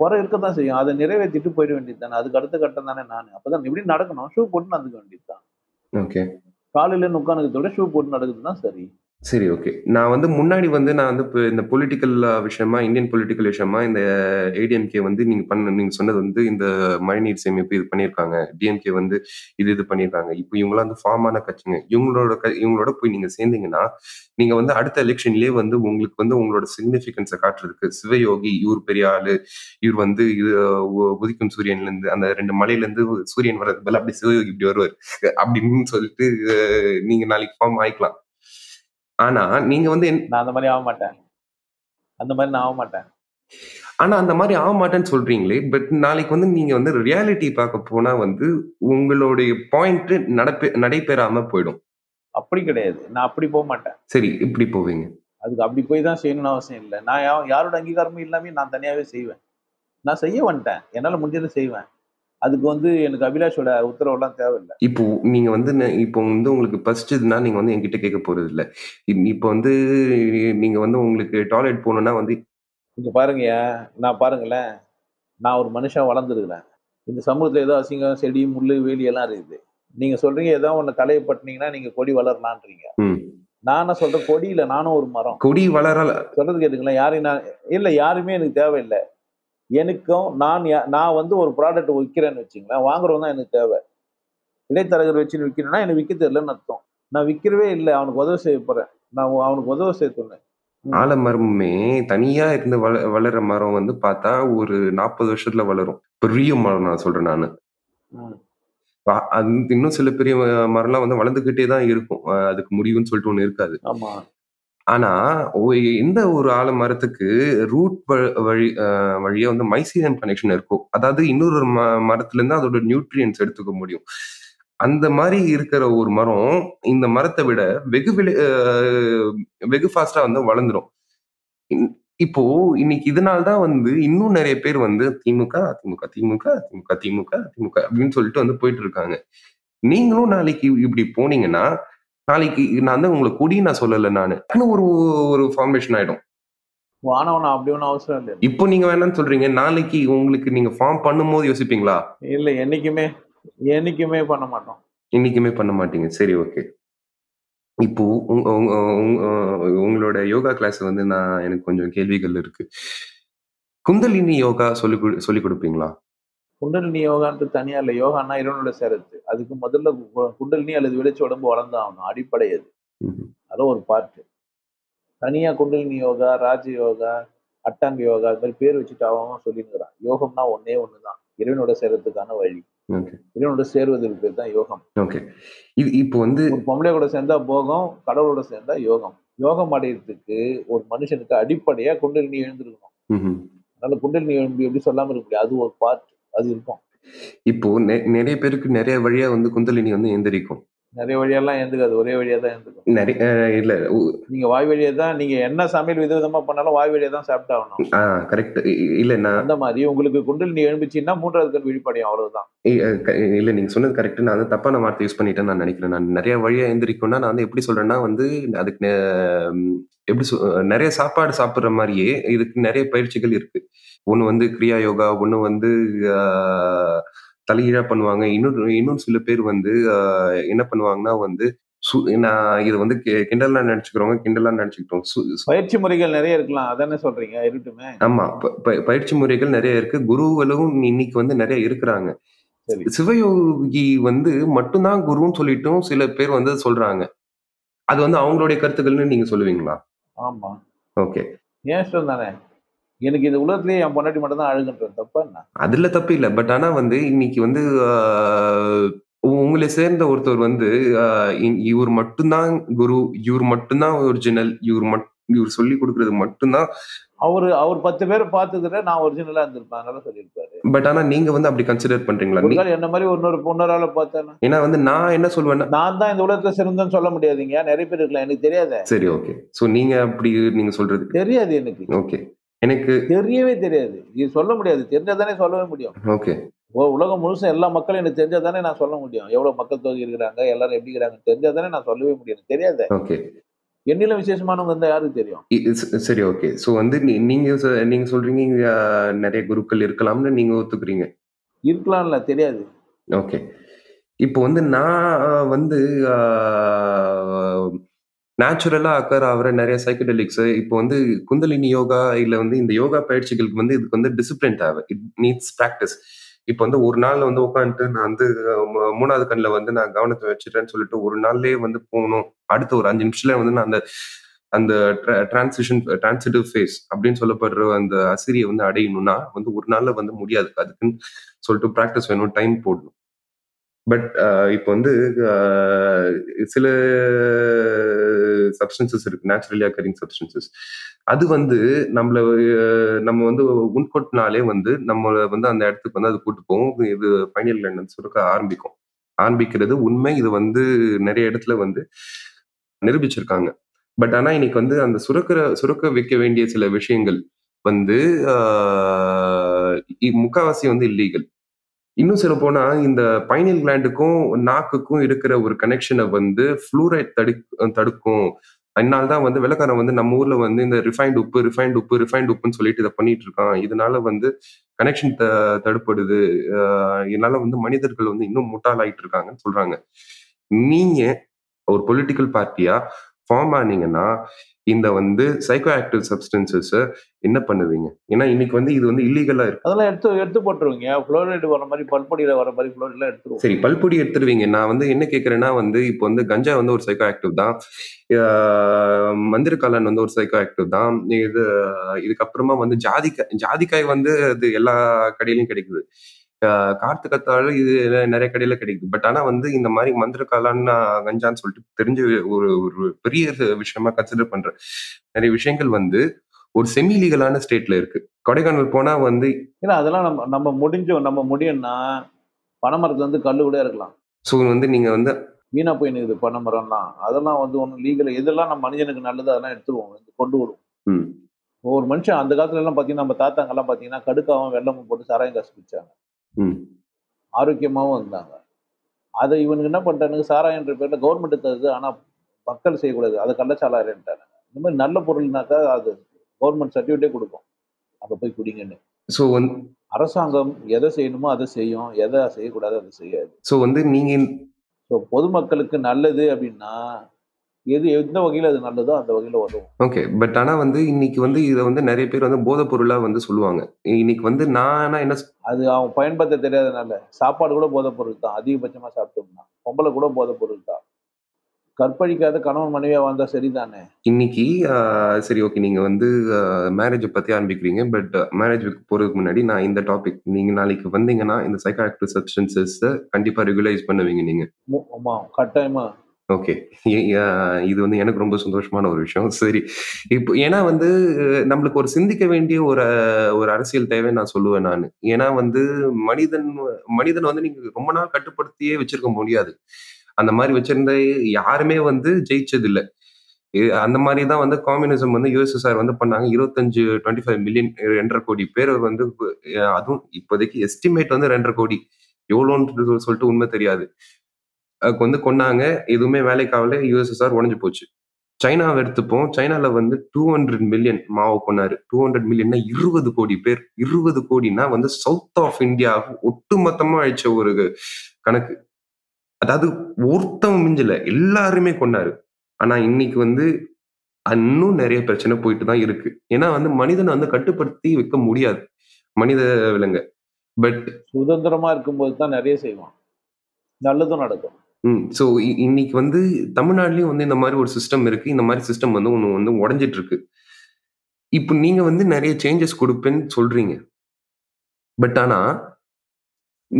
[SPEAKER 2] குறை இருக்க தான் செய்யும் அதை நிறைவேற்றிட்டு போயிட வேண்டியது தானே அதுக்கு அடுத்த கட்டம் தானே நான் அப்பதான் இப்படி நடக்கணும் ஷூ போட்டு நடந்துக்க வேண்டியது தான் காலையில உட்காந்துக்கிறத விட ஷூ போட்டு நடக்குதுன்னா சரி
[SPEAKER 1] சரி ஓகே. நான் வந்து முன்னாடி வந்து நான் வந்து இப்போ இந்த பொலிட்டிக்கல் விஷயமா, இந்தியன் பொலிட்டிக்கல் விஷயமா இந்த ஏடிஎம்கே வந்து நீங்க பண்ண நீங்க சொன்னது வந்து இந்த மழைநீர் சேமிப்பு இது பண்ணியிருக்காங்க. டிஎம்கே வந்து இது இது பண்ணியிருக்காங்க. இப்போ இவங்களாம் வந்து ஃபார்ம் ஆன கட்சிங்க. இவங்களோட க இவங்களோட போய் நீங்க சேர்ந்தீங்கன்னா, நீங்க வந்து அடுத்த எலெக்ஷன்லயே வந்து உங்களுக்கு வந்து உங்களோட சிக்னிஃபிகன்ஸை காட்டுறதுக்கு சிவயோகி, இவர் பெரிய ஆளு, இவர் வந்து இது உ உதிக்கும் சூரியன்லேருந்து அந்த ரெண்டு மலையிலேருந்து சூரியன் வர்றதுக்கு பதிலா அப்படி சிவயோகி இப்படி வருவாரு. அப்படின்னு சொல்லிட்டு நீங்க நாளைக்கு ஃபார்ம் ஆயிக்கலாம். ஆனா நீங்க வந்து
[SPEAKER 2] நான் அந்த மாதிரி ஆக மாட்டேன் அந்த மாதிரி நான் ஆக மாட்டேன்
[SPEAKER 1] ஆனா அந்த மாதிரி ஆக மாட்டேன்னு சொல்றீங்களே பட் நாளைக்கு வந்து நீங்க வந்து ரியாலிட்டி பார்க்க போனா வந்து உங்களுடைய பாயிண்ட் நடப்பு நடைபெறாம போயிடும்
[SPEAKER 2] அப்படி கிடையாது நான் அப்படி போக
[SPEAKER 1] மாட்டேன் சரி இப்படி போவீங்க
[SPEAKER 2] அதுக்கு அப்படி போய் தான் செய்யணும்னு அவசியம் இல்லை நான் யாரோட அங்கீகாரமும் இல்லாமே நான் தனியாகவே செய்வேன் நான் செய்ய வந்துட்டேன் என்னால் முடிஞ்சதை செய்வேன் அதுக்கு வந்து எனக்கு அபிலாஷோட உத்தரவுலாம் தேவையில்லை இப்போ நீங்க வந்து இப்போ வந்து உங்களுக்கு ஃபர்ஸ்ட் இதுனா நீங்க வந்து என்கிட்ட கேட்க போறது இல்லை இப்போ வந்து நீங்க வந்து உங்களுக்கு டாய்லெட் போகணும்னா வந்து இங்க பாருங்க நான் பாருங்களேன் நான் ஒரு மனுஷன் வளர்ந்துருக்கிறேன் இந்த சமூகத்துல ஏதோ அசிங்கம் செடி முள்ளு வேலி எல்லாம் இருக்குது நீங்க சொல்றீங்க ஏதோ ஒன்று கலையை பட்டினீங்கன்னா நீங்க கொடி வளரலான்றீங்க நானா சொல்ற கொடியில நானும் ஒரு மரம் கொடி வளரல சொல்றது கேட்டுக்கலாம் யாரையும் நான் இல்ல யாருமே எனக்கு தேவையில்லை எனக்கும் நான் நான் வந்து ஒரு ப்ராடக்ட் விற்கிறேன்னு வச்சுங்களேன் வாங்குறவங்க தான் எனக்கு தேவை இடைத்தரகர் வச்சுன்னு விற்கணும்னா எனக்கு விற்க தெரியலன்னு அர்த்தம் நான் விற்கிறவே இல்லை அவனுக்கு உதவி செய்ய போறேன் நான் அவனுக்கு உதவி செய்ய சொன்னேன் ஆலமரமே தனியா இருந்து வள வளர மரம் வந்து பார்த்தா ஒரு நாற்பது வருஷத்துல வளரும் பெரிய மரம் நான் சொல்றேன் நான் இன்னும் சில பெரிய மரம்லாம் வந்து வளர்ந்துகிட்டே தான் இருக்கும் அதுக்கு முடிவுன்னு சொல்லிட்டு ஒண்ணு இருக்காது ஆனா இந்த ஒரு ஆல மரத்துக்கு ரூட் வ வழி அ வழியா வந்து மைசீரியன் கனெக்ஷன் இருக்கும். அதாவது இன்னொரு ம இருந்து அதோட நியூட்ரியன்ஸ் எடுத்துக்க முடியும். அந்த மாதிரி இருக்கிற ஒரு மரம், இந்த மரத்தை விட வெகு விலை வெகு ஃபாஸ்டா வந்து வளர்ந்துடும் இன் இப்போ இன்னைக்கு இதனால்தான் வந்து இன்னும் நிறைய பேர் வந்து திமுக, அதிமுக, திமுக, அதிமுக, திமுக, திமுக அப்படின்னு சொல்லிட்டு வந்து போயிட்டு இருக்காங்க. நீங்களும் நாளைக்கு இப்படி போனீங்கன்னா நாளைக்கு நான் வந்து உங்களுக்கு குடி நான் சொல்லலை நான் ஒரு ஒரு ஃபார்மேஷன் ஆயிடும் வானவனா அப்படி ஒன்றும் அவசரம் இல்லை இப்போ நீங்க வேணாம்னு சொல்றீங்க நாளைக்கு உங்களுக்கு நீங்க ஃபார்ம் பண்ணும்போது யோசிப்பீங்களா இல்ல என்னைக்குமே என்னைக்குமே பண்ண மாட்டோம் என்னைக்குமே பண்ண மாட்டீங்க சரி ஓகே இப்போ உங்களோட யோகா கிளாஸ் வந்து நான் எனக்கு கொஞ்சம் கேள்விகள் இருக்கு குந்தலினி யோகா சொல்லி சொல்லி கொடுப்பீங்களா குண்டலினி யோகான்றது தனியா இல்லை யோகான்னா இறைவனோட சேரத்து அதுக்கு முதல்ல குண்டலினி அல்லது வெளிச்ச உடம்பு வளர்ந்தாகணும் அடிப்படை அது அதோ ஒரு பார்ட்டு தனியா குண்டலினி யோகா ராஜ யோகா அட்டாங்க யோகா அது மாதிரி பேர் வச்சுட்டு அவன் சொல்லிங்கிறான் யோகம்னா ஒன்னே ஒண்ணுதான் இறைவனோட சேரத்துக்கான வழி இறைவனோட சேருவதற்கு பேர் தான் யோகம் இது இப்போ வந்து ஒரு பொம்பளை கூட சேர்ந்தா போகம் கடவுளோட சேர்ந்தா யோகம் யோகம் அடையிறதுக்கு ஒரு மனுஷனுக்கு அடிப்படையா குண்டலினி எழுந்திருக்கணும் அதனால குண்டலினி எழும்பி எப்படி சொல்லாம இருக்க முடியாது அது ஒரு பார்ட் அது இருக்கும் இப்போ நிறைய பேருக்கு நிறைய வழியா வந்து குந்தலினி வந்து எந்திரிக்கும் நிறைய வழியெல்லாம் ஏந்துக்காது ஒரே வழியா தான் ஏந்துக்கும் நிறைய இல்ல நீங்க வாய் வழியா தான் நீங்க என்ன சமையல் வித விதமா பண்ணாலும் வாய் வழியா தான் சாப்பிட்டு ஆ கரெக்ட் இல்ல நான் அந்த மாதிரி உங்களுக்கு குண்டல் நீ எழுந்துச்சுன்னா மூன்றாவது கண் விழிப்படையும் அவ்வளவுதான் இல்ல நீங்க சொன்னது கரெக்ட் நான் வந்து தப்பான வார்த்தை யூஸ் பண்ணிட்டேன் நான் நினைக்கிறேன் நான் நிறைய வழியா எழுந்திரிக்கும்னா நான் வந்து எப்படி சொல்றேன்னா வந்து அதுக்கு எப்படி நிறைய சாப்பாடு சாப்பிடுற மாதிரியே இதுக்கு நிறைய பயிற்சிகள் இருக்கு ஒன்று வந்து கிரியா யோகா ஒன்று வந்து தலையீழா பண்ணுவாங்க இன்னொரு இன்னொரு சில பேர் வந்து என்ன பண்ணுவாங்கன்னா வந்து சு நான் இது வந்து கிண்டல்லாம் நினைச்சுக்கிறவங்க கிண்டல்லாம் நினச்சிக்கிட்டோம் பயிற்சி முறைகள் நிறைய இருக்கலாம் அதானே சொல்றீங்க இருக்குமே ஆமா பயிற்சி முறைகள் நிறைய இருக்கு குருவலும் இன்னைக்கு வந்து நிறைய இருக்கிறாங்க சிவயோகி
[SPEAKER 3] வந்து மட்டும்தான் குருன்னு சொல்லிட்டும் சில பேர் வந்து சொல்றாங்க அது வந்து அவங்களுடைய கருத்துக்கள்னு நீங்க சொல்லுவீங்களா ஆமா ஓகே ஏன் சொன்னானே எனக்கு இந்த உலகத்துலயே என் பொண்டாட்டி மட்டும் தான் அழுகுன்றது தப்பா என்ன அதுல தப்பு இல்லை பட் ஆனா வந்து இன்னைக்கு வந்து உங்களை சேர்ந்த ஒருத்தர் வந்து இவர் மட்டும்தான் குரு இவர் மட்டும்தான் ஒரிஜினல் இவர் மட் இவர் சொல்லி கொடுக்கறது மட்டும்தான் அவரு அவர் பத்து பேர் பார்த்ததுல நான் ஒரிஜினலா இருந்திருப்பேன் அதனால சொல்லியிருப்பாரு பட் ஆனா நீங்க வந்து அப்படி கன்சிடர் பண்றீங்களா நீங்கள் என்ன மாதிரி ஒன்னொரு பொண்ணரால பார்த்தேன் ஏன்னா வந்து நான் என்ன சொல்வேன் நான் தான் இந்த உலகத்துல சிறந்தேன்னு சொல்ல முடியாதுங்க நிறைய பேர் இருக்கலாம் எனக்கு தெரியாத சரி ஓகே சோ நீங்க அப்படி நீங்க சொல்றது தெரியாது எனக்கு ஓகே எனக்கு தெரியவே தெரியாது இது சொல்ல முடியாது தானே சொல்லவே முடியும் ஓகே உலகம் முழுசும் எல்லா மக்களும் எனக்கு தானே நான் சொல்ல முடியும் எவ்வளவு மக்கள் தொகை இருக்கிறாங்க எல்லாரும் எப்படி இருக்கிறாங்க தானே நான் சொல்லவே முடியும் தெரியாது ஓகே என்னிலும் விசேஷமானவங்க இருந்தால் யாருக்கு தெரியும் சரி ஓகே ஸோ வந்து நீங்க நீங்க சொல்றீங்க இங்க நிறைய குருக்கள் இருக்கலாம்னு நீங்க ஒத்துக்கிறீங்க இருக்கலாம்ல தெரியாது ஓகே இப்போ வந்து நான் வந்து நேச்சுரலா அக்கர் ஆகிற நிறைய சைக்கடெலிக்ஸ் இப்போ வந்து குந்தலினி யோகா இல்ல வந்து இந்த யோகா பயிற்சிகளுக்கு வந்து இதுக்கு வந்து டிசிப்ளின் தேவை இட் நீட்ஸ் ப்ராக்டிஸ் இப்போ வந்து ஒரு நாள் வந்து உட்காந்துட்டு நான் வந்து மூணாவது கண்ணில் வந்து நான் கவனத்தை வச்சிட்டேன்னு சொல்லிட்டு ஒரு நாள்லயே வந்து போகணும் அடுத்த ஒரு அஞ்சு நிமிஷத்துல வந்து நான் அந்த அந்த டிரான்சிஷன் டிரான்சிட்டிவ் ஃபேஸ் அப்படின்னு சொல்லப்படுற அந்த அசிரியை வந்து அடையணும்னா வந்து ஒரு நாள்ல வந்து முடியாது அதுக்குன்னு சொல்லிட்டு ப்ராக்டிஸ் வேணும் டைம் போடணும் பட் uh, இப்போ வந்து uh, சில சப்ஸ்டன்சஸ் இருக்கு நேச்சுரலி அக்கரிங் சப்ஸ்டன்சஸ் அது வந்து நம்மள uh, நம்ம வந்து உன்கொட்டினாலே வந்து நம்மளை வந்து அந்த இடத்துக்கு வந்து அது கூட்டு போவோம் இது பைனல் லைன் சுருக்க ஆரம்பிக்கும் ஆரம்பிக்கிறது உண்மை இது வந்து நிறைய இடத்துல வந்து நிரூபிச்சிருக்காங்க பட் ஆனா இன்னைக்கு வந்து அந்த சுரக்கிற சுரக்க வைக்க வேண்டிய சில விஷயங்கள் வந்து முக்காவாசி வந்து இல்லீகல் இன்னும் சொல்ல போனா இந்த பைனல் கிளாண்டுக்கும் நாக்குக்கும் இருக்கிற ஒரு கனெக்ஷனை வந்து ஃப்ளூரைட் தடு தடுக்கும் அதனால தான் வந்து விளக்காரன் வந்து நம்ம ஊர்ல வந்து இந்த ரிஃபைண்ட் உப்பு ரிஃபைண்ட் உப்பு ரிஃபைண்ட் உப்புன்னு சொல்லிட்டு இதை பண்ணிட்டு இருக்கான் இதனால வந்து கனெக்ஷன் த தடுப்படுது இதனால வந்து மனிதர்கள் வந்து இன்னும் முட்டாளாயிட்டு இருக்காங்கன்னு சொல்றாங்க நீங்க ஒரு பொலிட்டிக்கல் பார்ட்டியா ஃபார்ம் ஆனீங்கன்னா இந்த வந்து சைக்கோ ஆக்டிவ் சப்ஸ்டன்சஸ் என்ன பண்ணுவீங்க ஏன்னா இன்னைக்கு வந்து இது வந்து இல்லீகலா இருக்கு அதெல்லாம் எடுத்து எடுத்து போட்டுருவீங்க புளோரைடு வர மாதிரி பல்பொடியில வர மாதிரி புளோரைட்லாம் எடுத்துருவோம் சரி பல்பொடி எடுத்துருவீங்க நான் வந்து என்ன கேட்கறேன்னா வந்து இப்போ வந்து கஞ்சா வந்து ஒரு சைக்கோ ஆக்டிவ் தான் மந்திர காலன் வந்து ஒரு சைக்கோ ஆக்டிவ் தான் இது இதுக்கப்புறமா வந்து ஜாதிக்காய் ஜாதிக்காய் வந்து அது எல்லா கடையிலையும் கிடைக்குது கார்த்து கத்தாலும் இது நிறைய கடையில கிடைக்குது பட் ஆனா வந்து இந்த மாதிரி மந்திர காலான்னு கஞ்சான்னு சொல்லிட்டு தெரிஞ்ச ஒரு ஒரு பெரிய விஷயமா கன்சிடர் பண்ற நிறைய விஷயங்கள் வந்து ஒரு செமி லீகலான ஸ்டேட்ல இருக்கு கொடைக்கானல் போனா வந்து ஏன்னா அதெல்லாம் நம்ம நம்ம முடிஞ்சோம் நம்ம முடியும்னா பனைமரத்துல வந்து கல்லு கூட இருக்கலாம் ஸோ
[SPEAKER 4] வந்து நீங்க வந்து
[SPEAKER 3] வீணா போய் நிற்குது பனைமரம்லாம் அதெல்லாம் வந்து ஒன்றும் லீகல் இதெல்லாம் நம்ம மனிதனுக்கு நல்லது அதெல்லாம் எடுத்துருவோம் கொண்டு விடுவோம் ஒரு மனுஷன் அந்த காலத்துல எல்லாம் பாத்தீங்கன்னா நம்ம தாத்தாங்கெல்லாம் பாத்தீங்கன்னா கடுக்காவும் வெள்ளமும் போட்டு சாராயம் காசு குடிச்சாங்க ஆரோக்கியமாகவும் இருந்தாங்க அதை இவனுக்கு என்ன பண்ணிட்டானுங்க சாராயன்ற பேர்ல கவர்மெண்ட் தருது ஆனால் மக்கள் செய்யக்கூடாது அதை கள்ளச்சாலாருன்ட்டானுங்க இந்த மாதிரி நல்ல பொருள்னாக்கா அது கவர்மெண்ட் சர்டிஃபிகேட்டே கொடுக்கும் அங்கே போய் குடிங்கன்னு ஸோ வந்து அரசாங்கம் எதை செய்யணுமோ அதை செய்யும் எதை செய்யக்கூடாது அதை
[SPEAKER 4] செய்யாது ஸோ வந்து நீங்கள்
[SPEAKER 3] ஸோ பொதுமக்களுக்கு நல்லது அப்படின்னா எது எந்த வகையில் அது நல்லதோ
[SPEAKER 4] அந்த வகையில் உதவும் ஓகே பட் ஆனால் வந்து இன்னைக்கு வந்து இதை வந்து நிறைய பேர் வந்து போதைப் பொருளாக வந்து சொல்லுவாங்க இன்னைக்கு வந்து நான் என்ன
[SPEAKER 3] அது அவங்க பயன்படுத்த தெரியாதனால
[SPEAKER 4] சாப்பாடு கூட போதைப் பொருள் தான் அதிகபட்சமாக சாப்பிட்டோம்னா பொம்பளை கூட போதைப் பொருள் தான் கற்பழிக்காத கணவன் மனைவியா வந்தா சரிதானே இன்னைக்கு சரி ஓகே நீங்க வந்து மேரேஜை பத்தி ஆரம்பிக்கிறீங்க பட் மேரேஜ் போறதுக்கு முன்னாடி நான் இந்த டாபிக் நீங்க நாளைக்கு வந்தீங்கன்னா இந்த ஆக்டிவ் சப்ஸ்டன்சஸ் கண்டிப்பா ரெகுலைஸ் பண்ணுவீங்க நீங்க ஆமாம் கட்டாயமா ஓகே இது வந்து எனக்கு ரொம்ப சந்தோஷமான ஒரு விஷயம் சரி இப்போ ஏன்னா வந்து நம்மளுக்கு ஒரு சிந்திக்க வேண்டிய ஒரு ஒரு அரசியல் தேவைன்னு நான் சொல்லுவேன் நான் ஏன்னா வந்து மனிதன் மனிதன் வந்து நீங்க ரொம்ப நாள் கட்டுப்படுத்தியே வச்சிருக்க முடியாது அந்த மாதிரி வச்சிருந்த யாருமே வந்து ஜெயிச்சது இல்லை அந்த மாதிரி தான் வந்து காம்யூனிசம் வந்து யூஎஸ்எஸ்ஆர் வந்து பண்ணாங்க இருபத்தஞ்சு டுவெண்ட்டி ஃபைவ் மில்லியன் ரெண்டரை கோடி பேர் வந்து அதுவும் இப்போதைக்கு எஸ்டிமேட் வந்து ரெண்டரை கோடி எவ்வளோன்றது சொல்லிட்டு உண்மை தெரியாது வந்து கொண்டாங்க எதுவுமே வேலைக்காவல யூஎஸ்எஸ்ஆர் உடஞ்சு போச்சு சைனாவை எடுத்துப்போம் சைனால வந்து டூ ஹண்ட்ரட் மில்லியன் மாவு கொண்டாரு டூ ஹண்ட்ரட் மில்லியன்னா இருபது கோடி பேர் இருபது கோடினா வந்து சவுத் ஆஃப் இந்தியா ஒட்டுமொத்தமா அழிச்ச ஒரு கணக்கு அதாவது ஒருத்தவங்க மிஞ்சல எல்லாருமே கொண்டாரு ஆனா இன்னைக்கு வந்து இன்னும் நிறைய பிரச்சனை போயிட்டு தான் இருக்கு ஏன்னா வந்து மனிதனை வந்து கட்டுப்படுத்தி வைக்க முடியாது மனித விலங்க பட்
[SPEAKER 3] சுதந்திரமா இருக்கும்போது தான் நிறைய செய்வான் நல்லதும் நடக்கும்
[SPEAKER 4] ம். ஸோ இ இன்னைக்கு வந்து தமிழ்நாட்டிலயும் வந்து இந்த மாதிரி ஒரு சிஸ்டம் இருக்கு. இந்த மாதிரி சிஸ்டம் வந்து ஒன்று வந்து உடஞ்சிட்டு இருக்கு. இப்போ நீங்க வந்து நிறைய சேஞ்சஸ் கொடுப்பேன்னு சொல்றீங்க. பட் ஆனா,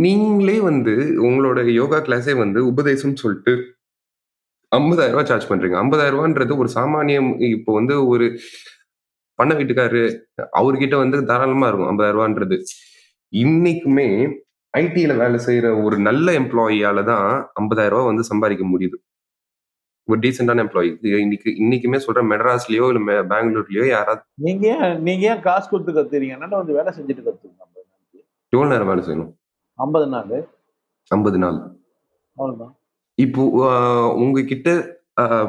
[SPEAKER 4] நீங்களே வந்து உங்களோட யோகா கிளாஸே வந்து உபதேசம்னு சொல்லிட்டு ஐம்பதாயிரம் ரூபாய் சார்ஜ் பண்றீங்க. ஐம்பதாயிரம் ரூபான்றது ஒரு சாமானியம் இப்போ வந்து ஒரு பண்ண வீட்டுக்காரு அவர்கிட்ட வந்து தாராளமா இருக்கும் ஐம்பதாயிரம் ரூபான்றது இன்னைக்குமே ஐடியில வேலை செய்யற ஒரு நல்ல எம்ப்ளாயியால தான் ஐம்பதாயிரம் ரூபாய் வந்து சம்பாதிக்க முடியுது ஒரு டீசெண்டான எம்ப்ளாயி இன்னைக்கு இன்னைக்குமே சொல்கிறேன் மெட்ராஸ்லயோ இல்லை பெங்களூர்லையோ யாராவது நீங்கள் ஏன்
[SPEAKER 3] நீங்க ஏன் காசு கொடுத்து
[SPEAKER 4] கத்துறீங்க நல்லா வந்து வேலை செஞ்சுட்டு கத்துக்கணும் எவ்வளோ நேரம் வேலை செய்யணும் ஐம்பது நாள் ஐம்பது நாள் அவ்வளோதான் இப்போ உங்ககிட்ட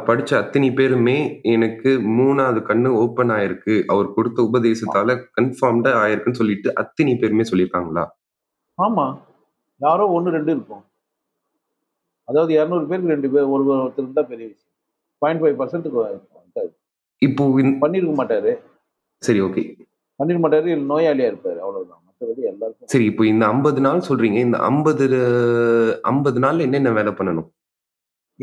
[SPEAKER 4] படிச்ச அத்தனை பேருமே எனக்கு மூணாவது கண்ணு ஓப்பன் ஆயிருக்கு அவர் கொடுத்த உபதேசத்தால கன்ஃபார்ம்டா ஆயிருக்குன்னு சொல்லிட்டு அத்தனை பேருமே சொல்லியிருக்காங்களா
[SPEAKER 3] ஆமாம் யாரோ ஒன்று ரெண்டு இருக்கும் அதாவது இரநூறு பேருக்கு ரெண்டு பேர் ஒரு ஒருத்தர் இருந்தால் பெரிய விஷயம் பாயிண்ட் ஃபைவ் பர்சன்ட்டுக்கு
[SPEAKER 4] இப்போ
[SPEAKER 3] பண்ணியிருக்க மாட்டாரு
[SPEAKER 4] சரி ஓகே
[SPEAKER 3] பண்ணிட மாட்டாரு நோயாளியா இருப்பாரு அவ்வளவுதான் மற்றபடி
[SPEAKER 4] எல்லாருக்கும் சரி இப்போ இந்த ஐம்பது நாள் சொல்றீங்க இந்த ஐம்பது ஐம்பது நாள்ல என்னென்ன வேலை பண்ணணும்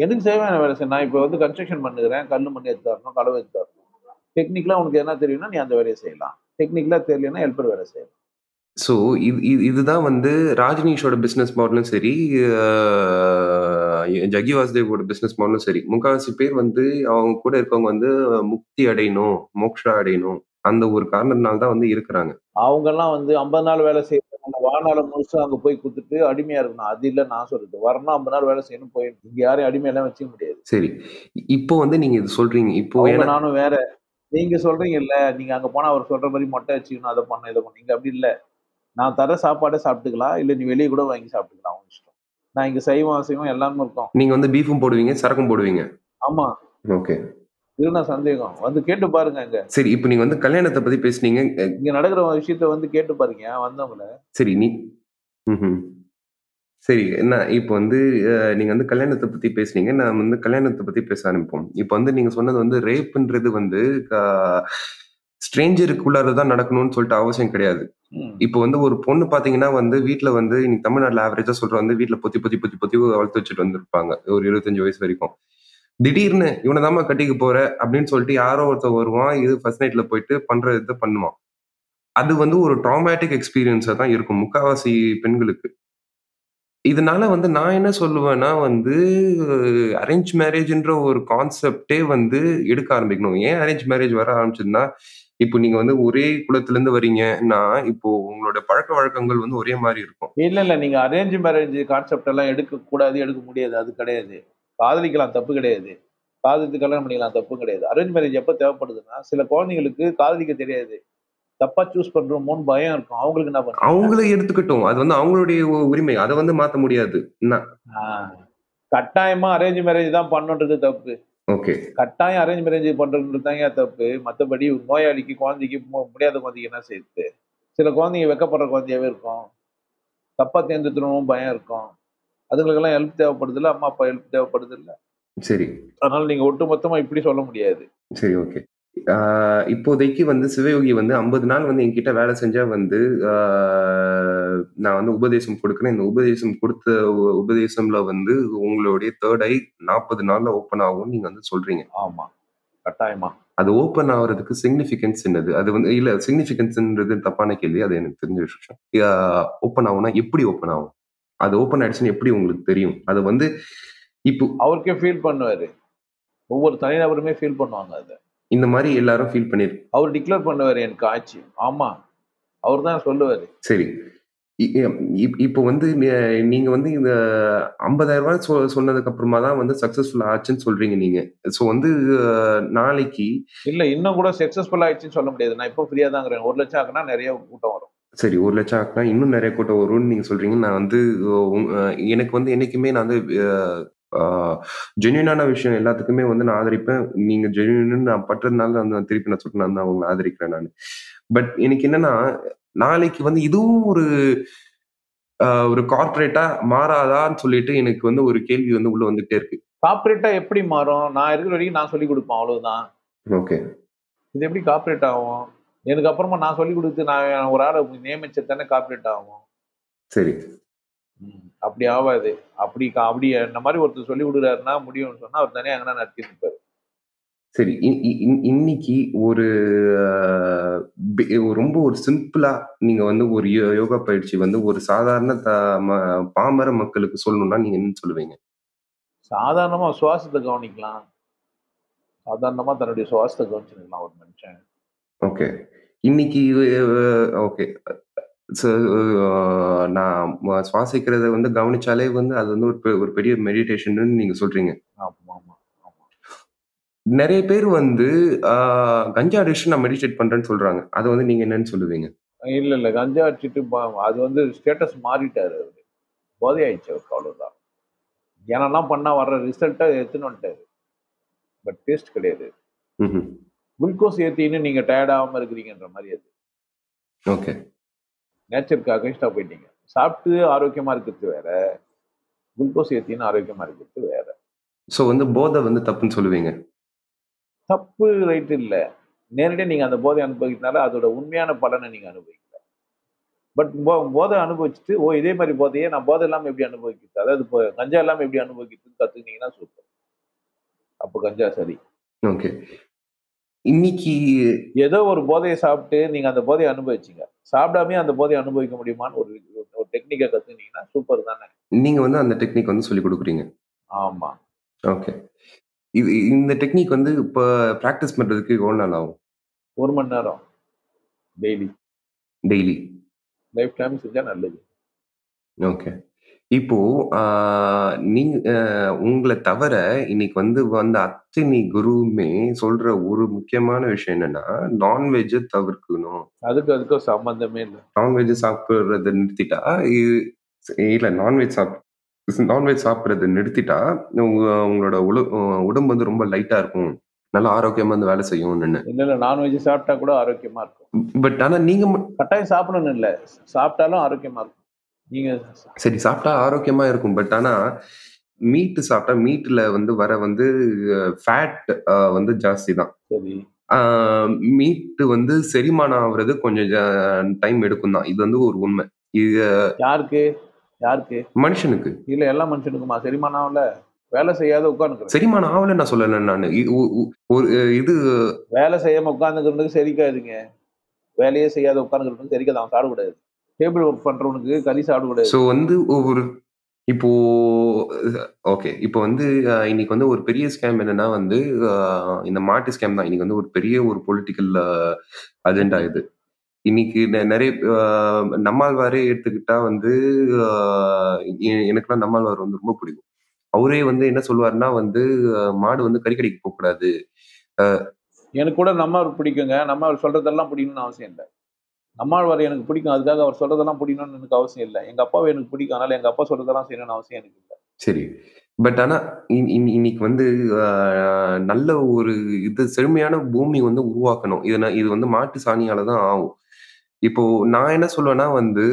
[SPEAKER 3] எனக்கு தேவையான வேலை சார் நான் இப்போ வந்து கன்ஸ்ட்ரக்ஷன் பண்ணுகிறேன் கல் மண்ணி எடுத்து தரணும் கடவை எடுத்து தரணும் டெக்னிக்கலாக உனக்கு என்ன தெரியும்னா நீ அந்த வேலையை செய்யலாம் டெக்னிக்கலாக தெரியலன்னா ஹெல்ப்பர் வேலை செய்யலாம்
[SPEAKER 4] ஸோ இது இது இதுதான் வந்து ராஜினீஷோட பிஸ்னஸ் மாடலும் சரி ஜகி வாசுதேவோட பிஸ்னஸ் மாடலும் சரி முக்கால்வாசி பேர் வந்து அவங்க கூட இருக்கவங்க வந்து முக்தி அடையணும் மோக்ஷா அடையணும் அந்த ஒரு காரணத்தினால்தான் தான் வந்து இருக்கிறாங்க
[SPEAKER 3] அவங்கெல்லாம் வந்து ஐம்பது நாள் வேலை செய்ய வாழ்நாள் முழுசு அங்கே போய் கொடுத்துட்டு அடிமையா இருக்கணும் அது இல்லை நான் சொல்றது வரணும் ஐம்பது நாள் வேலை செய்யணும் போயிடும் இங்க யாரையும் அடிமையெல்லாம் வச்சுக்க முடியாது
[SPEAKER 4] சரி இப்போ வந்து நீங்க இது சொல்றீங்க இப்போ
[SPEAKER 3] நானும் வேற நீங்க சொல்றீங்க இல்ல நீங்க அங்க போனா அவர் சொல்ற மாதிரி மொட்டை வச்சுக்கணும் அதை பண்ண இதை பண்ண அப்படி இல்லை நான் தர சாப்பாடே சாப்பிட்டுக்கலாம் இல்லை நீ வெளியே கூட வாங்கி சாப்பிட்டுக்கலாம் அவங்க இஷ்டம் நான் இங்கே சைவம் அசைவம்
[SPEAKER 4] எல்லாமே இருக்கும் நீங்கள் வந்து பீஃபும் போடுவீங்க சரக்கும் போடுவீங்க ஆமாம் ஓகே இதுனா சந்தேகம் வந்து கேட்டு பாருங்க அங்க சரி இப்போ நீங்க வந்து கல்யாணத்தை பத்தி பேசுனீங்க
[SPEAKER 3] இங்க நடக்கிற விஷயத்த வந்து கேட்டு பாருங்க வந்தவங்கள
[SPEAKER 4] சரி நீ சரி என்ன இப்போ வந்து நீங்க வந்து கல்யாணத்தை பத்தி பேசுனீங்க நான் வந்து கல்யாணத்தை பத்தி பேச ஆரம்பிப்போம் இப்போ வந்து நீங்க சொன்னது வந்து ரேப்புன்றது வந்து ஸ்ட்ரேஞ்சருக்குள்ளார தான் நடக்கணும்னு சொல்லிட்டு அவசியம் கிடையாது இப்போ வந்து ஒரு பொண்ணு பாத்தீங்கன்னா வந்து வீட்டுல வந்து இன்னைக்கு தமிழ்நாட்டுல ஆவரேஜா சொல்ற வந்து வீட்டுல பொத்தி பொத்தி பொத்தி பொத்தி வளர்த்து வச்சுட்டு வந்திருப்பாங்க ஒரு இருபத்தஞ்சு வயசு வரைக்கும் திடீர்னு இவனை கட்டிக்கு கட்டிக்க போற அப்படின்னு சொல்லிட்டு யாரோ ஒருத்தர் வருவான் இது ஃபர்ஸ்ட் நைட்ல போயிட்டு பண்ற இதை பண்ணுவான் அது வந்து ஒரு ட்ராமேட்டிக் எக்ஸ்பீரியன்ஸா தான் இருக்கும் முக்காவாசி பெண்களுக்கு இதனால வந்து நான் என்ன சொல்லுவேன்னா வந்து அரேஞ்ச் மேரேஜ்ன்ற ஒரு கான்செப்டே வந்து எடுக்க ஆரம்பிக்கணும் ஏன் அரேஞ்ச் மேரேஜ் வர ஆரம்பிச்சதுன்னா இப்போ நீங்க வந்து ஒரே குளத்துல இருந்து வரீங்கன்னா இப்போ உங்களோட பழக்க வழக்கங்கள் வந்து ஒரே மாதிரி இருக்கும் இல்ல இல்ல நீங்க அரேஞ்ச் மேரேஜ்
[SPEAKER 3] கான்செப்ட் எல்லாம் எடுக்க கூடாது எடுக்க முடியாது அது கிடையாது காதலிக்கலாம் தப்பு கிடையாது காதலித்து கல்யாணம் பண்ணிக்கலாம் தப்பு கிடையாது அரேஞ்ச் மேரேஜ் எப்போ தேவைப்படுதுன்னா சில குழந்தைங்களுக்கு காதலிக்க தெரியாது தப்பா சூஸ் பண்றோமோனு பயம் இருக்கும் அவங்களுக்கு என்ன பண்ணும் அவங்களே எடுத்துக்கிட்டோம்
[SPEAKER 4] அது வந்து அவங்களுடைய உரிமை அதை வந்து மாத்த முடியாது
[SPEAKER 3] கட்டாயமா அரேஞ்ச் மேரேஜ் தான் பண்ணுன்றது தப்பு
[SPEAKER 4] ஓகே
[SPEAKER 3] கட்டாயம் அரேஞ்ச் மேரேஜ் பண்றதுன்றதாங்க தப்பு மற்றபடி நோயாளிக்கு குழந்தைக்கு முடியாத குழந்தைக்கு என்ன செய்யுது சில குழந்தைங்க வெக்கப்படுற குழந்தையாவே இருக்கும் தப்பா தேர்ந்தெடுத்துடும் பயம் இருக்கும் அதுங்களுக்கெல்லாம் ஹெல்ப் தேவைப்படுது இல்ல அம்மா அப்பா ஹெல்ப் தேவைப்படுது இல்ல
[SPEAKER 4] சரி
[SPEAKER 3] அதனால நீங்க ஒட்டு மொத்தமா இப்படி சொல்ல முடியாது
[SPEAKER 4] சரி ஓகே இப்போதைக்கு வந்து சிவயோகி வந்து ஐம்பது நாள் வந்து என்கிட்ட வேலை செஞ்சா வந்து நான் வந்து உபதேசம் கொடுக்குறேன் இந்த உபதேசம் கொடுத்த உபதேசம்ல வந்து உங்களுடைய தேர்ட் ஐ நாற்பது நாள்ல ஓப்பன் ஆகும் நீங்க வந்து சொல்றீங்க ஆமா
[SPEAKER 3] கட்டாயமா
[SPEAKER 4] அது ஓப்பன் ஆகுறதுக்கு சிக்னிபிகன்ஸ் என்னது அது வந்து இல்ல சிக்னிஃபிகன்ஸ்ன்றது தப்பான கேள்வி அது எனக்கு தெரிஞ்ச விஷயம் ஓப்பன் ஆகும்னா எப்படி ஓப்பன் ஆகும் அது ஓப்பன் ஆயிடுச்சுன்னு எப்படி உங்களுக்கு தெரியும் அது வந்து இப்போ
[SPEAKER 3] அவருக்கே ஃபீல் பண்ணுவாரு ஒவ்வொரு தனிநபருமே ஃபீல் பண்ணுவாங்க
[SPEAKER 4] அதை இந்த மாதிரி எல்லாரும் ஃபீல் பண்ணிருக்கு அவர் டிக்ளேர் பண்ணுவார் எனக்கு ஆட்சி ஆமா அவர் தான் சொல்லுவார் சரி இப்போ வந்து நீங்க வந்து இந்த ஐம்பதாயிரம் ரூபாய் சொ சொன்னதுக்கு அப்புறமா தான் வந்து சக்சஸ்ஃபுல் ஆச்சுன்னு சொல்றீங்க நீங்க ஸோ வந்து நாளைக்கு இல்ல இன்னும்
[SPEAKER 3] கூட சக்சஸ்ஃபுல் ஆயிடுச்சுன்னு சொல்ல முடியாது நான் இப்போ ஃப்ரீயா தான் ஒரு லட்சம் ஆகுனா நிறைய கூட்டம் வரும்
[SPEAKER 4] சரி ஒரு லட்சம் ஆகுனா இன்னும் நிறைய கூட்டம் வரும்னு நீங்க சொல்றீங்க நான் வந்து எனக்கு வந்து என்னைக்குமே நான் வந்து ஜென்யூனான விஷயம் எல்லாத்துக்குமே வந்து நான் ஆதரிப்பேன் நீங்க ஜென்யூன் நான் பட்டதுனால நான் திருப்பி நான் சொல்லிட்டு நான் அவங்களை ஆதரிக்கிறேன் நான் பட் எனக்கு என்னன்னா நாளைக்கு வந்து இதுவும் ஒரு ஒரு கார்பரேட்டா மாறாதான்னு சொல்லிட்டு எனக்கு வந்து ஒரு கேள்வி வந்து உள்ள
[SPEAKER 3] வந்துட்டே இருக்கு கார்பரேட்டா எப்படி மாறும் நான் இருக்கிற வரைக்கும் நான் சொல்லி கொடுப்பேன் அவ்வளவுதான்
[SPEAKER 4] ஓகே
[SPEAKER 3] இது எப்படி கார்பரேட் ஆகும் எனக்கு அப்புறமா நான் சொல்லி கொடுத்து நான் ஒரு ஆளை நியமிச்சது தானே கார்பரேட் ஆகும்
[SPEAKER 4] சரி
[SPEAKER 3] அப்படி ஆகாது அப்படி அப்படி என்ன மாதிரி ஒருத்தர் சொல்லி விடுறாருன்னா
[SPEAKER 4] முடியும்னு சொன்னா அவர் தனியாக அங்கே நடத்தி இருப்பாரு சரி இன்னைக்கு ஒரு ரொம்ப ஒரு சிம்பிளா நீங்க வந்து ஒரு யோகா பயிற்சி வந்து ஒரு சாதாரண பாமர மக்களுக்கு சொல்லணும்னா நீங்க என்ன சொல்லுவீங்க
[SPEAKER 3] சாதாரணமா சுவாசத்தை கவனிக்கலாம் சாதாரணமா தன்னுடைய சுவாசத்தை கவனிச்சிருக்கலாம்
[SPEAKER 4] ஒரு மனுஷன் ஓகே இன்னைக்கு ஓகே Uh, நான் சுவாசிக்கிறத வந்து கவனிச்சாலே வந்து அது வந்து ஒரு பெ ஒரு பெரிய மெடிடேஷன் நீங்க சொல்றீங்க. நிறைய பேர் வந்து கஞ்சா அடிச்சு நான் மெடிடேட் பண்றேன்னு சொல்றாங்க. அதை வந்து நீங்க என்னன்னு சொல்லுவீங்க?
[SPEAKER 3] இல்ல, இல்ல. கஞ்சா அடிச்சுட்டு அது வந்து ஸ்டேட்டஸ் மாறிட்டாரு அவரு. போதை ஆயிடுச்சு அவ்வளவுதான் அவ்வளோதான். பண்ணா வர்ற ரிசல்ட்ட எடுத்துன்னு வந்துட்டாரு. பட் டேஸ்ட்
[SPEAKER 4] கிடையாது.
[SPEAKER 3] குளுக்கோஸ் ஏத்தின்னு நீங்க டயர்ட் ஆகாம இருக்கிறீங்கன்ற மாதிரி அது.
[SPEAKER 4] ஓகே. நேச்சருக்காக
[SPEAKER 3] அகைன்ஸ்டாக போயிட்டீங்க சாப்பிட்டு ஆரோக்கியமாக இருக்கிறது வேற குளுக்கோஸ் ஏற்றின்னு ஆரோக்கியமாக இருக்கிறது வேற ஸோ வந்து போதை வந்து தப்புன்னு சொல்லுவீங்க தப்பு ரைட்டு இல்லை நேரடியாக நீங்கள் அந்த போதை அனுபவிக்கிறதுனால அதோட உண்மையான பலனை நீங்கள் அனுபவிக்கல பட் போ போதை அனுபவிச்சுட்டு ஓ இதே மாதிரி போதையே நான் போதை இல்லாமல் எப்படி அனுபவிக்கிறது அதாவது இப்போ கஞ்சா இல்லாமல் எப்படி அனுபவிக்கிறதுன்னு கற்றுக்கினீங்கன்னா சூப்பர் அப்போ கஞ்சா சரி
[SPEAKER 4] ஓகே இன்னைக்கு
[SPEAKER 3] ஏதோ ஒரு போதையை சாப்பிட்டு நீங்க அந்த போதையை அனுபவிச்சீங்க சாப்பிடாமே அந்த போதையை அனுபவிக்க முடியுமான்னு ஒரு ஒரு டெக்னிக்கை கத்துனீங்கன்னா சூப்பர் தானே
[SPEAKER 4] நீங்க வந்து அந்த டெக்னிக் வந்து சொல்லி கொடுக்குறீங்க
[SPEAKER 3] ஆமா
[SPEAKER 4] ஓகே இது இந்த டெக்னிக் வந்து இப்போ ப்ராக்டிஸ் பண்றதுக்கு எவ்வளோ நாள் ஆகும்
[SPEAKER 3] ஒரு மணி நேரம் டெய்லி டெய்லி லைஃப் டைம் செஞ்சா நல்லது
[SPEAKER 4] ஓகே இப்போ நீ உங்களை தவிர இன்னைக்கு வந்து வந்த அத்தனை குருவுமே சொல்ற ஒரு முக்கியமான விஷயம் என்னன்னா, நான்வெஜ் தவிர்க்கணும்.
[SPEAKER 3] அதுக்கு அதுக்கும் சம்மந்தமே இல்லை
[SPEAKER 4] நான்வெஜ் சாப்பிடுறத நிறுத்திட்டா, இல்ல நான்வெஜ் சாப் நான்வெஜ் சாப்பிட்றத நிறுத்திட்டா, உங்களோட உடம்பு வந்து ரொம்ப லைட்டா இருக்கும். நல்லா ஆரோக்கியமா வந்து வேலை செய்யும்
[SPEAKER 3] நான்வெஜ் சாப்பிட்டா கூட ஆரோக்கியமா இருக்கும்.
[SPEAKER 4] பட் ஆனா நீங்க
[SPEAKER 3] கட்டாயம் சாப்பிடணும் இல்ல. சாப்பிட்டாலும் ஆரோக்கியமா இருக்கும். நீங்க
[SPEAKER 4] சரி சாப்பிட்டா ஆரோக்கியமா இருக்கும் பட் ஆனா மீட் சாப்பிட்டா மீட்ல வந்து வர வந்து ஃபேட் வந்து ஜாஸ்தி தான் சரி மீட்டு வந்து செரிமானம் ஆகுறது கொஞ்சம் டைம் எடுக்கும் தான் இது வந்து ஒரு உண்மை இது
[SPEAKER 3] யாருக்கு யாருக்கு
[SPEAKER 4] மனுஷனுக்கு
[SPEAKER 3] இல்ல எல்லா மனுஷனுக்குமா செரிமானம் ஆகல வேலை செய்யாத உட்காந்து
[SPEAKER 4] செரிமானம் ஆகல நான் சொல்லல நான் ஒரு இது
[SPEAKER 3] வேலை செய்யாம உட்காந்துக்கிறதுக்கு செரிக்காதுங்க வேலையே செய்யாத உட்காந்துக்கிறதுக்கு செரிக்காது அவன் சாப்பிடக்கூடாது டேபிள் ஒர்க் பண்றவனுக்கு கறி சாப்பிட
[SPEAKER 4] ஸோ வந்து ஒவ்வொரு இப்போ ஓகே இப்போ வந்து இன்னைக்கு வந்து ஒரு பெரிய ஸ்கேம் என்னன்னா வந்து இந்த மாட்டு ஸ்கேம் தான் இன்னைக்கு வந்து ஒரு பெரிய ஒரு பொலிட்டிக்கல் அஜெண்டா இது இன்னைக்கு நிறைய நம்மாழ்வாரே எடுத்துக்கிட்டா வந்து எனக்குலாம் நம்மாழ்வார் வந்து ரொம்ப பிடிக்கும் அவரே வந்து என்ன சொல்லுவாருன்னா வந்து மாடு வந்து கறிக்கடிக்கு போகக்கூடாது
[SPEAKER 3] எனக்கு கூட நம்மார் பிடிக்குங்க நம்ம சொல்றதெல்லாம் பிடிக்கணும்னு அவசியம் இல்லை நம்மாழ்வார் எனக்கு பிடிக்கும் அதுக்காக அவர் சொல்றதெல்லாம் பிடிக்கணும்னு எனக்கு அவசியம் இல்லை எங்க அப்பாவை எனக்கு பிடிக்கும் அதனால எங்க அப்பா சொல்றதெல்லாம் செய்யணும்னு அவசியம் எனக்கு இல்லை
[SPEAKER 4] சரி பட் ஆனா இன்னைக்கு வந்து நல்ல ஒரு இது செழுமையான பூமி வந்து உருவாக்கணும் இது இது வந்து மாட்டு சாணியால தான் ஆகும் இப்போ நான் என்ன சொல்லுவேன்னா வந்து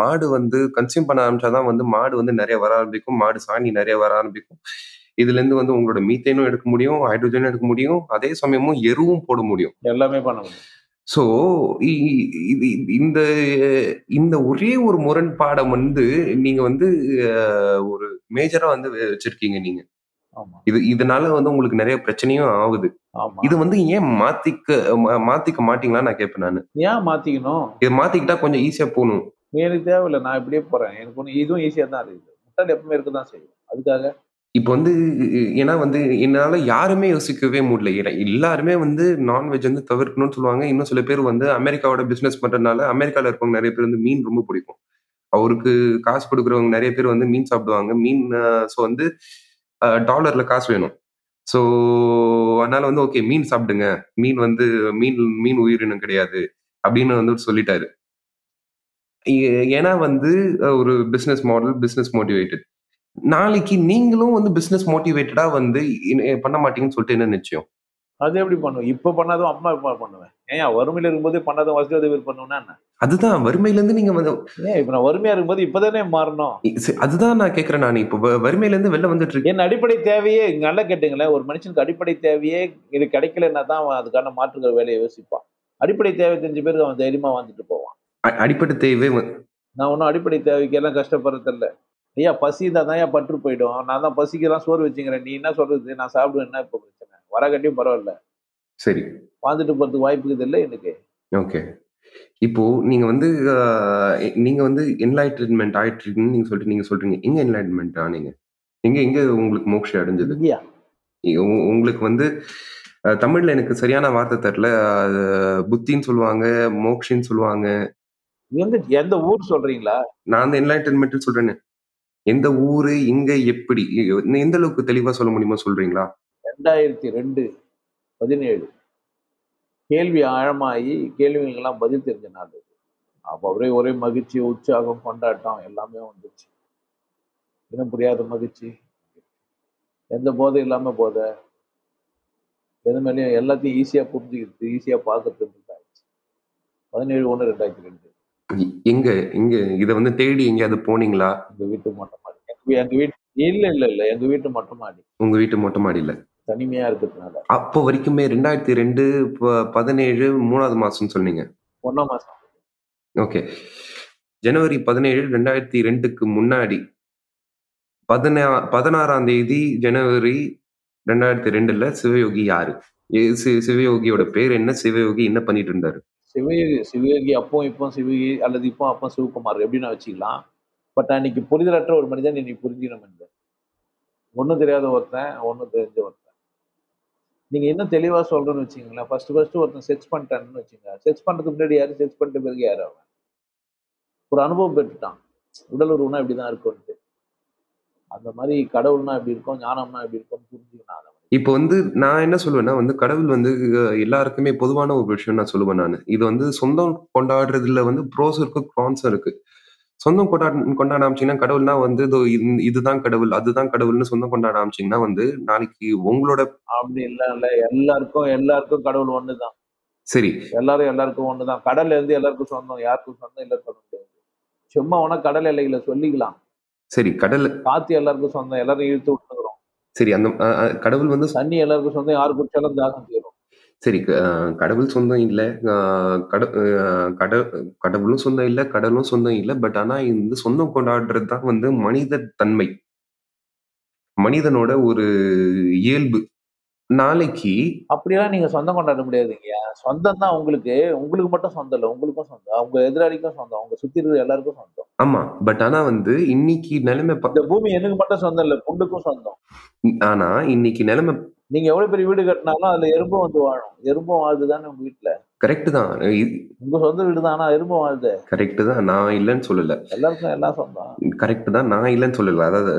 [SPEAKER 4] மாடு வந்து கன்சியூம் பண்ண ஆரம்பிச்சாதான் வந்து மாடு வந்து நிறைய வர ஆரம்பிக்கும் மாடு சாணி நிறைய வர ஆரம்பிக்கும் இதுல இருந்து வந்து உங்களோட மீத்தேனும் எடுக்க முடியும் ஹைட்ரஜனும் எடுக்க முடியும் அதே சமயமும் எருவும் போட முடியும்
[SPEAKER 3] எல்லாமே பண்ண முடியும் ஸோ
[SPEAKER 4] இது இந்த இந்த ஒரே ஒரு முரண்பாடம் வந்து நீங்க வந்து ஒரு மேஜரா வந்து வச்சிருக்கீங்க நீங்க இது இதனால வந்து உங்களுக்கு நிறைய பிரச்சனையும் ஆகுது இது வந்து ஏன் மாத்திக்க மாத்திக்க மாட்டீங்களான்னு நான் கேட்பேன் நான்
[SPEAKER 3] ஏன் மாத்திக்கணும்
[SPEAKER 4] இதை மாத்திக்கிட்டா கொஞ்சம் ஈஸியா போகணும்
[SPEAKER 3] எனக்கு தேவையில்லை நான் இப்படியே போறேன் எனக்கு ஒன்று இதுவும் ஈஸியா தான் இருக்குது முட்டாள் எப்பவுமே இருக்க தான் செய்யும் அதுக்காக
[SPEAKER 4] இப்போ வந்து ஏன்னா வந்து என்னால் யாருமே யோசிக்கவே முடியல ஏன்னா எல்லாருமே வந்து நான்வெஜ் வந்து தவிர்க்கணும்னு சொல்லுவாங்க இன்னும் சில பேர் வந்து அமெரிக்காவோட பிஸ்னஸ் பண்ணுறதுனால அமெரிக்காவில் இருக்கவங்க நிறைய பேர் வந்து மீன் ரொம்ப பிடிக்கும் அவருக்கு காசு கொடுக்குறவங்க நிறைய பேர் வந்து மீன் சாப்பிடுவாங்க மீன் ஸோ வந்து டாலரில் காசு வேணும் ஸோ அதனால வந்து ஓகே மீன் சாப்பிடுங்க மீன் வந்து மீன் மீன் உயிரினம் கிடையாது அப்படின்னு வந்து சொல்லிட்டாரு ஏன்னா வந்து ஒரு பிஸ்னஸ் மாடல் பிஸ்னஸ் மோட்டிவேட்டட் நாளைக்கு நீங்களும் வந்து பிசினஸ் மோட்டிவேட்டடா வந்து பண்ண மாட்டீங்கன்னு சொல்லிட்டு என்ன
[SPEAKER 3] நிச்சயம் அது எப்படி பண்ணுவோம் இப்ப பண்ணாதோ அம்மா இப்ப பண்ணுவேன் ஏன் வறுமையில இருக்கும்போது பண்ணாதும் வசதி பண்ணுவேன்னா
[SPEAKER 4] என்ன அதுதான் வறுமையில இருந்து நீங்க வந்து
[SPEAKER 3] ஏன் இப்ப நான் வறுமையா இருக்கும்போது இப்பதானே
[SPEAKER 4] மாறணும் அதுதான் நான் கேக்குறேன் நான் இப்ப வறுமையில இருந்து வெளில வந்துட்டு இருக்கேன் என்
[SPEAKER 3] அடிப்படை தேவையே நல்லா கேட்டுங்களேன் ஒரு மனுஷனுக்கு அடிப்படை தேவையே இது கிடைக்கலன்னா தான் அதுக்கான மாற்றுகள் வேலையை யோசிப்பான் அடிப்படை தேவை தெரிஞ்ச பேருக்கு அவன் தைரியமா வந்துட்டு
[SPEAKER 4] போவான் அடிப்படை தேவை நான்
[SPEAKER 3] ஒன்றும் அடிப்படை தேவைக்கு எல்லாம் இல்லை ஐயா பசி இருந்தால் தான் ஏன் பற்று போயிடும் நான் தான் தான் சோறு வச்சுக்கிறேன் நீ என்ன சொல்றது நான் சாப்பிடுவேன் என்ன இப்போ பிரச்சனை வர கட்டியும் பரவாயில்ல
[SPEAKER 4] சரி
[SPEAKER 3] வாழ்ந்துட்டு போறதுக்கு வாய்ப்புக்கு இல்லை எனக்கு
[SPEAKER 4] ஓகே இப்போ நீங்க வந்து நீங்க வந்து என்லைட்மெண்ட் ஆயிட்டு இருக்குன்னு நீங்க சொல்லிட்டு நீங்க சொல்றீங்க எங்க என்லைட்மெண்ட் ஆனீங்க எங்க எங்க உங்களுக்கு மோக்ஷ அடைஞ்சது உங்களுக்கு வந்து தமிழ்ல எனக்கு சரியான வார்த்தை தெரியல புத்தின்னு சொல்லுவாங்க மோக்ஷின்னு சொல்லுவாங்க
[SPEAKER 3] எந்த ஊர் சொல்றீங்களா
[SPEAKER 4] நான் அந்த என்லைட்டன்மெண்ட் சொல்றேன்னு எந்த ஊரு இங்க எப்படி எந்த அளவுக்கு தெளிவா சொல்ல முடியுமா சொல்றீங்களா
[SPEAKER 3] ரெண்டாயிரத்தி ரெண்டு பதினேழு கேள்வி ஆழமாகி கேள்விகளுக்கெல்லாம் பதில் தெரிஞ்ச நாள் அப்போ ஒரே ஒரே மகிழ்ச்சி உற்சாகம் கொண்டாட்டம் எல்லாமே வந்துச்சு இன்னும் புரியாத மகிழ்ச்சி எந்த போதை இல்லாமல் போதை எது மேலேயும் எல்லாத்தையும் ஈஸியாக புரிஞ்சுக்கிறது ஈஸியாக பார்க்கறதுன்றது ஆயிடுச்சு பதினேழு ஒன்று ரெண்டாயிரத்தி ரெண்டு
[SPEAKER 4] எங்க எங்க இத வந்து தேடி எங்கேயாவது
[SPEAKER 3] போனீங்களா எங்க வீட்டு மொட்டை மாடி எங்க வீட்டு இல்ல இல்ல இல்ல எங்க வீட்டு மொட்டை மாடி உங்க வீட்டு மொட்டை இல்ல தனிமையா இருக்கிறதுனால அப்போ வரைக்குமே
[SPEAKER 4] ரெண்டாயிரத்தி ரெண்டு பதினேழு மூணாவது மாசம் சொன்னீங்க ஒன்னாம் மாசம் ஓகே ஜனவரி பதினேழு ரெண்டாயிரத்தி ரெண்டுக்கு முன்னாடி பதினா பதினாறாம் தேதி ஜனவரி ரெண்டாயிரத்தி ரெண்டுல சிவயோகி யாரு சிவயோகியோட பேர் என்ன சிவயோகி என்ன பண்ணிட்டு இருந்தாரு
[SPEAKER 3] சிவகி சிவகி அப்போ இப்போ சிவகி அல்லது இப்போ அப்போ சிவகுமார் எப்படின்னு வச்சுக்கலாம் பட் அன்னைக்கு புரிதலற்ற ஒரு மனிதன் இன்னைக்கு புரிஞ்சிக்கணும் மனிதன் ஒன்றும் தெரியாத ஒருத்தன் ஒன்றும் தெரிஞ்ச ஒருத்தன் நீங்கள் என்ன தெளிவாக சொல்கிறேன்னு வச்சுக்கீங்களா ஃபஸ்ட்டு ஃபஸ்ட்டு ஒருத்தன் செக்ஸ் பண்ணிட்டான்னு வச்சுங்க செக்ஸ் பண்ணுறதுக்கு முன்னாடி யாரும் செக்ஸ் பண்ணிட்டு பிறகு யார் அவன் ஒரு அனுபவம் பெற்றுட்டான் உடல் உருவனா இப்படி தான் இருக்கும்ட்டு அந்த மாதிரி கடவுள்னா இப்படி இருக்கும் ஞானம்னா இப்படி இருக்கும்னு புரிஞ்சுக்கணும்
[SPEAKER 4] இப்போ வந்து நான் என்ன சொல்லுவேன்னா வந்து கடவுள் வந்து எல்லாருக்குமே பொதுவான ஒரு விஷயம் நான் சொல்லுவேன் நான் இது வந்து சொந்தம் கொண்டாடுறதுல வந்து ப்ரோஸ் இருக்கு க்ரான்ஸ் இருக்கு சொந்தம் கொண்டாட கொண்டாட ஆமிச்சிங்கன்னா கடவுள்னா வந்து இதுதான் கடவுள் அதுதான் கடவுள்னு சொந்தம் கொண்டாட ஆமிச்சிங்கன்னா வந்து நாளைக்கு உங்களோட
[SPEAKER 3] அப்படி இல்லை எல்லாருக்கும் எல்லாருக்கும் கடவுள் ஒண்ணுதான்
[SPEAKER 4] சரி
[SPEAKER 3] எல்லாரும் எல்லாருக்கும் ஒண்ணுதான் கடல்ல கடல் இருந்து எல்லாருக்கும் சொந்தம் யாருக்கும் சொந்தம் இல்லை சொல்ல முடியாது சும்மா உனக்கு கடல் எல்லைகளை சொல்லிக்கலாம்
[SPEAKER 4] சரி கடல்
[SPEAKER 3] காத்து எல்லாருக்கும் சொந்தம் எல்லாரும் இழுத்து விட்டு
[SPEAKER 4] சரி அந்த கடவுள் வந்து
[SPEAKER 3] தண்ணி எல்லாருக்கும் சொந்தம் யாரு குடிச்சாலும் தாகம் தீரும் சரி கடவுள் சொந்தம் இல்லை கட கட கடவுளும் சொந்தம் இல்லை கடலும் சொந்தம் இல்லை பட் ஆனா இந்த சொந்தம் கொண்டாடுறது தான் வந்து மனித தன்மை மனிதனோட ஒரு இயல்பு நாளைக்கு அப்படியெல்லாம் நீங்க சொந்தம் கொண்டாட முடியாதுங்க சொந்தம் தான் உங்களுக்கு உங்களுக்கு மட்டும் சொந்தம் இல்லை உங்களுக்கும் சொந்தம் அவங்க எதிராளிக்கும் சொந்தம் அவங்க சுத்தி இருக்கிற எல்லாருக்கும் சொந்தம் ஆமா பட் ஆனா வந்து இன்னைக்கு நிலைமை இந்த பூமி எனக்கு மட்டும் சொந்தம் இல்லை புண்ணுக்கும் சொந்தம் ஆனா இன்னைக்கு நிலைமை நீங்க எவ்வளவு பெரிய வீடு கட்டினாலும் அதுல எறும்பும் வந்து வாழும் எறும்பும் வாழ்ந்துதானே உங்க வீட்டுல கரெக்ட் தான் உங்க சொந்த வீடு தான் ஆனா எறும்பு கரெக்ட் தான் நான் இல்லைன்னு சொல்லல எல்லாருக்கும் எல்லாம் சொந்தம் கரெக்ட் தான் நான் இல்லைன்னு சொல்லல அதாவது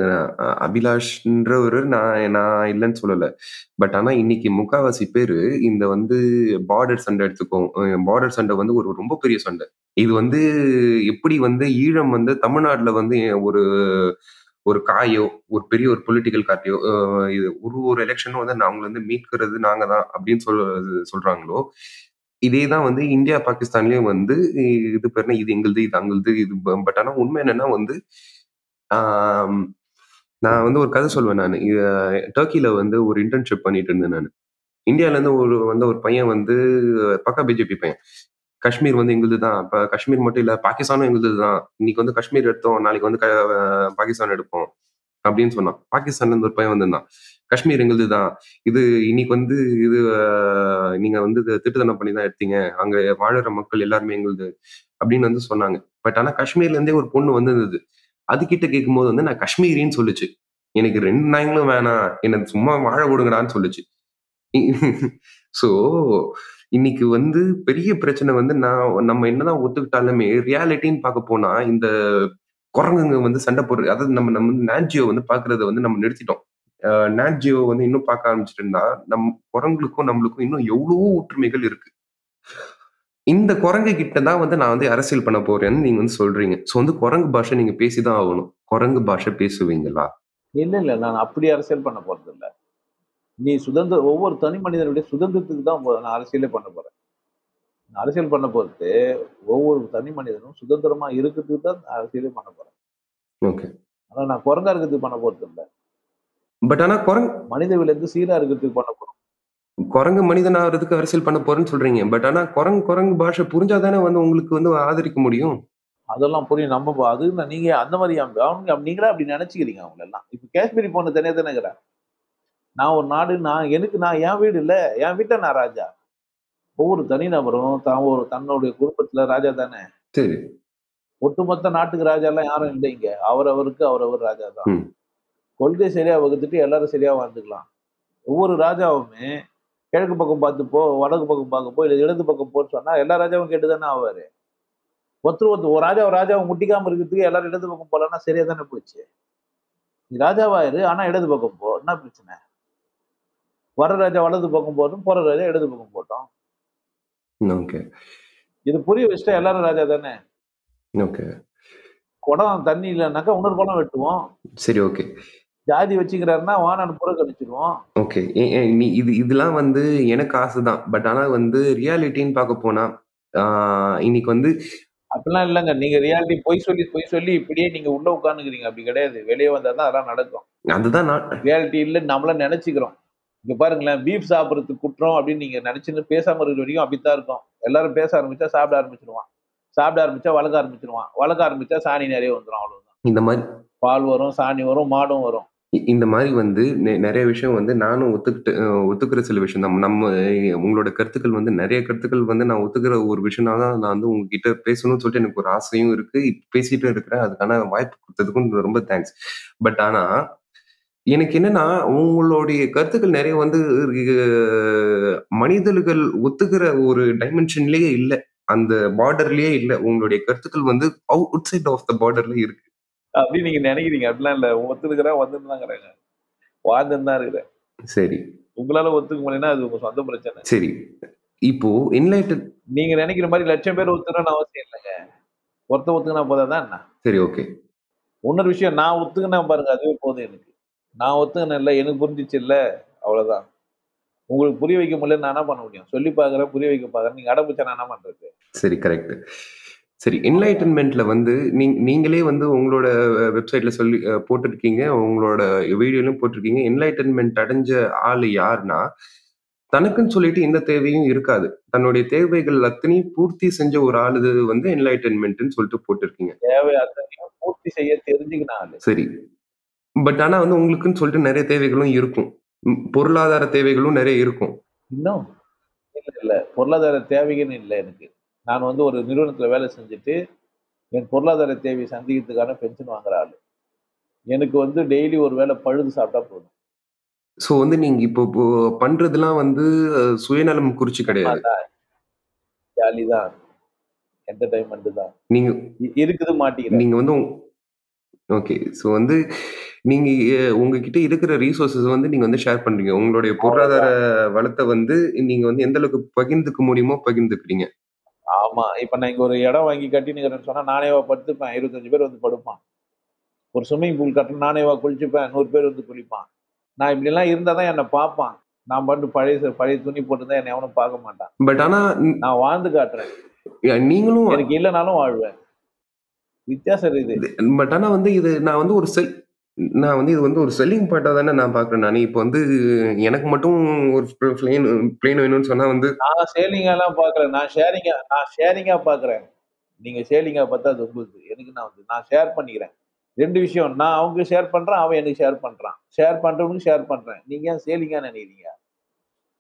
[SPEAKER 3] அபிலாஷ்ன்றவர் நான் நான் இல்லைன்னு சொல்லல பட் ஆனா இன்னைக்கு முக்காவாசி பேரு இந்த வந்து பார்டர் சண்டை எடுத்துக்கோம் பார்டர் சண்டை வந்து ஒரு ரொம்ப பெரிய சண்டை இது வந்து எப்படி வந்து ஈழம் வந்து தமிழ்நாட்டுல வந்து ஒரு ஒரு காயோ ஒரு பெரிய ஒரு பொலிட்டிக்கல் காட்டியோ இது ஒரு ஒரு எலெக்ஷனும் வந்து நாங்களை வந்து மீட்கிறது நாங்க தான் அப்படின்னு சொல் சொல்றாங்களோ இதே தான் வந்து இந்தியா பாகிஸ்தான்லயும் வந்து இது பேருனா இது எங்களுது இது அங்களுது இது பட் ஆனால் உண்மை என்னன்னா வந்து நான் வந்து ஒரு கதை சொல்வேன் நான் டர்க்கியில வந்து ஒரு இன்டர்ன்ஷிப் பண்ணிட்டு இருந்தேன் நான் இந்தியால இருந்து ஒரு வந்து ஒரு பையன் வந்து பக்கா பிஜேபி பையன் காஷ்மீர் வந்து எங்களுது தான் இப்போ காஷ்மீர் மட்டும் இல்லை பாகிஸ்தானும் எங்களுது தான் இன்னைக்கு வந்து காஷ்மீர் எடுத்தோம் நாளைக்கு வந்து பாகிஸ்தான் எடுப்போம் அப்படின்னு சொன்னான் பாகிஸ்தான்ல இருந்து ஒரு பையன் வந்திருந்தான் காஷ்மீர் எங்களுது தான் இது இன்னைக்கு வந்து இது நீங்க வந்து திட்டுத்தனம் பண்ணி தான் எடுத்தீங்க அங்க வாழற மக்கள் எல்லாருமே எங்களுது அப்படின்னு வந்து சொன்னாங்க பட் ஆனா காஷ்மீர்ல இருந்தே ஒரு பொண்ணு வந்திருந்தது அதுகிட்ட கேட்கும்போது வந்து நான் காஷ்மீரின்னு சொல்லுச்சு எனக்கு ரெண்டு நாயங்களும் வேணாம் என்ன சும்மா வாழ விடுங்கடான்னு சொல்லுச்சு ஸோ இன்னைக்கு வந்து பெரிய பிரச்சனை வந்து நான் நம்ம என்னதான் ஒத்துக்கிட்டாலுமே ரியாலிட்டின்னு பார்க்க போனா இந்த குரங்குங்க வந்து சண்டை போடுறது அதாவது நம்ம நம்ம நாஞ்சியோ வந்து பாக்குறத வந்து நம்ம நிறுத்திட்டோம் நேட் ஜியோ வந்து இன்னும் பார்க்க ஆரம்பிச்சிட்டு இருந்தா நம் குரங்குகளுக்கும் நம்மளுக்கும் இன்னும் எவ்வளவோ ஒற்றுமைகள் இருக்கு இந்த குரங்கு கிட்ட தான் வந்து நான் வந்து அரசியல் பண்ண போறேன்னு நீங்க வந்து சொல்றீங்க ஸோ வந்து குரங்கு பாஷை நீங்க பேசிதான் ஆகணும் குரங்கு பாஷை பேசுவீங்களா இல்லை இல்லை நான் அப்படி அரசியல் பண்ண போறது இல்லை நீ சுதந்திர ஒவ்வொரு தனி மனிதனுடைய சுதந்திரத்துக்கு தான் நான் அரசியலே பண்ண போறேன் நான் அரசியல் பண்ண போறது ஒவ்வொரு தனி மனிதனும் சுதந்திரமா இருக்கிறதுக்கு தான் அரசியலே பண்ண போறேன் ஓகே ஆனா நான் குரங்கா இருக்கிறதுக்கு பண்ண போறது இல்லை பட் ஆனா குரங்கு மனித விலங்கு சீரா இருக்கிறதுக்கு பண்ண போறோம் குரங்கு மனிதன் ஆகிறதுக்கு அரசியல் பண்ண போறேன்னு சொல்றீங்க பட் ஆனா குரங்கு குரங்கு பாஷை புரிஞ்சாதானே வந்து உங்களுக்கு வந்து ஆதரிக்க முடியும் அதெல்லாம் புரியும் நம்ம அது நீங்க அந்த மாதிரி அவங்க நீங்களா அப்படி நினைச்சுக்கிறீங்க அவங்க எல்லாம் இப்ப காஷ்மீரி போன தனியா தானே நான் ஒரு நாடு நான் எனக்கு நான் என் வீடு இல்லை என் வீட்டை நான் ராஜா ஒவ்வொரு தனிநபரும் தான் ஒரு தன்னுடைய குடும்பத்துல ராஜா தானே சரி ஒட்டுமொத்த நாட்டுக்கு ராஜா எல்லாம் யாரும் இல்லைங்க அவரவருக்கு அவரவர் ராஜா தான் கொள்கை சரியாக வகுத்துட்டு எல்லாரும் சரியாக வாழ்ந்துக்கலாம் ஒவ்வொரு ராஜாவுமே கிழக்கு பக்கம் பார்த்துப்போ வடக்கு பக்கம் பார்க்க போ இல்லை இடது பக்கம் போன்னு சொன்னால் எல்லா ராஜாவும் கேட்டு தானே ஆவார் ஒருத்தர் ஒரு ராஜா ராஜாவை முட்டிக்காமல் இருக்கிறதுக்கு எல்லாரும் இடது பக்கம் போகலன்னா சரியாக தானே போச்சு நீ ராஜாவாயிரு ஆனால் இடது பக்கம் போ என்ன பிரச்சனை வர ராஜா வலது பக்கம் போகட்டும் போகிற ராஜா இடது பக்கம் போட்டோம் ஓகே இது புரிய வச்சுட்டா எல்லாரும் ராஜா தானே ஓகே குடம் தண்ணி இல்லைன்னாக்கா இன்னொரு குடம் வெட்டுவோம் சரி ஓகே ஜாதி வச்சுக்கிறாருன்னா வானன் புறக்கணிச்சிருவோம் ஓகே நீ இது இதெல்லாம் வந்து எனக்கு ஆசை தான் பட் ஆனால் வந்து ரியாலிட்டின்னு பார்க்க போனா இன்னைக்கு வந்து அப்படிலாம் இல்லைங்க நீங்க ரியாலிட்டி பொய் சொல்லி பொய் சொல்லி இப்படியே நீங்க உள்ள உட்காந்துக்கிறீங்க அப்படி கிடையாது வெளியே வந்தா தான் அதெல்லாம் நடக்கும் அதுதான் ரியாலிட்டி இல்லை நம்மள நினைச்சுக்கிறோம் இங்க பாருங்களேன் பீஃப் சாப்பிட்றது குற்றம் அப்படின்னு நீங்க நினைச்சுன்னு பேசாம இருக்கிற வரைக்கும் அப்படித்தான் இருக்கும் எல்லாரும் பேச ஆரம்பிச்சா சாப்பிட ஆரம்பிச்சிருவான் சாப்பிட ஆரம்பிச்சா வளர்க்க ஆரம்பிச்சிருவான் வளர்க்க ஆரம்பிச்சா சாணி நிறைய வந்துடும் அவ்வளவுதான் இந்த மாதிரி பால் வரும் சாணி வரும் மாடும் வரும் இந்த மாதிரி வந்து நிறைய விஷயம் வந்து நானும் ஒத்துக்கிட்டு ஒத்துக்கிற சில விஷயம் நம்ம நம்ம உங்களோட கருத்துக்கள் வந்து நிறைய கருத்துக்கள் வந்து நான் ஒத்துக்கிற ஒரு விஷயம்னால தான் நான் வந்து உங்ககிட்ட பேசணும்னு சொல்லிட்டு எனக்கு ஒரு ஆசையும் இருக்கு பேசிட்டு இருக்கிறேன் அதுக்கான வாய்ப்பு கொடுத்ததுக்கும் ரொம்ப தேங்க்ஸ் பட் ஆனா எனக்கு என்னன்னா உங்களுடைய கருத்துக்கள் நிறைய வந்து மனிதர்கள் ஒத்துக்கிற ஒரு டைமென்ஷன்லயே இல்லை அந்த பார்டர்லயே இல்லை உங்களுடைய கருத்துக்கள் வந்து அவுட் சைட் ஆஃப் த பார்டர்ல இருக்கு அப்படின்னு நீங்க நினைக்கிறீங்க அப்படிலாம் இல்லை ஒத்துருக்கிறேன் வந்துட்டு தான் இருக்கிறாங்க வாழ்ந்துன்னு தான் இருக்கிறேன் சரி உங்களால ஒத்துக்க முடியலன்னா அது உங்க சொந்த பிரச்சனை சரி இப்போ என்லைட்டட் நீங்க நினைக்கிற மாதிரி லட்சம் பேர் ஒத்துக்கணும்னு அவசியம் இல்லைங்க ஒருத்த ஒத்துக்கினா போதாதான் என்ன சரி ஓகே இன்னொரு விஷயம் நான் ஒத்துக்கினா பாருங்க அதுவே போதும் எனக்கு நான் ஒத்துக்கினேன் இல்லை எனக்கு புரிஞ்சிச்சு இல்லை அவ்வளோதான் உங்களுக்கு புரிய வைக்க முடியல நான் என்ன பண்ண முடியும் சொல்லி பாக்குறேன் புரிய வைக்க பாக்குறேன் நீங்க அடம்பிச்சா நான் என்ன பண்ணுறது சரி கரெக்ட் சரி என்லைட்டன்மெண்ட்ல வந்து நீங்களே வந்து உங்களோட வெப்சைட்ல சொல்லி போட்டிருக்கீங்க உங்களோட வீடியோலையும் போட்டிருக்கீங்க என்லைட்டன்மெண்ட் அடைஞ்ச ஆள் யாருன்னா தனக்குன்னு சொல்லிட்டு எந்த தேவையும் இருக்காது தன்னுடைய தேவைகள் அத்தனையும் பூர்த்தி செஞ்ச ஒரு ஆள் இது வந்து என்லைட்டன்மெண்ட்னு சொல்லிட்டு போட்டிருக்கீங்க தேவை அத்தனையும் பூர்த்தி செய்ய தெரிஞ்சுக்கினாலும் சரி பட் ஆனா வந்து உங்களுக்குன்னு சொல்லிட்டு நிறைய தேவைகளும் இருக்கும் பொருளாதார தேவைகளும் நிறைய இருக்கும் இன்னும் இல்ல இல்ல பொருளாதார தேவைகள் இல்லை எனக்கு நான் வந்து ஒரு நிறுவனத்தில் வேலை செஞ்சுட்டு என் பொருளாதார தேவையை சந்திக்கிறதுக்கான பென்ஷன் வாங்குற ஆள் எனக்கு வந்து டெய்லி ஒரு வேலை பழுது சாப்பிட்டா போதும் ஸோ வந்து நீங்கள் இப்போ பண்ணுறதுலாம் வந்து சுயநலம் குறிச்சு கிடையாது ஜாலி தான் என்டர்டைன்மெண்ட் தான் நீங்கள் இருக்குது மாட்டீங்க நீங்கள் வந்து ஓகே ஸோ வந்து நீங்கள் உங்ககிட்ட இருக்கிற ரீசோர்சஸ் வந்து நீங்கள் வந்து ஷேர் பண்ணுறீங்க உங்களுடைய பொருளாதார வளத்தை வந்து நீங்கள் வந்து எந்த அளவுக்கு பகிர்ந்துக்க முடியுமோ பகிர்ந்துக்கிறீங்க ஆமா இப்ப நான் இங்க ஒரு இடம் வாங்கி கட்டினுக்கிறேன்னு சொன்னா நானேவா படுத்துப்பேன் இருபத்தஞ்சு பேர் வந்து படுப்பான் ஒரு ஸ்விம்மிங் பூல் கட்டணும் நானேவா குளிச்சுப்பேன் நூறு பேர் வந்து குளிப்பான் நான் இப்படிலாம் இருந்தால் தான் என்னை பார்ப்பான் நான் பண்ணு பழைய பழைய துணி போட்டுதான் என்னை எவனும் பார்க்க மாட்டான் பட் ஆனா நான் வாழ்ந்து காட்டுறேன் நீங்களும் எனக்கு இல்லைனாலும் வாழ்வேன் வித்தியாசம் இது பட் ஆனா வந்து இது நான் வந்து ஒரு செல் நான் வந்து இது வந்து ஒரு செல்லிங் பாயிண்டா தானே நான் பார்க்குறேன் நான் இப்ப வந்து எனக்கு மட்டும் ஒரு பிளேன் பிளேன் வேணும்னு சொன்னா வந்து நான் சேலிங்காலாம் பார்க்கல. நான் ஷேரிங்கா நான் ஷேரிங்கா பார்க்குறேன். நீங்க சேலிங்கா பார்த்தா அது உங்களுக்கு. எனக்கு நான் வந்து நான் ஷேர் பண்ணிக்கிறேன். ரெண்டு விஷயம். நான் அவங்க ஷேர் பண்றேன். அவன் எனக்கு ஷேர் பண்றான். ஷேர் பண்றவனுக்கு ஷேர் பண்றேன். நீங்க ஏன் சேலிங்கா நினைக்கிறீங்க?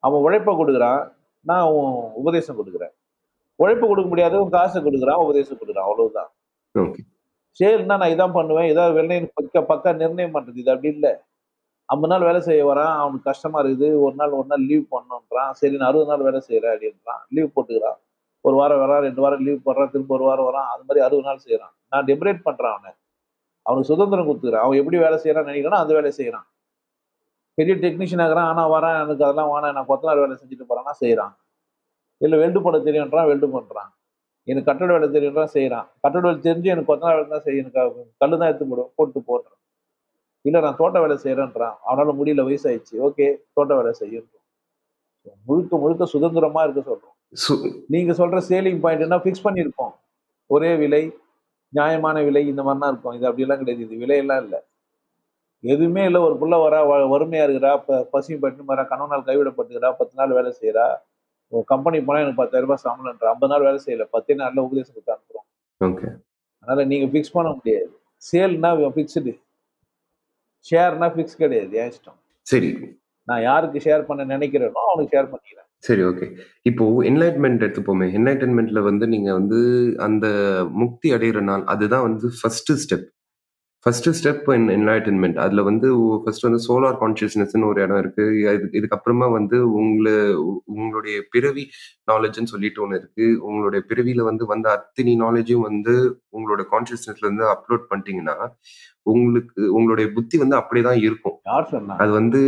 [SPEAKER 3] அவன் உழைப்ப கொடுக்குறான் நான் அவன் உபதேசம் கொடுக்குறேன் உழைப்பு கொடுக்க முடியாதவன் காசு கொடுக்குறான் உபதேசம் கொடுக்குறான் அவ்வளவுதான். ஓகே. சேல்னா நான் இதான் பண்ணுவேன் ஏதாவது வெள்ளையின் பக்க பக்கா நிர்ணயம் பண்ணுறது இது அப்படி இல்லை ஐம்பது நாள் வேலை செய்ய வரான் அவனுக்கு கஷ்டமா இருக்குது ஒரு நாள் ஒரு நாள் லீவ் பண்ணுன்றான் சரி நான் அறுபது நாள் வேலை செய்கிறேன் அப்படின்றான் லீவ் போட்டுக்கிறான் ஒரு வாரம் வரான் ரெண்டு வாரம் லீவ் போடுறான் திரும்ப ஒரு வாரம் வரான் அது மாதிரி அறுபது நாள் செய்கிறான் நான் டெமரேட் பண்ணுறான் அவனை அவனுக்கு சுதந்திரம் கொடுத்துக்கிறான் அவன் எப்படி வேலை செய்கிறான்னு நினைக்கிறானோ அந்த வேலை செய்கிறான் பெரிய டெக்னீஷியன் ஆகிறான் ஆனால் வரான் எனக்கு அதெல்லாம் வானா நான் கொத்த நாள் வேலை செஞ்சுட்டு போறான்னா செய்கிறான் இல்லை வெல்டு பண்ண தெரியுன்றான் வெல்டு பண்ணுறான் எனக்கு கட்டட வேலை தெரியும் செய்கிறான் கட்டட வேலை தெரிஞ்சு எனக்கு கொத்த வேலை தான் செய்யும் எனக்கு கல் தான் எடுத்து போடுவோம் போட்டு போடுறேன் இல்லை நான் தோட்ட வேலை செய்கிறேன்றான் அவனால் முடியல வயசாயிடுச்சு ஓகே தோட்ட வேலை செய்யணும் முழுக்க முழுக்க சுதந்திரமாக இருக்க சொல்கிறோம் நீங்கள் சொல்கிற சேலிங் பாயிண்ட் என்ன ஃபிக்ஸ் பண்ணியிருக்கோம் ஒரே விலை நியாயமான விலை இந்த மாதிரிலாம் இருக்கும் இது அப்படிலாம் கிடையாது இது விலையெல்லாம் இல்லை எதுவுமே இல்லை ஒரு பிள்ளை வரா வறுமையாக இருக்கிறா ப பசியும் பட்டு வரா கணவனால் கைவிடப்பட்டுக்கிறா பத்து நாள் வேலை செய்கிறா கம்பெனிக்கு கம்பெனி போனால் எனக்கு பத்தாயிரம் ரூபாய் சம்பளம்ன்ற ஐம்பது நாள் வேலை செய்யல பத்து நாளில் உபதேசம் கொடுத்து அனுப்புறோம் ஓகே அதனால நீங்கள் ஃபிக்ஸ் பண்ண முடியாது சேல்னா ஃபிக்ஸ்டு ஷேர்னா ஃபிக்ஸ் கிடையாது என் இஷ்டம் சரி நான் யாருக்கு ஷேர் பண்ண நினைக்கிறேனோ அவனுக்கு ஷேர் பண்ணிக்கிறேன் சரி ஓகே இப்போ என்லைட்மெண்ட் எடுத்துப்போமே என்லைட்மெண்ட்ல வந்து நீங்க வந்து அந்த முக்தி அடைகிற நாள் அதுதான் வந்து first step first step in enlightenment அதுல வந்து ஃபர்ஸ்ட் வந்து சோலார் கான்சியஸ்னஸ்னு ஒரு இடம் இருக்கு இது இதுக்கப்புறமா வந்து உங்களை உங்களுடைய பிறவி நாலேஜ்னு சொல்லிட்டு ஒன்று இருக்கு உங்களுடைய பிறவியில வந்து வந்த அத்தனை நாலேஜும் வந்து உங்களோட கான்சியஸ்னஸ்ல இருந்து அப்லோட் பண்ணிட்டீங்கன்னா உங்களுக்கு உங்களுடைய புத்தி வந்து அப்படிதான் இருக்கும் அது வந்து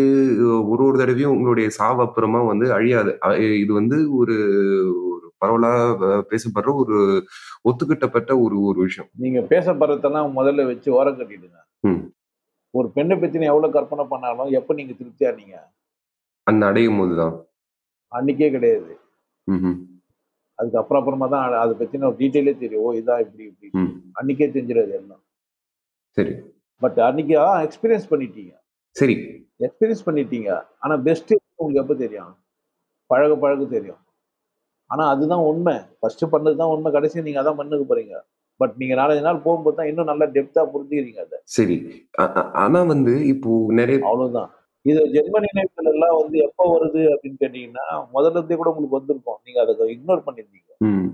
[SPEAKER 3] ஒரு ஒரு தடவையும் உங்களுடைய சாவு அப்புறமா வந்து அழியாது இது வந்து ஒரு பரவலா பேசப்படுற ஒரு ஒத்துக்கிட்டப்பட்ட ஒரு ஒரு விஷயம் நீங்க பேசப்படுறதெல்லாம் முதல்ல வச்சு ஓரம் கட்டிடுங்க ஒரு பெண்ணை பத்தி எவ்வளவு கற்பனை பண்ணாலும் எப்ப நீங்க திருப்தியா நீங்க அந்த அடையும் போதுதான் அன்னைக்கே கிடையாது அதுக்கப்புறம் அப்புறமா தான் அதை பத்தின ஒரு டீட்டெயிலே தெரியும் ஓ இதா இப்படி இப்படி அன்னைக்கே தெரிஞ்சிடாது எல்லாம் சரி பட் அன்னைக்கு எக்ஸ்பீரியன்ஸ் பண்ணிட்டீங்க சரி எக்ஸ்பீரியன்ஸ் பண்ணிட்டீங்க ஆனா பெஸ்ட் உங்களுக்கு எப்ப தெரியும் பழக பழக தெரியும் ஆனால் அதுதான் உண்மை ஃபஸ்ட்டு பண்ணது தான் உண்மை கடைசியா நீங்கள் அதான் பண்ணுக்கு போகிறீங்க பட் நீங்க நாலஞ்சு நாள் போகும்போது தான் இன்னும் நல்லா டெப்தா புரிஞ்சுக்கிறீங்க அதை சரி ஆனா வந்து இப்போ நிறைய அவ்வளவுதான் இது ஜெர்மனி நேரத்துல எல்லாம் வந்து எப்போ வருது அப்படின்னு கேட்டீங்கன்னா முதல்ல இருந்தே கூட உங்களுக்கு வந்திருக்கும் நீங்க அதை இக்னோர் பண்ணிருந்தீங்க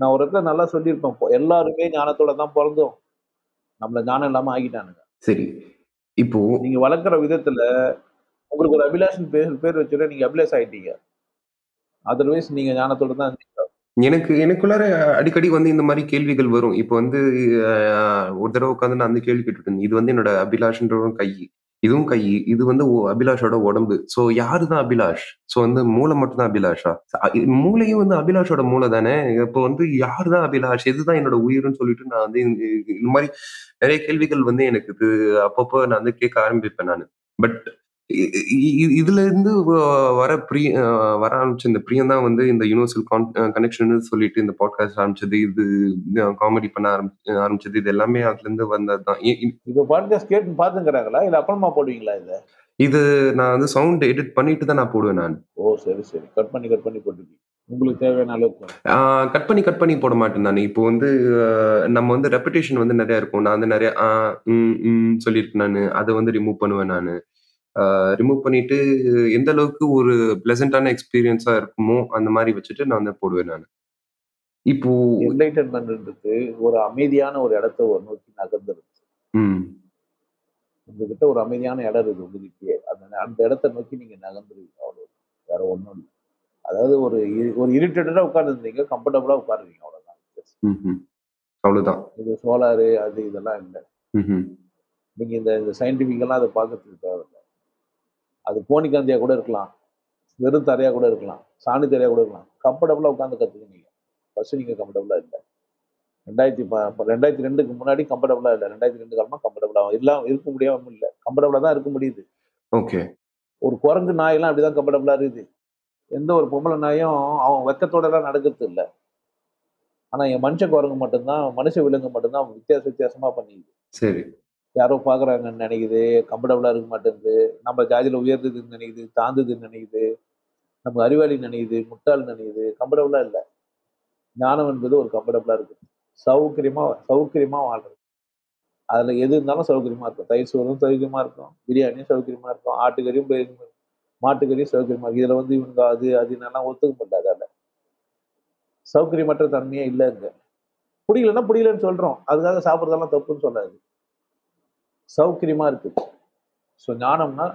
[SPEAKER 3] நான் ஒரு இடத்துல நல்லா சொல்லியிருப்பேன் எல்லாருமே ஞானத்தோட தான் பிறந்தோம் நம்மள ஞானம் இல்லாம ஆகிட்டானுங்க சரி இப்போ நீங்க வளர்க்குற விதத்துல உங்களுக்கு ஒரு அபிலாஷன் பேர் பேர் வச்சுட்டு நீங்க அபிலாஷ் ஆயிட்டீங்க அதர்வைஸ் நீங்க ஞானத்தோட தான் எனக்கு எனக்குள்ளார அடிக்கடி வந்து இந்த மாதிரி கேள்விகள் வரும் இப்போ வந்து ஒரு தடவை உட்காந்து நான் வந்து கேள்வி கேட்டுருக்கேன் இது வந்து என்னோட அபிலாஷ்ன்றவரும் கை இதுவும் கை இது வந்து அபிலாஷோட உடம்பு ஸோ யாரு தான் அபிலாஷ் ஸோ வந்து மூளை மட்டும்தான் அபிலாஷா மூளையும் வந்து அபிலாஷோட மூளை தானே இப்போ வந்து யாரு தான் அபிலாஷ் இதுதான் என்னோட உயிர்னு சொல்லிட்டு நான் வந்து இந்த மாதிரி நிறைய கேள்விகள் வந்து எனக்கு இது அப்பப்போ நான் வந்து கேட்க ஆரம்பிப்பேன் நான் பட் இதுல இருந்து வர பிரிய வர ஆரம்பிச்ச இந்த பிரியம் தான் வந்து இந்த யூனிவர்சல் கனெக்ஷன் சொல்லிட்டு இந்த பாட்காஸ்ட் ஆரம்பிச்சது இது காமெடி பண்ண ஆரம்பி ஆரம்பிச்சது இது எல்லாமே அதுல இருந்து வந்தது தான் இப்போ பாட்காஸ்ட் கேட்டு பாத்துக்கிறாங்களா இல்ல அப்புறமா போடுவீங்களா இதை இது நான் வந்து சவுண்ட் எடிட் பண்ணிட்டு தான் நான் போடுவேன் நான் ஓ சரி சரி கட் பண்ணி கட் பண்ணி போட்டுருக்கீங்க உங்களுக்கு தேவையான அளவுக்கு கட் பண்ணி கட் பண்ணி போட மாட்டேன் நான் இப்போ வந்து நம்ம வந்து ரெப்படேஷன் வந்து நிறைய இருக்கும் நான் வந்து நிறைய சொல்லியிருக்கேன் நான் அதை வந்து ரிமூவ் பண்ணுவேன் நான் ரிமூவ் பண்ணிட்டு எந்த அளவுக்கு ஒரு பிளசண்டான எக்ஸ்பீரியன்ஸா இருக்குமோ அந்த மாதிரி வச்சுட்டு நான் வந்து போடுவேன் நான் இப்போ என்லைட்டன்மெண்ட்ன்றது ஒரு அமைதியான ஒரு இடத்த ஒரு நோக்கி நகர்ந்துருச்சு உங்ககிட்ட ஒரு அமைதியான இடம் இருக்குது உங்ககிட்டயே அந்த அந்த இடத்த நோக்கி நீங்க நகர்ந்துருவீங்க அவ்வளோ வேற ஒன்றும் இல்லை அதாவது ஒரு ஒரு இரிட்டேட்டடா உட்காந்துருந்தீங்க கம்ஃபர்டபுளா உட்காருவீங்க அவ்வளவுதான் அவ்வளவுதான் இது சோலாரு அது இதெல்லாம் இல்லை நீங்க இந்த இந்த சயின்டிபிக்கெல்லாம் அதை பார்க்கறதுக்கு தேவையில்லை அது கோணிக்காந்தியாக கூட இருக்கலாம் வெறும் தரையாக கூட இருக்கலாம் சாணி தரையாக கூட இருக்கலாம் கம்ஃபர்டபுளாக உட்காந்து கற்றுக்குனீங்க ஃபஸ்ட்டு நீங்கள் கம்ஃபர்டபுளாக இல்லை ரெண்டாயிரத்தி ரெண்டாயிரத்தி ரெண்டுக்கு முன்னாடி கம்ஃபர்டபுளாக இல்லை ரெண்டாயிரத்தி ரெண்டு காலமாக கம்ஃபர்டபுளாக எல்லாம் இருக்க முடியாமல் இல்லை கம்ஃபர்டபுளாக தான் இருக்க முடியுது ஓகே ஒரு குரங்கு நாயெல்லாம் அப்படி தான் கம்ஃபர்டபுளாக இருக்குது எந்த ஒரு பொம்பளை நாயும் அவன் வெக்கத்தோடலாம் நடக்கிறது இல்லை ஆனால் என் மனுஷ குரங்கு மட்டும்தான் மனுஷ விலங்கு மட்டும்தான் வித்தியாச வித்தியாசமாக பண்ணிது சரி யாரோ பார்க்குறாங்கன்னு நினைக்குது கம்ஃபர்டபுளாக இருக்க மாட்டேங்குது நம்ம ஜாதியில் உயர்ந்ததுன்னு நினைக்குது தாழ்ந்ததுன்னு நினைக்குது நம்ம அறிவாளி நினைக்குது முட்டாள் நினைக்குது கம்ஃபர்டபுளாக இல்லை ஞானம் என்பது ஒரு கம்ஃபர்டபுளாக இருக்குது சௌகரியமா சௌகரியமா வாழ்றது அதில் எது இருந்தாலும் சௌகரியமாக இருக்கும் தயிர் சோறும் சௌகரியமாக இருக்கும் பிரியாணியும் சௌகரியமாக இருக்கும் ஆட்டுக்கறியும் மாட்டுக்கறியும் சௌகரியமாக இருக்கும் இதில் வந்து இவங்க அது அது என்னெல்லாம் ஒத்துக்க மாட்டாது அதில் சௌகரியமற்ற தன்மையே இல்லை இங்கே பிடிக்கலன்னா பிடிக்கலன்னு சொல்கிறோம் அதுக்காக சாப்பிட்றதெல்லாம் தப்புன்னு சொல்லாது சௌகரியமா இருக்கு ஸோ ஞானம்னா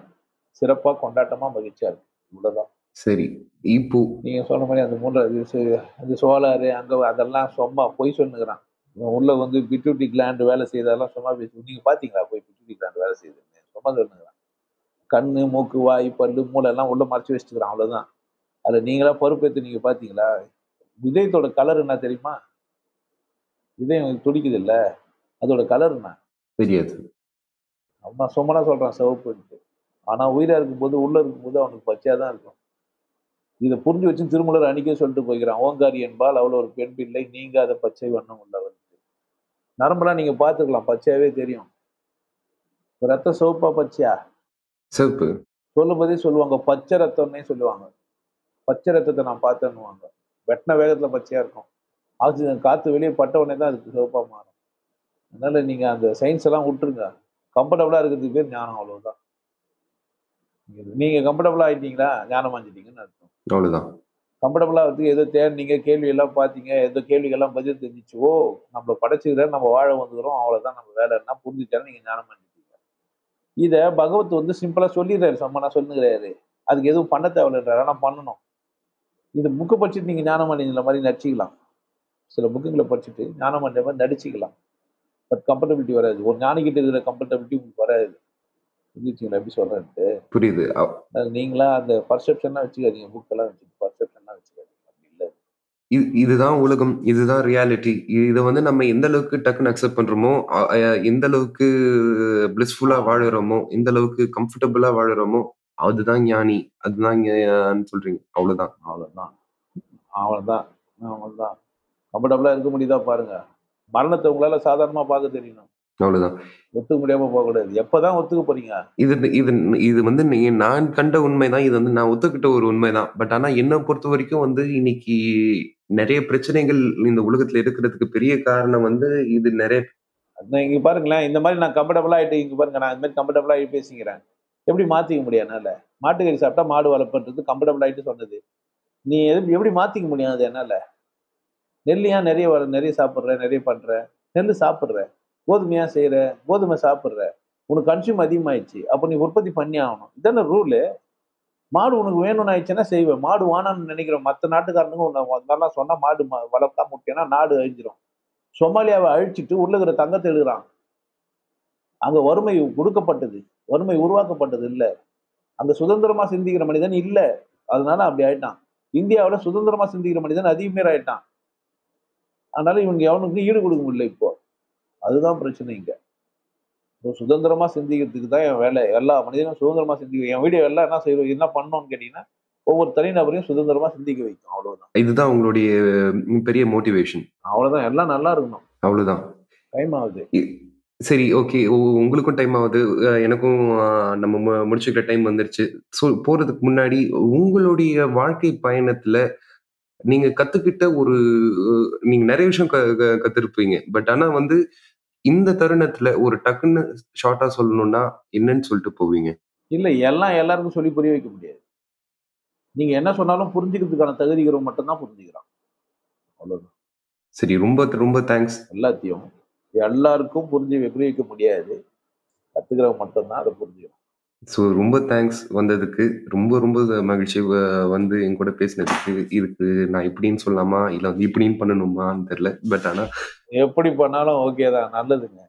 [SPEAKER 3] சிறப்பாக கொண்டாட்டமாக மகிழ்ச்சியாக இருக்குது இவ்வளோதான் சரி இப்போ நீங்க சொன்ன மாதிரி அந்த மூன்றாவது அந்த சோலாரு அங்க அதெல்லாம் சும்மா பொய் சொன்னுக்கிறான் உள்ள வந்து பிட்யூட்டி கிளாண்டு வேலை செய்யறதெல்லாம் சும்மா பேசி நீங்க பாத்தீங்களா போய் பிட்யூட்டி கிளாண்டு வேலை செய்யுது சும்மா சொல்லுங்கிறான் கண்ணு மூக்கு வாய் பல்லு மூளை எல்லாம் உள்ள மறைச்சு வச்சுக்கிறான் அவ்வளவுதான் அதுல நீங்களா பொறுப்பேற்று நீங்க பாத்தீங்களா இதயத்தோட கலர் என்ன தெரியுமா இதயம் துடிக்குது இல்ல அதோட கலர் என்ன தெரியாது அவன் சுமனா சொல்கிறான் சிவப்புன்ட்டு ஆனால் உயிராக இருக்கும்போது உள்ளே இருக்கும்போது அவனுக்கு பச்சையாக தான் இருக்கும் இதை புரிஞ்சு வச்சு திருமலர் அணிக்க சொல்லிட்டு போய்க்கிறான் ஓங்காரி என்பால் அவ்வளோ ஒரு பெண் பிள்ளை நீங்க அதை பச்சை வண்ணம் உள்ளவன் நரம்பெல்லாம் நீங்கள் பார்த்துக்கலாம் பச்சையாகவே தெரியும் ரத்தம் சிவப்பா பச்சையா சிவப்பு சொல்லும்போதே சொல்லுவாங்க பச்சை ரத்தம்னே சொல்லுவாங்க பச்சை ரத்தத்தை நான் பார்த்தேன்னுவாங்க வெட்டின வேகத்தில் பச்சையாக இருக்கும் ஆக்சிஜன் காற்று வெளியே பட்ட உடனே தான் அதுக்கு சிவப்பாக மாறும் அதனால் நீங்கள் அந்த சயின்ஸ் எல்லாம் விட்டுருங்க கம்ஃபர்டபுளாக இருக்கிறதுக்கு பேர் ஞானம் அவ்வளோதான் நீங்கள் கம்ஃபர்டபுளாக ஆயிட்டீங்களா ஞானம் அஞ்சிட்டீங்கன்னு அர்த்தம் அவ்வளோதான் கம்ஃபர்டபுளாக வந்து ஏதோ கேள்வி கேள்வியெல்லாம் பார்த்தீங்க ஏதோ கேள்விகள்லாம் பதில் தெரிஞ்சிச்சு ஓ நம்மளை நம்ம வாழ வந்துக்கிறோம் அவ்வளோதான் நம்ம வேலை என்ன புரிஞ்சுட்டாலும் நீங்கள் ஞானம் அஞ்சிட்டீங்க இதை பகவத் வந்து சிம்பிளாக சொல்லிடுறாரு சம்மனா சொல்லுங்கிறாரு அதுக்கு எதுவும் பண்ண தேவையில்லைன்றாரு ஆனால் பண்ணணும் இந்த புக்கை படிச்சுட்டு நீங்கள் ஞானம் அடைஞ்சல மாதிரி நடிச்சிக்கலாம் சில புக்குங்களை படிச்சுட்டு ஞானம் பண்ணுற மாதிரி நடிச்சிக்கலாம் பட் கம்ஃபர்டபிலிட்டி வராது ஒரு ஞானிக்கிட்ட இருக்கிற கம்ஃபர்டபிலிட்டி உங்களுக்கு வராது புரிஞ்சுச்சிங்களா எப்படி சொல்கிறேன்ட்டு புரியுது நீங்களா அந்த பர்செப்ஷன்லாம் வச்சுக்காதீங்க புக்கெல்லாம் வச்சு பர்செப்ஷன்லாம் வச்சுக்காதீங்க இது இதுதான் உலகம் இதுதான் ரியாலிட்டி இதை வந்து நம்ம எந்த அளவுக்கு டக்குன்னு அக்செப்ட் பண்றோமோ எந்த அளவுக்கு பிளிஸ்ஃபுல்லா வாழறோமோ எந்த அளவுக்கு கம்ஃபர்டபுளா வாழறோமோ அதுதான் ஞானி அதுதான் சொல்றீங்க அவ்வளோதான் அவ்வளோதான் அவ்வளோதான் அவ்வளோதான் கம்ஃபர்டபுளா இருக்க முடியுதா பாருங்க மரணத்தை உங்களால சாதாரணமா பார்க்க தெரியணும் அவ்வளவுதான் ஒத்துக்க முடியாம போக கூடாது எப்பதான் ஒத்துக்க போறீங்க இது இது இது வந்து நான் கண்ட உண்மைதான் இது வந்து நான் ஒத்துக்கிட்ட ஒரு உண்மைதான் பட் ஆனா என்ன பொறுத்த வரைக்கும் வந்து இன்னைக்கு நிறைய பிரச்சனைகள் இந்த உலகத்துல இருக்கிறதுக்கு பெரிய காரணம் வந்து இது நிறைய இங்க பாருங்களேன் இந்த மாதிரி நான் கம்ஃபர்டபுளா ஆயிட்டு இங்க பாருங்க நான் இந்த மாதிரி கம்ஃபர்டபுளா ஆகி பேசிக்கிறேன் எப்படி மாத்திக்க முடியும் என்னால மாட்டுக்கறி சாப்பிட்டா மாடு வளர்ப்புன்றது கம்ஃபர்டபுள் ஆயிட்டு சொன்னது நீ எப்படி மாத்திக்க முடியாது என்னால நெல்லியாக நிறைய வர நிறைய சாப்பிட்ற நிறைய பண்ணுற நெல் சாப்பிட்ற கோதுமையாக செய்கிற கோதுமை சாப்பிட்ற உனக்கு கன்சியூம் அதிகமாகிடுச்சு அப்போ நீ உற்பத்தி பண்ணி ஆகணும் இதான ரூலு மாடு உனக்கு வேணும்னு ஆயிடுச்சுன்னா செய்வேன் மாடு வானான்னு நினைக்கிறோம் மற்ற நாட்டுக்காரனுங்க உன்னை அது மாதிரிலாம் சொன்னால் மாடு வளர்த்தா முட்டேனா நாடு அழிஞ்சிரும் சோமாலியாவை அழிச்சிட்டு உள்ள இருக்கிற தங்கத்தை எழுதுறான் அங்கே வறுமை கொடுக்கப்பட்டது வறுமை உருவாக்கப்பட்டது இல்லை அங்கே சுதந்திரமாக சிந்திக்கிற மனிதன் இல்லை அதனால அப்படி ஆயிட்டான் இந்தியாவில் சுதந்திரமாக சிந்திக்கிற மனிதன் அதிகமாரி ஆயிட்டான் அதனால இவனுக்கு எவனுக்கு ஈடு கொடுக்க முடியல இப்போ அதுதான் பிரச்சனை இங்க இப்போ சுதந்திரமா சிந்திக்கிறதுக்கு தான் என் வேலை எல்லா மனிதனும் சுதந்திரமா சிந்திக்க என் வீடியோ எல்லாம் என்ன செய்வோம் என்ன பண்ணோம்னு கேட்டீங்கன்னா ஒவ்வொரு தனிநபரையும் சுதந்திரமா சிந்திக்க வைக்கும் அவ்வளவுதான் இதுதான் உங்களுடைய பெரிய மோட்டிவேஷன் அவ்வளவுதான் எல்லாம் நல்லா இருக்கணும் அவ்வளவுதான் டைம் ஆகுது சரி ஓகே உங்களுக்கும் டைம் ஆகுது எனக்கும் நம்ம முடிச்சுக்கிற டைம் வந்துருச்சு ஸோ போறதுக்கு முன்னாடி உங்களுடைய வாழ்க்கை பயணத்துல நீங்க கத்துக்கிட்ட ஒரு நீங்க நிறைய விஷயம் கத்துருப்பீங்க பட் ஆனா வந்து இந்த தருணத்துல ஒரு டக்குன்னு ஷார்ட்டா சொல்லணும்னா என்னன்னு சொல்லிட்டு போவீங்க இல்ல எல்லாம் எல்லாருக்கும் சொல்லி புரிய வைக்க முடியாது நீங்க என்ன சொன்னாலும் புரிஞ்சுக்கிறதுக்கான தகுதிகளை மட்டும்தான் புரிஞ்சுக்கிறான் அவ்வளவுதான் சரி ரொம்ப ரொம்ப தேங்க்ஸ் எல்லாத்தையும் எல்லாருக்கும் புரிஞ்சு புரிய வைக்க முடியாது கத்துக்கிறவங்க மட்டும்தான் அதை புரிஞ்சுக்கிறோம் ஸோ ரொம்ப தேங்க்ஸ் வந்ததுக்கு. ரொம்ப ரொம்ப மகிழ்ச்சி வந்து வந்து என்கூட பேசினதுக்கு. இதுக்கு நான் இப்படின்னு சொல்லலாமா இல்லை இப்படின்னு பண்ணணுமான்னு தெரியல. பட் ஆனா எப்படி பண்ணாலும் ஓகே தான். நல்லதுங்க.